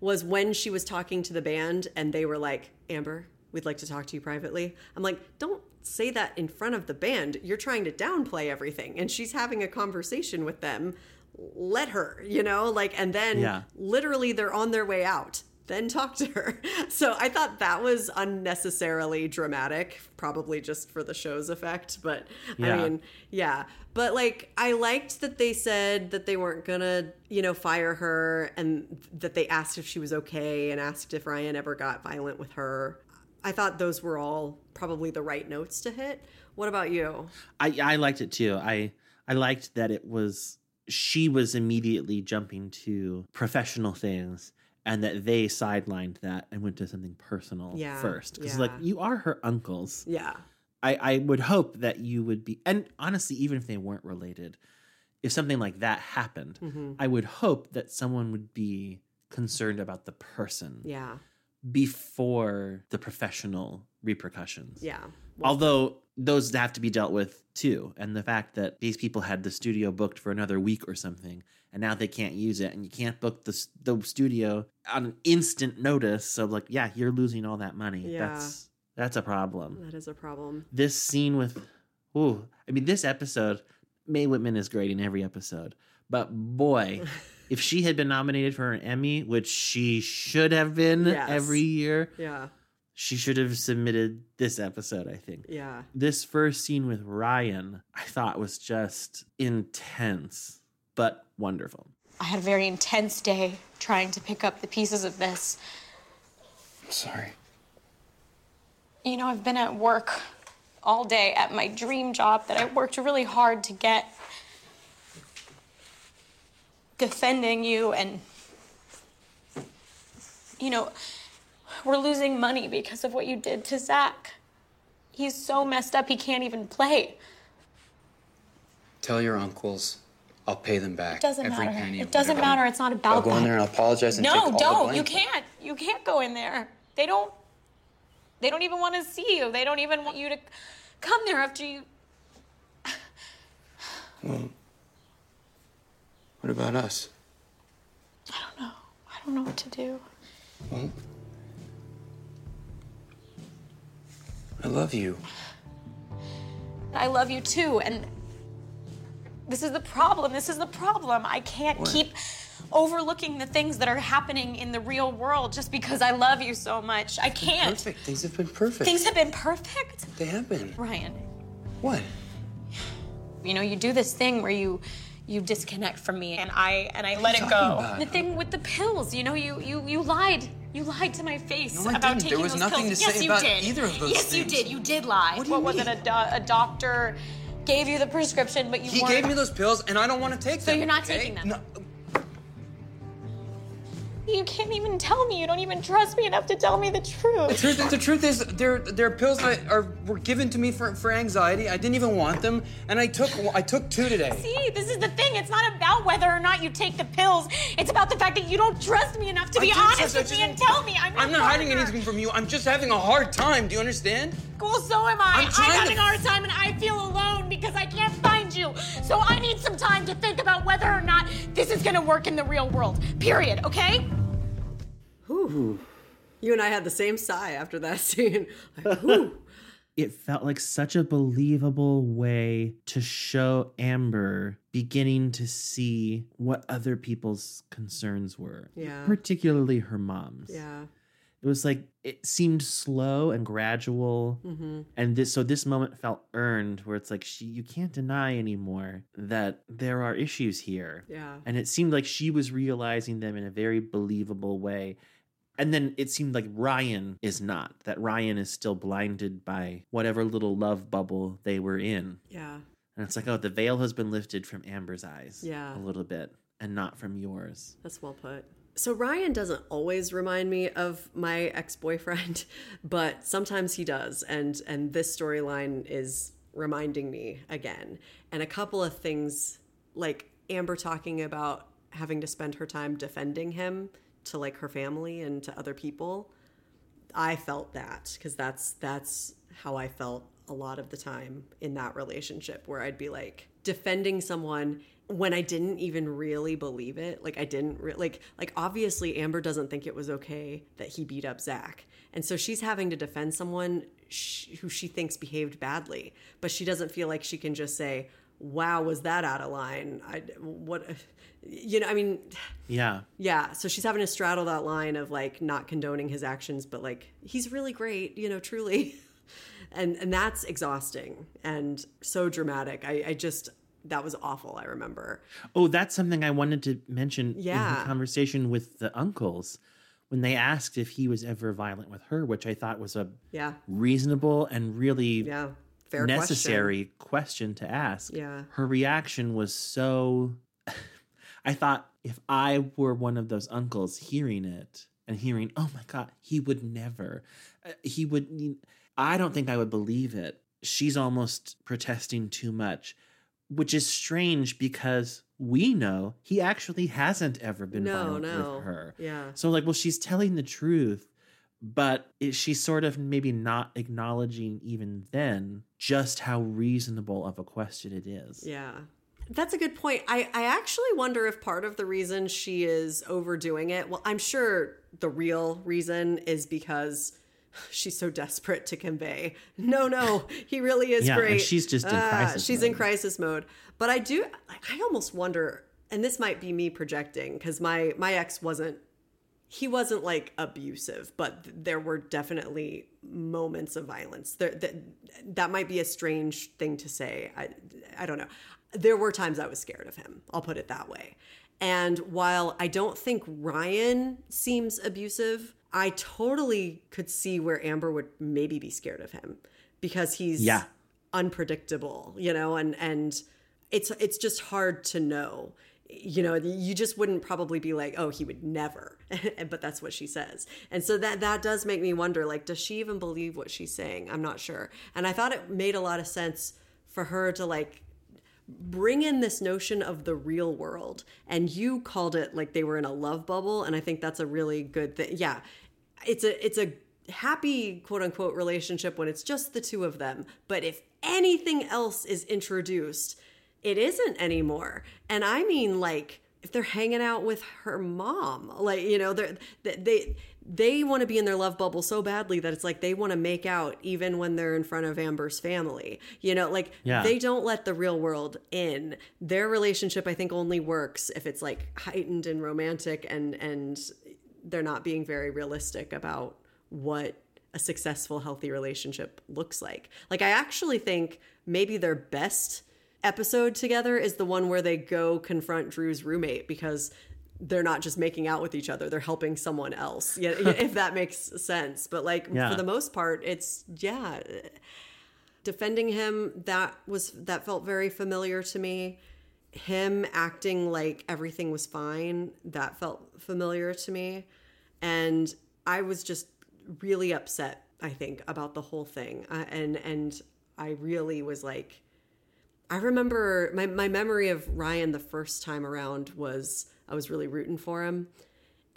was when she was talking to the band and they were like, Amber, we'd like to talk to you privately. I'm like, don't say that in front of the band. You're trying to downplay everything. And she's having a conversation with them. Let her, you know, like, and then Yeah. literally they're on their way out. Then talk to her. <laughs> So I thought that was unnecessarily dramatic, probably just for the show's effect. But Yeah. I mean, yeah. But like, I liked that they said that they weren't gonna, you know, fire her and that they asked if she was okay and asked if Ryan ever got violent with her. I thought those were all probably the right notes to hit. What about you? I I liked it too. I I liked that it was she was immediately jumping to professional things and that they sidelined that and went to something personal Yeah, first. Because yeah. like you are her uncles. Yeah. I, I would hope that you would be and honestly, even if they weren't related, if something like that happened, Mm-hmm. I would hope that someone would be concerned about the person Yeah. before the professional repercussions. Yeah. Although those have to be dealt with too. And the fact that these people had the studio booked for another week or something, and now they can't use it, and you can't book the, the studio on an instant notice. So, like, yeah, you're losing all that money. Yeah. That's that's a problem. That is a problem. This scene with, ooh, I mean, this episode, Mae Whitman is great in every episode. But boy, <laughs> if she had been nominated for an Emmy, which she should have been Yes. every year, Yeah. She should have submitted this episode, I think. Yeah. This first scene with Ryan, I thought was just intense, but wonderful. I had a very intense day trying to pick up the pieces of this. I'm sorry. You know, I've been at work all day at my dream job that I worked really hard to get. Defending you and. You know, we're losing money because of what you did to Zach. He's so messed up he can't even play. Tell your uncles I'll pay them back. It doesn't every matter. penny It doesn't whatever. matter. It's not about I'll go in there and I'll apologize and take all No, don't. You can't. You can't go in there. They don't. They don't even want to see you. They don't even want you to come there after you. Well, what about us? I don't know. I don't know what to do. Well, I love you. I love you too, and this is the problem. This is the problem. I can't What? keep overlooking the things that are happening in the real world just because I love you so much. I can't. Perfect. Things have been perfect. Things have been perfect. They have been. Ryan, What? you know, you do this thing where you you disconnect from me and I and I let are it go. about? The thing with the pills, you know, you you you lied. You lied to my face No, I about didn't. There taking was those nothing pills. to yes, say you about did. either of those Yes, you things. did. You did lie. What do you was mean? it? A, do- a doctor gave you the prescription, but you He weren't. gave me those pills and I don't want to take them. So you're not okay? taking them? No. You can't even tell me. You don't even trust me enough to tell me the The truth. truth, the truth is, there, there are pills that are were given to me for, for anxiety. I didn't even want them, and I took I took two today. See, this is the thing. It's not about whether or not you take the pills. It's about the fact that you don't trust me enough to I be honest trust- with me and tell me I'm I'm not hiding anything from you. I'm just having a hard time. Do you understand? Well, so am I. I'm trying to- having a hard time and I feel alone because I can't find you. So I need some time to think about whether or not this is gonna work in the real world. Period, okay? You and I had the same sigh after that <laughs> scene. Like, <laughs> it felt like such a believable way to show Amber beginning to see what other people's concerns were. Yeah. Particularly her mom's. yeah. It was like it seemed slow and gradual. Mm-hmm. And this so this moment felt earned where it's like she you can't deny anymore that there are issues here. Yeah. And it seemed like she was realizing them in a very believable way. And then it seemed like Ryan is not, that Ryan is still blinded by whatever little love bubble they were in. Yeah. And it's like, oh, the veil has been lifted from Amber's eyes Yeah. a little bit and not from yours. That's well put. So Ryan doesn't always remind me of my ex-boyfriend, <laughs> but sometimes he does, and and this storyline is reminding me again. And a couple of things like Amber talking about having to spend her time defending him to like her family and to other people. I felt that because that's that's how I felt a lot of the time in that relationship where I'd be like defending someone when I didn't even really believe it. Like I didn't re- like like obviously Amber doesn't think it was okay that he beat up Zach, and so she's having to defend someone sh- who she thinks behaved badly, but she doesn't feel like she can just say, "Wow, was that out of line?" I what. You know, I mean, Yeah. yeah, so she's having to straddle that line of like not condoning his actions, but like he's really great, you know, truly. <laughs> And and that's exhausting and so dramatic. I, I just that was awful, I remember. Oh, that's something I wanted to mention yeah. in the conversation with the uncles when they asked if he was ever violent with her, which I thought was a Yeah. reasonable and really Yeah. Fair necessary question. to ask. Yeah. Her reaction was so. <laughs> I thought if I were one of those uncles hearing it and hearing, oh my God, he would never, uh, he would, I don't think I would believe it. She's almost protesting too much, which is strange because we know he actually hasn't ever been No, violent no. with her. Yeah. So, like, well, she's telling the truth, but she's sort of maybe not acknowledging even then just how reasonable of a question it is. Yeah. That's a good point. I, I actually wonder if part of the reason she is overdoing it, well, I'm sure the real reason is because she's so desperate to convey, no, no, he really is Yeah, great. she's just in Ah, crisis She's in mode. crisis mode. But I do, I almost wonder, and this might be me projecting, because my, my ex wasn't he wasn't like abusive, but there were definitely moments of violence. There, that that might be a strange thing to say. I, I don't know. There were times I was scared of him. I'll put it that way. And while I don't think Ryan seems abusive, I totally could see where Amber would maybe be scared of him because he's Yeah. unpredictable, you know, and and it's it's just hard to know. You know, you just wouldn't probably be like, "Oh, he would never." <laughs> but that's what she says. And so that that does make me wonder like does she even believe what she's saying? I'm not sure. And I thought it made a lot of sense for her to like bring in this notion of the real world and you called it like they were in a love bubble and i think that's a really good thing yeah it's a it's a happy quote unquote relationship when it's just the two of them. But if anything else is introduced it isn't anymore. And i mean like if they're hanging out with her mom like you know they're they they, they want to be in their love bubble so badly that it's like they want to make out even when they're in front of amber's family. You know like Yeah. they don't let the real world in. Their relationship i think only works if it's like heightened and romantic and and they're not being very realistic about what a successful healthy relationship looks like. Like i actually think maybe their best episode together is the one where they go confront drew's roommate because they're not just making out with each other they're helping someone else. Yeah if that <laughs> makes sense. But like Yeah. for the most part it's yeah defending him that was that felt very familiar to me him acting like everything was fine, that felt familiar to me. And I was just really upset, I think, about the whole thing. Uh, and and I really was like I remember my, my memory of Ryan the first time around was I was really rooting for him.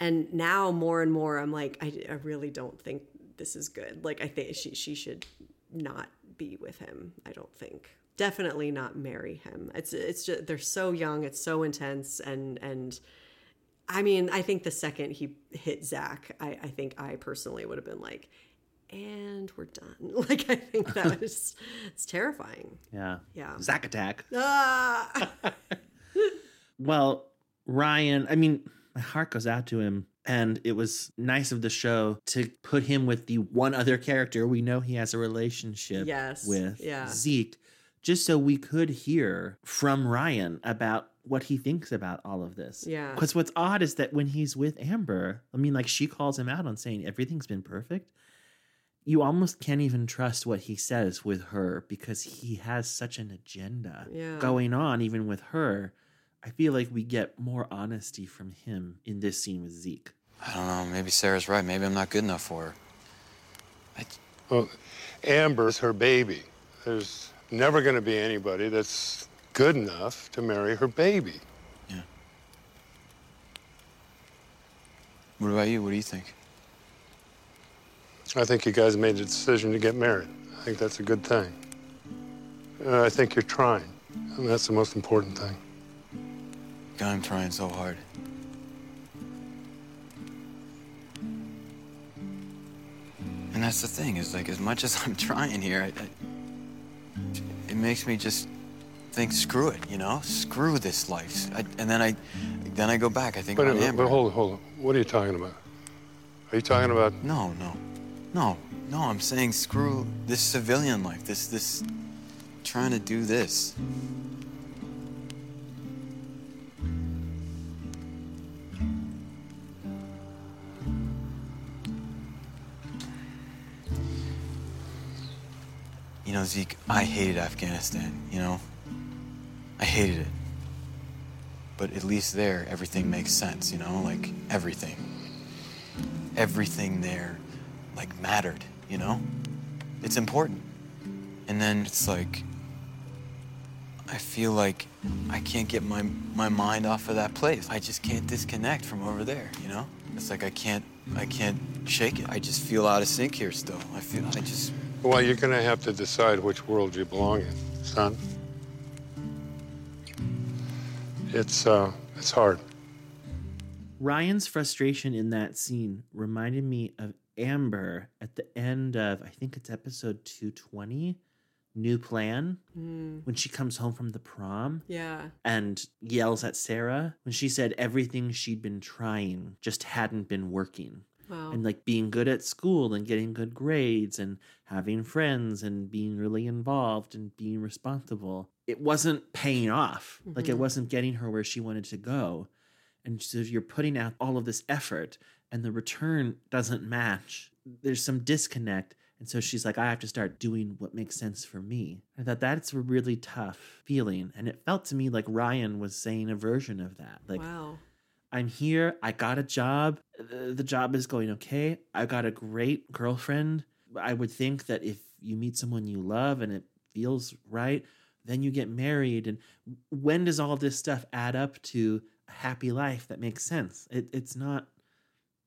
And now more and more I'm like, I, I really don't think this is good. Like I think she she should not be with him. I don't think. Definitely not marry him. It's it's just they're so young, it's so intense and and I mean, I think the second he hit Zach, I, I think I personally would have been like, and we're done. <laughs> Like I think that <laughs> was it's terrifying. Yeah. Yeah. Zach attack. Ah! <laughs> Well, Ryan, I mean, my heart goes out to him. And it was nice of the show to put him with the one other character we know he has a relationship Yes, with, yeah. Zeke, just so we could hear from Ryan about what he thinks about all of this. Yeah. Because what's odd is that when he's with Amber, I mean, like she calls him out on saying everything's been perfect. You almost can't even trust what he says with her because he has such an agenda Yeah. going on, even with her. I feel like we get more honesty from him in this scene with Zeke. I don't know. Maybe Sarah's right. Maybe I'm not good enough for her. Well, Amber's her baby. There's never going to be anybody that's good enough to marry her baby. Yeah. What about you? What do you think? I think you guys made the decision to get married. I think that's a good thing. Uh, I think you're trying, and that's the most important thing. God, I'm trying so hard. And that's the thing is like as much as I'm <laughs> trying here, I, I, it makes me just think screw it, you know, screw this life. I, and then I, then I go back. I think But, uh, but hold hold on. What are you talking about? Are you talking about? No, no, no, no. I'm saying screw this civilian life. This, this, trying to do this. You know, Zeke, I hated Afghanistan, you know? I hated it. But at least there, everything makes sense, you know? Like, everything. Everything there, like, mattered, you know? It's important. And then it's like, I feel like I can't get my, my mind off of that place. I just can't disconnect from over there, you know? It's like I can't, I can't shake it. I just feel out of sync here still. I feel, I just, Well, you're going to have to decide which world you belong in, son. It's uh, it's hard. Ryan's frustration in that scene reminded me of Amber at the end of, I think it's episode 220, New Plan, Mm. when she comes home from the prom Yeah. and yells at Sarah when she said everything she'd been trying just hadn't been working. Wow. And like being good at school and getting good grades and having friends and being really involved and being responsible. It wasn't paying off. Like it Mhm. wasn't getting her where she wanted to go. And so you're putting out all of this effort and the return doesn't match. There's some disconnect. And so she's like, I have to start doing what makes sense for me. I thought that's a really tough feeling. And it felt to me like Ryan was saying a version of that. Like, wow. I'm here. I got a job. The job is going okay. I got a great girlfriend. I would think that if you meet someone you love and it feels right, then you get married. And when does all this stuff add up to a happy life that makes sense? It, it's not.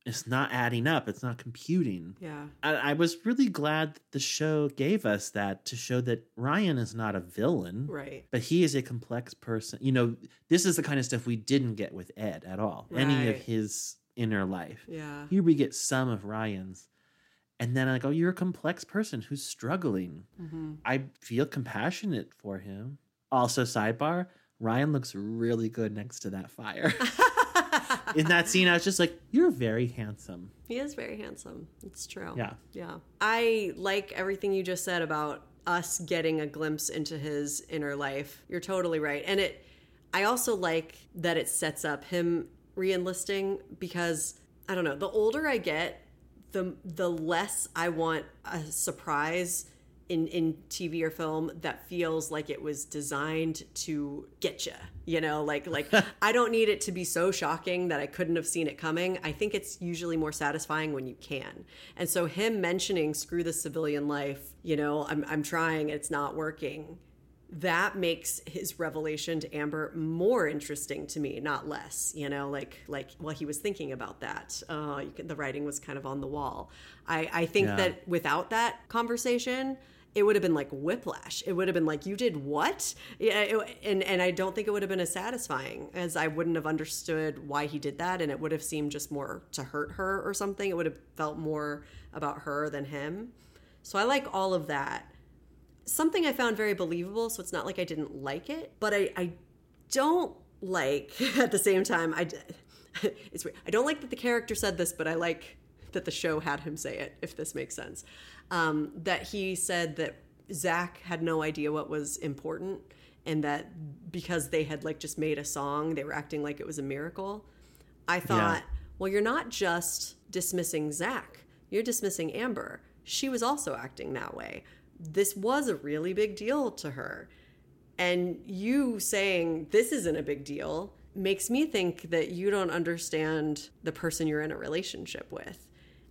It's not adding up. It's not computing. Yeah. I, I was really glad that the show gave us that to show that Ryan is not a villain. Right. But he is a complex person. You know, this is the kind of stuff we didn't get with Ed at all. Any of his inner life. Yeah. Here we get some of Ryan's. And then I go, you're a complex person who's struggling. Mhm. I feel compassionate for him. Also, sidebar, Ryan looks really good next to that fire. <laughs> In that scene, I was just like, you're very handsome. He is very handsome. It's true. Yeah. Yeah. I like everything you just said about us getting a glimpse into his inner life. You're totally right. And it I also like that it sets up him re-enlisting because I don't know, the older I get, the the less I want a surprise in, in TV or film that feels like it was designed to get you. You know, like like <laughs> I don't need it to be so shocking that I couldn't have seen it coming. I think it's usually more satisfying when you can. And so him mentioning screw the civilian life, you know, I'm I'm trying, it's not working. That makes his revelation to Amber more interesting to me, not less. You know, like like well, he was thinking about that. Uh, you can, the writing was kind of on the wall. I I think Yeah. that without that conversation, it would have been like whiplash. It would have been like, you did what? Yeah, it- and and I don't think it would have been as satisfying as I wouldn't have understood why he did that, and it would have seemed just more to hurt her or something. It would have felt more about her than him. So I like all of that. Something I found very believable. So it's not like I didn't like it, but I I don't like <laughs> at the same time. I <laughs> it's weird. I don't like that the character said this, but I like that the show had him say it. If this makes sense, um, that he said that Zach had no idea what was important, and that because they had like just made a song, they were acting like it was a miracle. I thought, well, you're not just dismissing Zach, you're dismissing Amber. She was also acting that way. This was a really big deal to her. And you saying this isn't a big deal makes me think that you don't understand the person you're in a relationship with.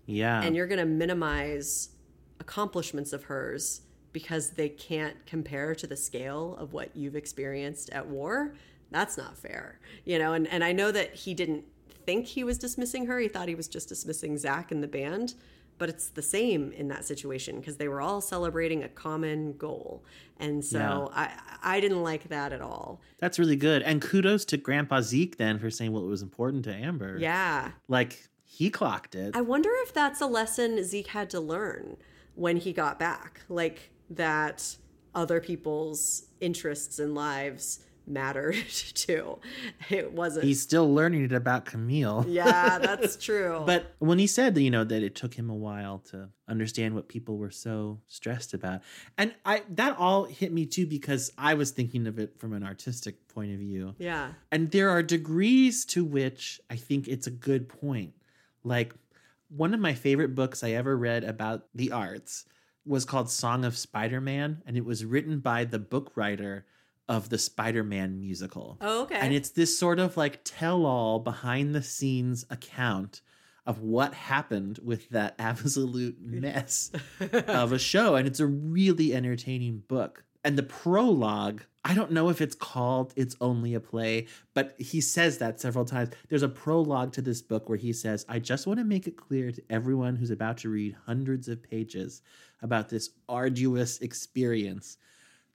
Yeah. And you're going to minimize accomplishments of hers because they can't compare to the scale of what you've experienced at war. That's not fair. You know, and, and I know that he didn't think he was dismissing her. He thought he was just dismissing Zach and the band. But it's the same in that situation because they were all celebrating a common goal. And so I, I didn't like that at all. That's really good. And kudos to Grandpa Zeke then for saying what it was important to Amber. Yeah. Like he clocked it. I wonder if that's a lesson Zeke had to learn when he got back. Like that other people's interests and lives mattered <laughs> too. It wasn't. He's still learning it about Camille. <laughs> yeah, that's true. <laughs> But when he said that, you know, that it took him a while to understand what people were so stressed about. And I that all hit me too because I was thinking of it from an artistic point of view. yeah. And there are degrees to which I think it's a good point. Like one of my favorite books I ever read about the arts was called Song of Spider-Man and it was written by the book writer of the Spider-Man musical. Oh, okay. And it's this sort of like tell-all behind the scenes account of what happened with that <laughs> absolute mess <laughs> of a show and it's a really entertaining book. And the prologue, I don't know if it's called It's Only a Play, but he says that several times. There's a prologue to this book where he says, I just want to make it clear to everyone who's about to read hundreds of pages about this arduous experience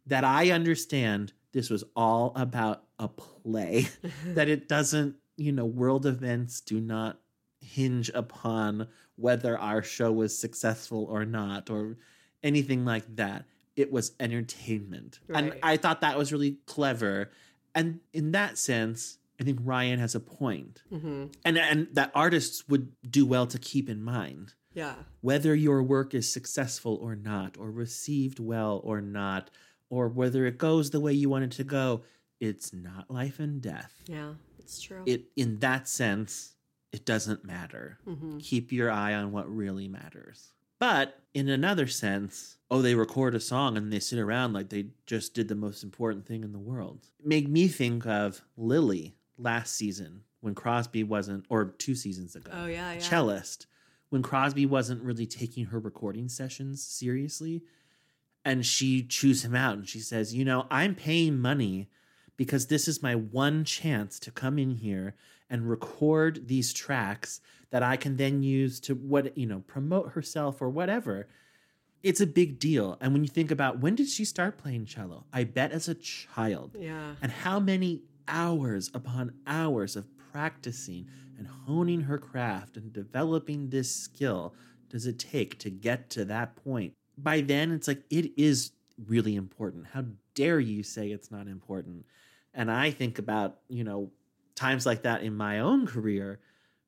that I understand this was all about a play, <laughs> that it doesn't, you know, world events do not hinge upon whether our show was successful or not or anything like that. It was entertainment. And I thought that was really clever. And in that sense, I think Ryan has a point. hmm And and that artists would do well to keep in mind Yeah. whether your work is successful or not, or received well or not, or whether it goes the way you want it to go, it's not life and death. Yeah. It's true. It in that sense, it doesn't matter. Mhm. Keep your eye on what really matters. But in another sense, oh, they record a song and they sit around like they just did the most important thing in the world. It made me think of Lily last season when Crosby wasn't, or two seasons ago Oh, yeah, yeah. cellist when Crosby wasn't really taking her recording sessions seriously. And she chews him out and she says, You know, I'm paying money because this is my one chance to come in here and record these tracks that I can then use to what, you know, promote herself or whatever. It's a big deal. And when you think about when did she start playing cello? I bet as a child. Yeah. And how many hours upon hours of practicing and honing her craft and developing this skill does it take to get to that point? By then, it's like, it is really important. How dare you say it's not important? And I think about, you know, times like that in my own career.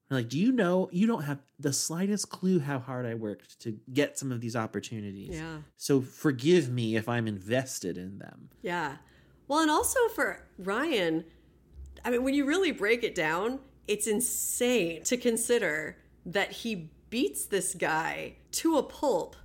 Like, do you know, you don't have the slightest clue how hard I worked to get some of these opportunities. Yeah. So forgive me if I'm invested in them. Yeah. Well, and also for Ryan, I mean, when you really break it down, it's insane to consider that he beats this guy to a pulp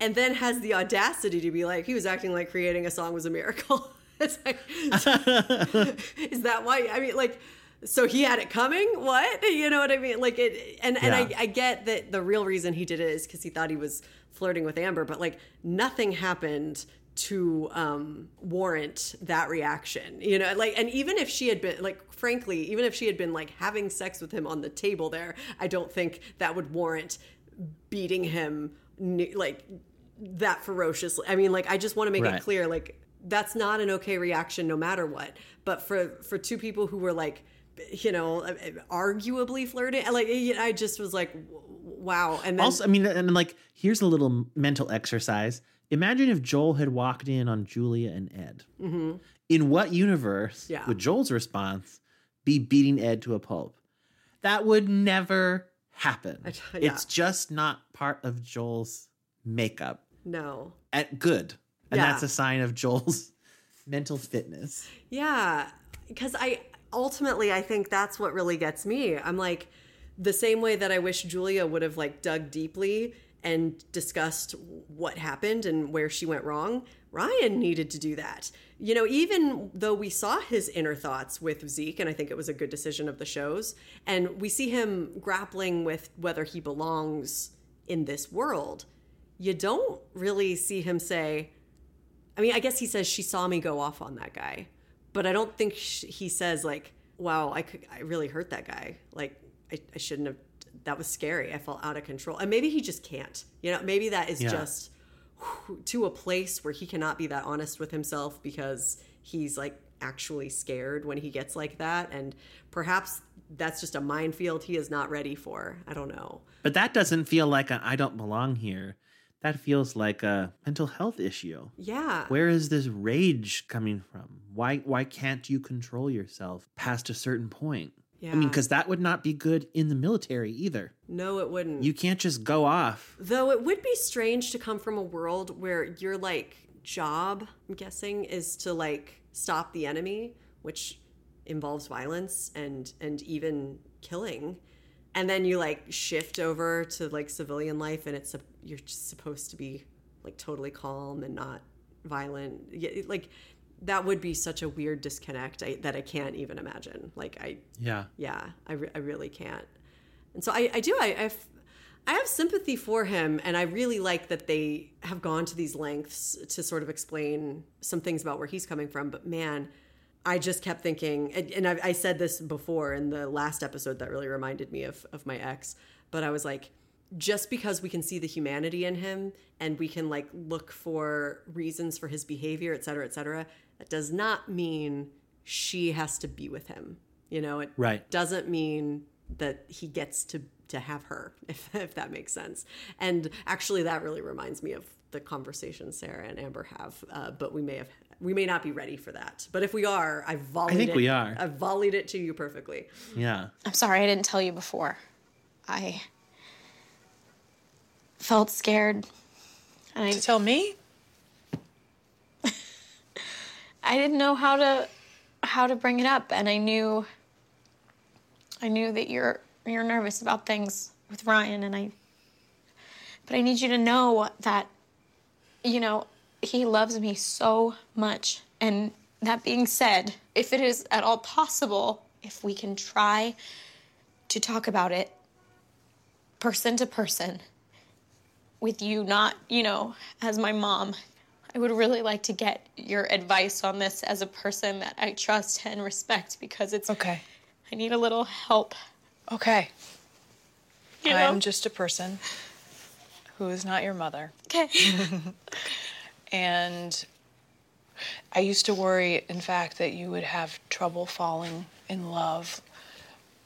and then has the audacity to be like, he was acting like creating a song was a miracle. <laughs> it's like, <laughs> is that why? I mean, like, so he had it coming. What <laughs> you know what I mean? Like it, and and I, I get that the real reason he did it is because he thought he was flirting with Amber, but like nothing happened to um warrant that reaction you know like and even if she had been like frankly even if she had been like having sex with him on the table there i don't think that would warrant beating him like that ferociously i mean like i just want to make Right. it clear like that's not an okay reaction no matter what but for for two people who were like you know arguably flirting like i just was like wow and then also, I mean, and like, here's a little mental exercise. Imagine if Joel had walked in on Julia and Ed. Mhm. In what universe Yeah. would Joel's response be beating Ed to a pulp? That would never happen. yeah. It's just not part of Joel's makeup. No At good. And Yeah. that's a sign of Joel's <laughs> mental fitness. Yeah, because I ultimately I think that's what really gets me. I'm like the same way that I wish Julia would have like dug deeply and discussed what happened and where she went wrong. Ryan needed to do that. You know, even though we saw his inner thoughts with Zeke, and I think it was a good decision of the shows, and we see him grappling with whether he belongs in this world, you don't really see him say, I mean, I guess he says she saw me go off on that guy, but I don't think sh- he says like, "Wow, I could, I really hurt that guy. Like, I, I shouldn't have. That was scary. I felt out of control." And maybe he just can't. You know, maybe that is Yeah. just whew, to a place where he cannot be that honest with himself because he's like actually scared when he gets like that, and perhaps that's just a minefield he is not ready for. I don't know. But that doesn't feel like a I don't belong here. That feels like a mental health issue. Yeah. Where is this rage coming from? Why why can't you control yourself past a certain point? Yeah. I mean, because that would not be good in the military either. No, it wouldn't. You can't just go off. Though it would be strange to come from a world where your like job, I'm guessing, is to like stop the enemy, which involves violence and and even killing. And then you like shift over to like civilian life and it's a, you're just supposed to be like totally calm and not violent. Like that would be such a weird disconnect I, that I can't even imagine. Like I Yeah. yeah, I, re- I really can't. And so I, I do, I, I've, I have sympathy for him, and I really like that they have gone to these lengths to sort of explain some things about where he's coming from. But man, I just kept thinking, and, and I, I said this before in the last episode that really reminded me of, of my ex, but I was like, just because we can see the humanity in him and we can like look for reasons for his behavior, et cetera, et cetera, that does not mean she has to be with him. You know, it Right. doesn't mean that he gets to to have her, <laughs> if if that makes sense. And actually, that really reminds me of the conversation Sarah and Amber have. Uh, but we may have we may not be ready for that. But if we are, I volleyed. I think it, we are. I volleyed it to you perfectly. Yeah. I'm sorry I didn't tell you before. I felt scared. And I, To tell me? <laughs> I didn't know how to how to bring it up and I knew I knew that you're you're nervous about things with Ryan and I but I need you to know that you know he loves me so much and that being said if it is at all possible if we can try to talk about it person to person with you not you know as my mom I would really like to get your advice on this as a person that I trust and respect because it's okay. I need a little help. Okay. You I'm just a person who is not your mother. Okay. <laughs> And I used to worry, in fact, that you would have trouble falling in love,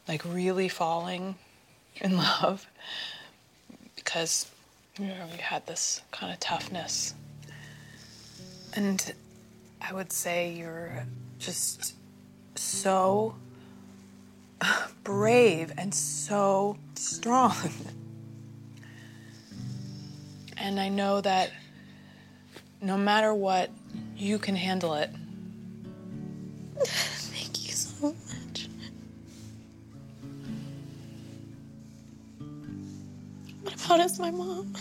like really falling in <laughs> love, because you know you had this kind of toughness. And I would say you're just so <laughs> brave and so strong. <laughs> And I know that no matter what, you can handle it. <sighs> Thank you so much. What about us, my mom?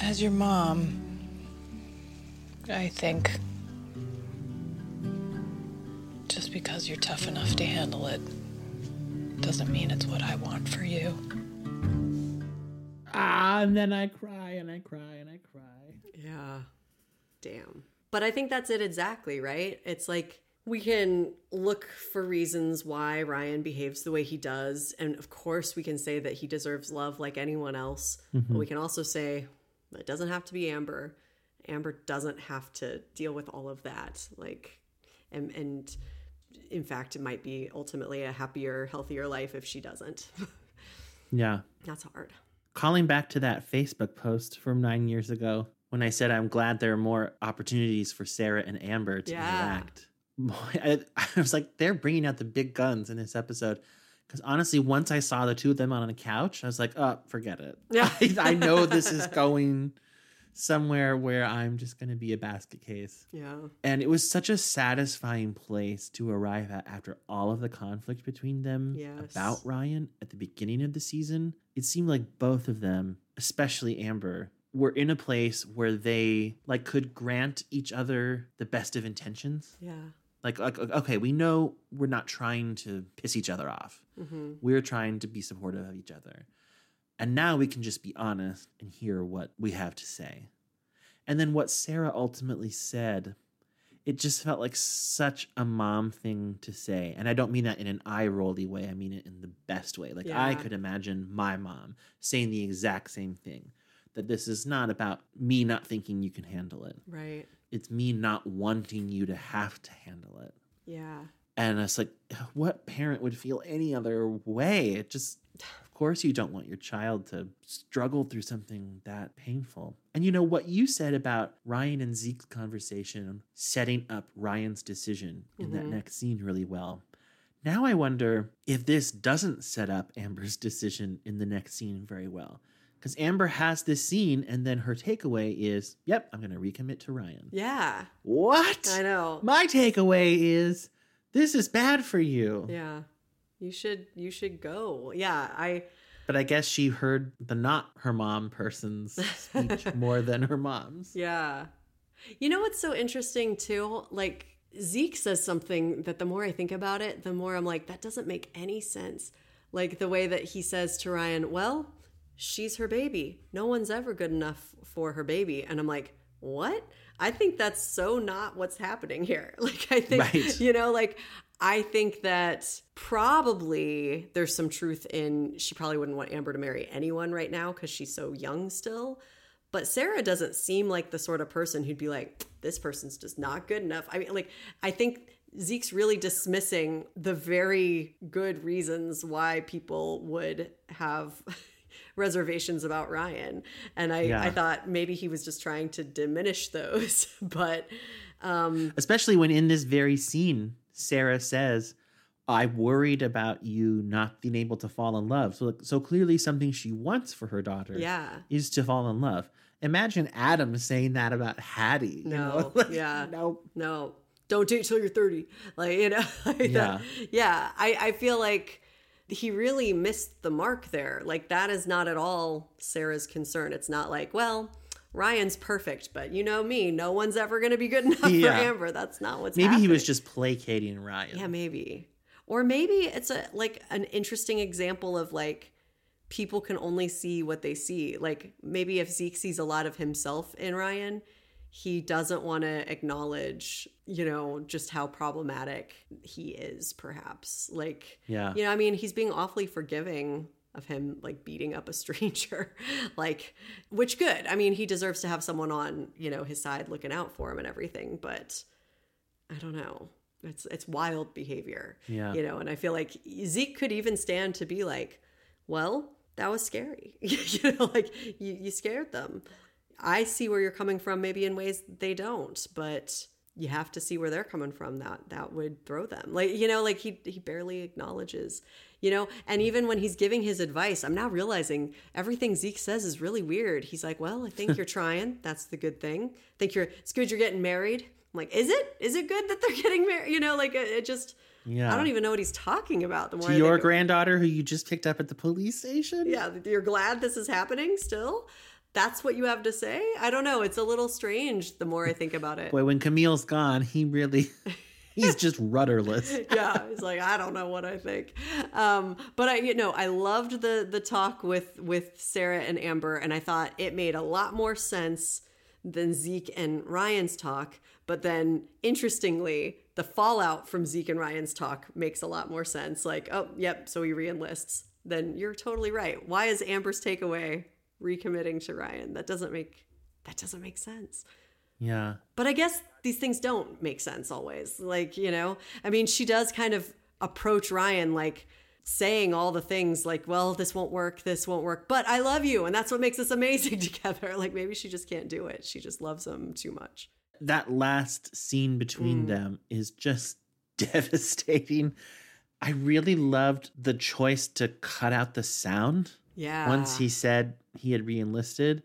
As your mom, I think just because you're tough enough to handle it doesn't mean it's what I want for you. Ah, and then I cry and I cry and I cry. Yeah. Damn. But I think that's it exactly, right? It's like we can look for reasons why Ryan behaves the way he does. And of course, we can say that he deserves love like anyone else. But Mhm. we can also say it doesn't have to be Amber. Amber doesn't have to deal with all of that. Like, and, and in fact, it might be ultimately a happier, healthier life if she doesn't. <laughs> Yeah. That's hard. Calling back to that Facebook post from nine years ago when I said I'm glad there are more opportunities for Sarah and Amber to Yeah. interact. <laughs> I, I was like, they're bringing out the big guns in this episode. Because honestly, once I saw the two of them on a couch, I was like, oh, forget it. Yeah. <laughs> I, I know this is going somewhere where I'm just going to be a basket case. Yeah. And it was such a satisfying place to arrive at after all of the conflict between them Yes. about Ryan at the beginning of the season. It seemed like both of them, especially Amber, were in a place where they like could grant each other the best of intentions. Yeah. Like, like okay, we know we're not trying to piss each other off. Mhm. We're trying to be supportive of each other. And now we can just be honest and hear what we have to say. And then what Sarah ultimately said, it just felt like such a mom thing to say. And I don't mean that in an eye rolly way, I mean it in the best way. Like I could imagine my mom saying the exact same thing that this is not about me not thinking you can handle it. Right. It's me not wanting you to have to handle it. Yeah. And it's like, what parent would feel any other way? It just, <laughs> of course, you don't want your child to struggle through something that painful. And you know what you said about Ryan and Zeke's conversation setting up Ryan's decision in that Mhm. next scene really well. Now I wonder if this doesn't set up Amber's decision in the next scene very well. Because Amber has this scene, and then her takeaway is, yep, I'm going to recommit to Ryan. Yeah. What? I know. My takeaway is this is bad for you. Yeah. You should you should go. Yeah, I But I guess she heard the not her mom person's speech <laughs> more than her mom's. yeah. You know what's so interesting too? Like Zeke says something that the more I think about it, the more I'm like that doesn't make any sense. Like the way that he says to Ryan, "Well, she's her baby. No one's ever good enough for her baby." And I'm like, "What?" I think that's so not what's happening here. <laughs> Like I think Right. you know, like I think that probably there's some truth in she probably wouldn't want Amber to marry anyone right now because she's so young still. But Sarah doesn't seem like the sort of person who'd be like, this person's just not good enough. I mean, like, I think Zeke's really dismissing the very good reasons why people would have <laughs> reservations about Ryan. And I, Yeah. I thought maybe he was just trying to diminish those. <laughs> But um, Especially when in this very scene, Sarah says, I worried about you not being able to fall in love. So, so clearly, something she wants for her daughter Yeah. is to fall in love. Imagine Adam saying that about Haddie. you know? No, <laughs> Like, yeah, no, no, don't date till you're 30. Like you know, <laughs> like Yeah. that- yeah. I I feel like he really missed the mark there. Like that is not at all Sarah's concern. It's not like, well, Ryan's perfect, but you know me, no one's ever going to be good <laughs> enough Yeah. for Amber. That's not what's Maybe he was just placating Ryan. Yeah, maybe. Or maybe it's a like an interesting example of like people can only see what they see. Like maybe if Zeke sees a lot of himself in Ryan, he doesn't want to acknowledge, you know, just how problematic he is perhaps. Like Yeah. You know, I mean, he's being awfully forgiving of him like beating up a <laughs> stranger. like which good. I mean, he deserves to have someone on, you know, his side looking out for him and everything, but I don't know. It's it's wild behavior. Yeah. You know, and I feel like Zeke could even stand to be like, well, that was scary. <laughs> you know, like you, you scared them. I see where you're coming from, maybe in ways they don't, but you have to see where they're coming from. That that would throw them. Like, you know, like he he barely acknowledges, you know, and even when he's giving his advice, I'm now realizing everything Zeke says is really weird. He's like, Well, I think <laughs> you're trying. That's the good thing. I think you're it's good you're getting married. I'm like, is it? Is it good that they're <laughs> getting married? You know, like it, it just Yeah. I don't even know what he's talking about. The more To your granddaughter who you just picked up at the police station? yeah, you're glad this is happening still. That's what you have to say? I don't know. It's a little strange the more I think about it. Boy, when Camille's gone, he really <laughs> he's just rudderless. <laughs> yeah, he's like, I don't know what I think. Um, but I, you know, I loved the the talk with with Sarah and Amber, and I thought it made a lot more sense than Zeke and Ryan's talk. But then, interestingly, the fallout from Zeke and Ryan's talk makes a lot more sense. Like, oh, yep, so he reenlists. Then you're totally right. Why is Amber's takeaway recommitting to Ryan? That doesn't make that doesn't make sense. Yeah. But I guess these things don't make sense always. Like, you know, I mean, she does kind of approach Ryan like saying all the things like, well, this won't work, this won't work, but I love you. And that's what makes us amazing <laughs> together. Like, maybe she just can't do it. She just loves him too much. That last scene between Mm. them is just <laughs> devastating. I really loved the choice to cut out the sound. Yeah. Once he said he had reenlisted,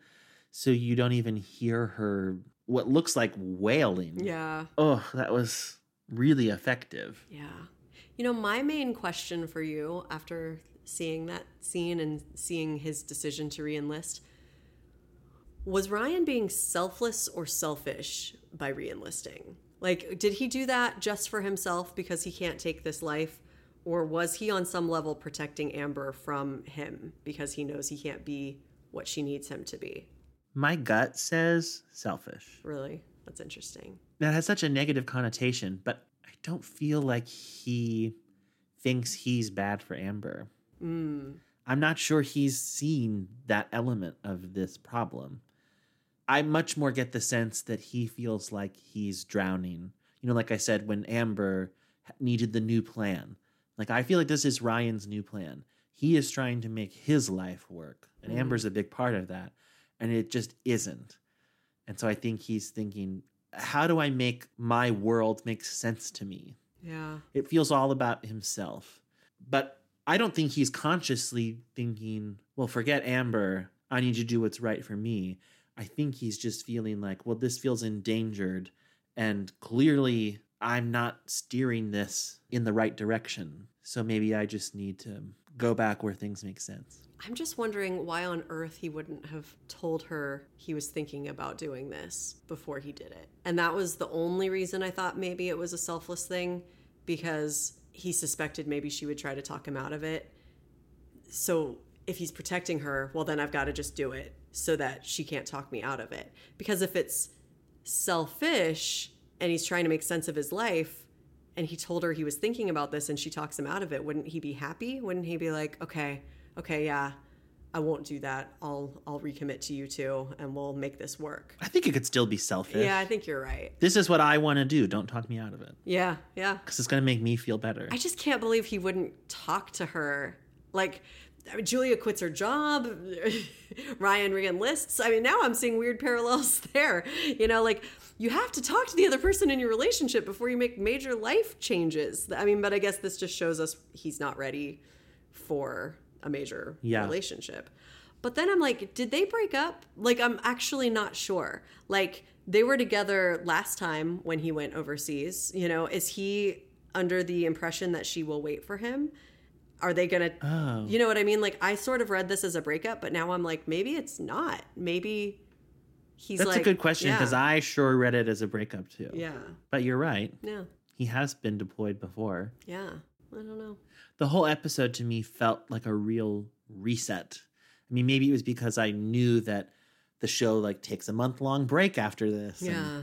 so you don't even hear her what looks like wailing. Yeah. Oh, that was really effective. Yeah. You know, my main question for you after seeing that scene and seeing his decision to reenlist was Ryan being selfless or selfish by reenlisting? Like, did he do that just for himself because he can't take this life? Or was he on some level protecting Amber from him because he knows he can't be what she needs him to be? My gut says selfish. Really? That's interesting. That has such a negative connotation, but I don't feel like he thinks he's bad for Amber. Mm. I'm not sure he's seen that element of this problem. I much more get the sense that he feels like he's drowning. You know, like I said, when Amber needed the new plan. Like, I feel like this is Ryan's new plan. He is trying to make his life work, and Mhm. Amber's a big part of that. And it just isn't. And so I think he's thinking, how do I make my world make sense to me? Yeah. It feels all about himself. But I don't think he's consciously thinking, well, forget Amber. I need to do what's right for me. I think he's just feeling like, well, this feels endangered. And clearly, I'm not steering this in the right direction. So maybe I just need to go back where things make sense. I'm just wondering why on earth he wouldn't have told her he was thinking about doing this before he did it. And that was the only reason I thought maybe it was a selfless thing because he suspected maybe she would try to talk him out of it. So if he's protecting her, well, then I've got to just do it so that she can't talk me out of it. Because if it's selfish and he's trying to make sense of his life, and he told her he was thinking about this and she talks him out of it, wouldn't he be happy? Wouldn't he be like, okay, okay, yeah, I won't do that. I'll I'll recommit to you two and we'll make this work. I think it could still be selfish. Yeah, I think you're right. This is what I want to do. Don't talk me out of it. Yeah, yeah. Because it's going to make me feel better. I just can't believe he wouldn't talk to her. Like I mean, Julia quits her job, <laughs> Ryan reenlists. I mean, now I'm seeing weird parallels <laughs> there. You know, like you have to talk to the other person in your relationship before you make major life changes. I mean, but I guess this just shows us he's not ready for a major Yeah. relationship. But then I'm like, did they break up? Like, I'm actually not sure. Like, they were together last time when he went overseas. You know, is he under the impression that she will wait for him? Are they gonna, Oh. you know what I mean? Like, I sort of read this as a breakup, but now I'm like, maybe it's not. Maybe he's That's like, a good question because yeah, I sure read it as a breakup too. Yeah. But you're right. Yeah. He has been deployed before. Yeah. I don't know. The whole episode to me felt like a real reset. I mean, maybe it was because I knew that the show like takes a month long break after this. and- Yeah.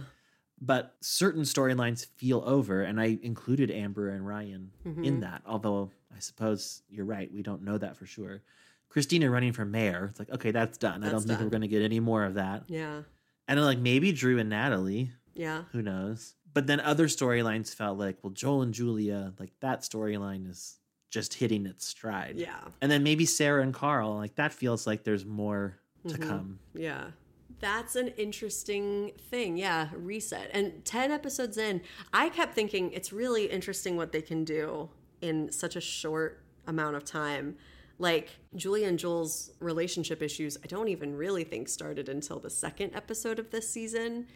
but certain storylines feel over, and I included Amber and Ryan in Mhm. that. Although I suppose you're right, we don't know that for sure. Christina running for mayor, it's like okay, that's done. I don't That's think we're going to get any more of that. Yeah. And then, like maybe Drew and Natalie. Yeah. Who knows? But then other storylines felt like, well, Joel and Julia, like that storyline is just hitting its stride. Yeah. And then maybe Sarah and Carl, like that feels like there's more to Mhm. come. Yeah. That's an interesting thing. Yeah, reset. And 10 episodes in, I kept thinking it's really interesting what they can do in such a short amount of time. Like Julia and Joel's relationship issues, I don't even really think started until the second episode of this season.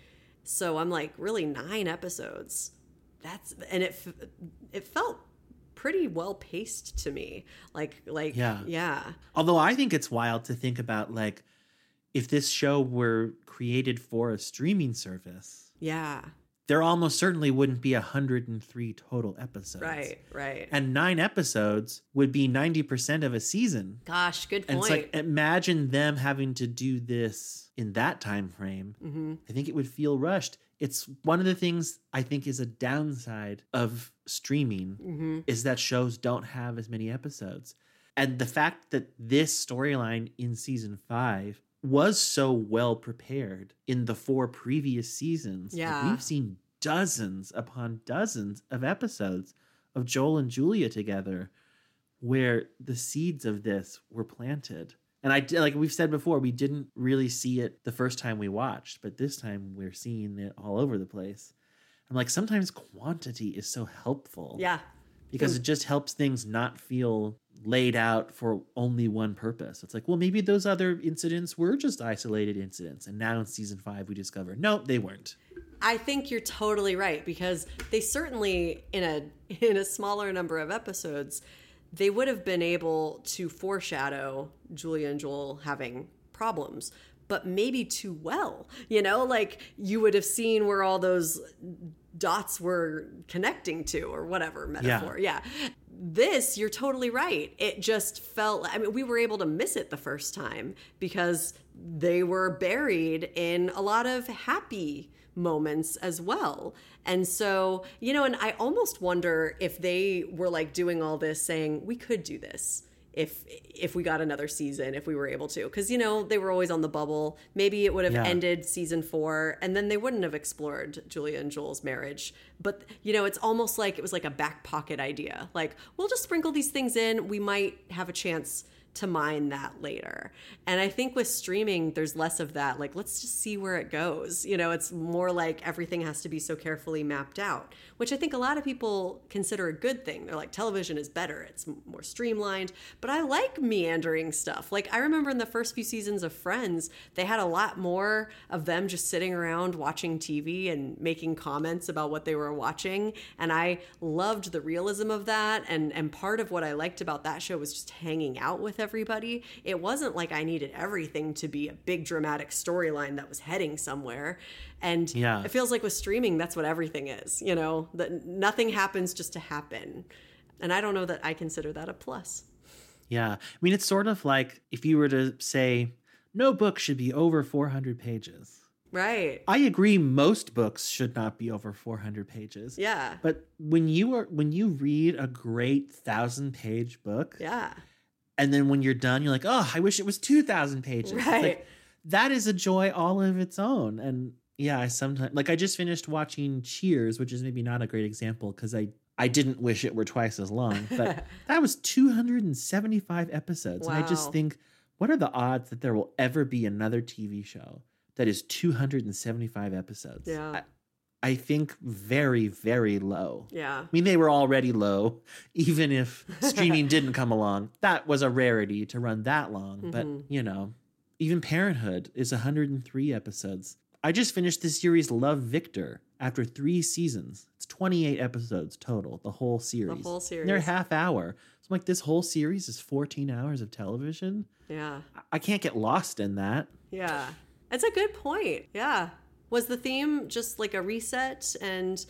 So I'm like, really 9 episodes. That's and it f- it felt pretty well paced to me. Like like Yeah. yeah. Although I think it's wild to think about like if this show were created for a streaming service, Yeah. there almost certainly wouldn't be 103 total episodes. Right, right. And nine episodes would be 90% of a season. Gosh, good And point. it's like imagine them having to do this in that time frame. hmm I think it would feel rushed. It's one of the things I think is a downside of streaming hmm is that shows don't have as many episodes. And the fact that this storyline in season 5 was so well prepared in the four previous seasons. like, Yeah. we've seen dozens upon dozens of episodes of Joel and Julia together where the seeds of this were planted. And I like we've said before, we didn't really see it the first time we watched, but this time we're seeing it all over the place. I'm like, sometimes quantity is so helpful. Yeah. Because it just helps things not feel laid out for only one purpose. It's like, well, maybe those other incidents were just isolated incidents. And now in season five, we discover, nope, they weren't. I think you're totally right because they certainly in a in a smaller number of episodes they would have been able to foreshadow Julia and Joel having problems but maybe too well you know? Like you would have seen where all those dots were connecting to or whatever metaphor yeah. this you're totally right. It just felt i mean we were able to miss it the first time because they were buried in a lot of happy moments as well. And so, you know, and I almost wonder if they were like doing all this saying we could do this if if we got another season if we were able to. Because you know they were always on the bubble. Maybe it would have Yeah. ended season four and then they wouldn't have explored julia and joel's marriage. But you know it's almost like it was like a back pocket idea. Like we'll just sprinkle these things in. We might have a chance to mine that later. And I think with streaming, there's less of that. Like, let's just see where it goes. You know, it's more like everything has to be so carefully mapped out, which I think a lot of people consider a good thing. They're like, television is better, it's more streamlined. But I like meandering stuff. Like, I remember in the first few seasons of Friends, they had a lot more of them just sitting around watching TV and making comments about what they were watching. And I loved the realism of that. And, and part of what I liked about that show was just hanging out with everybody. It wasn't like I needed everything to be a big dramatic storyline that was heading somewhere. And Yeah. it feels like with streaming, that's what everything is, you know, that nothing happens just to happen. And I don't know that I consider that a plus. Yeah. I mean, it's sort of like if you were to say, no book should be over 400 pages. Right. I agree most books should not be over 400 pages. Yeah. But when you are when you read a great 1000 page book Yeah. And then when you're done you're like, "Oh, I wish it was 2000 pages." Right. Like, that is a joy all of its own. And yeah, I sometimes like I just finished watching Cheers, which is maybe not a great example cuz I I didn't wish it were twice as long, but <laughs> that was 275 episodes. And I just think what are the odds that there will ever be another TV show that is 275 episodes? Yeah. I, I think very, very low. Yeah. I mean, they were already low, <laughs> even if streaming <laughs> didn't come along. That was a rarity to run that long. But, Mhm. you know, even Parenthood is 103 episodes. I just finished the series Love Victor after three seasons. It's 28 episodes total, the whole series. The whole And They're half hour. So I'm like, this whole series is 14 hours of television. Yeah. I- I can't get lost in that. Yeah. That's a good point. Yeah. Was the theme just like a reset and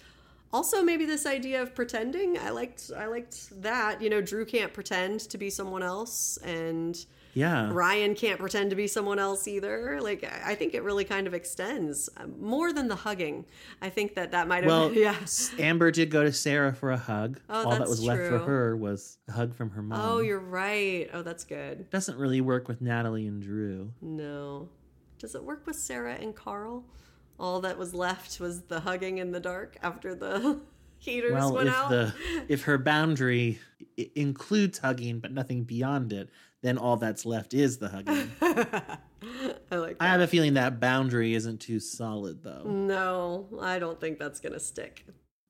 also maybe this idea of pretending? I liked I liked that. You know, Drew can't pretend to be someone else and Yeah. Ryan can't pretend to be someone else either. Like I think it really kind of extends um, more than the hugging. I think that that might have Well, <laughs> yeah. Amber did go to Sarah for a hug. Oh, All that was left for her was a hug from her mom. Oh, you're right. Oh, that's good. doesn't really work with Natalie and Drew. No. Does it work with Sarah and Carl? All that was left was the hugging in the dark after the <laughs> heaters well, went if out. the <laughs> if her boundary i- includes hugging but nothing beyond it, then all that's left is the hugging. <laughs> I like I have a feeling that boundary isn't too solid though. No, I don't think that's gonna stick.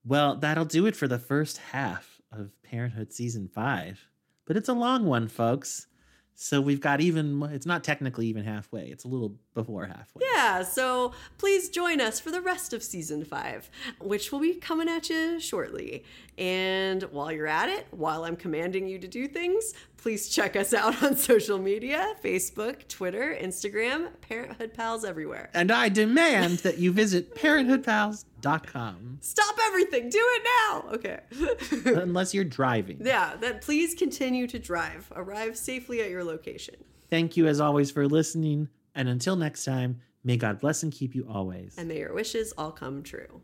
Well, that'll do it for the first half of Parenthood season 5. But it's a long one, folks. So we've got even, it's not technically even halfway, it's a little before halfway. Yeah, so please join us for the rest of season five, which will be coming at you shortly. And while you're at it, while I'm commanding you to do things, please check us out on <laughs> social media Facebook, Twitter, Instagram, Parenthood Pals everywhere. And I demand that you visit <laughs> parenthoodpals.com Stop everything, do it now. Okay. <laughs> unless you're driving. yeah, then please continue to drive. Arrive safely at your location. Thank you as always for listening. And until next time, may God bless and keep you always. And may your wishes all come true.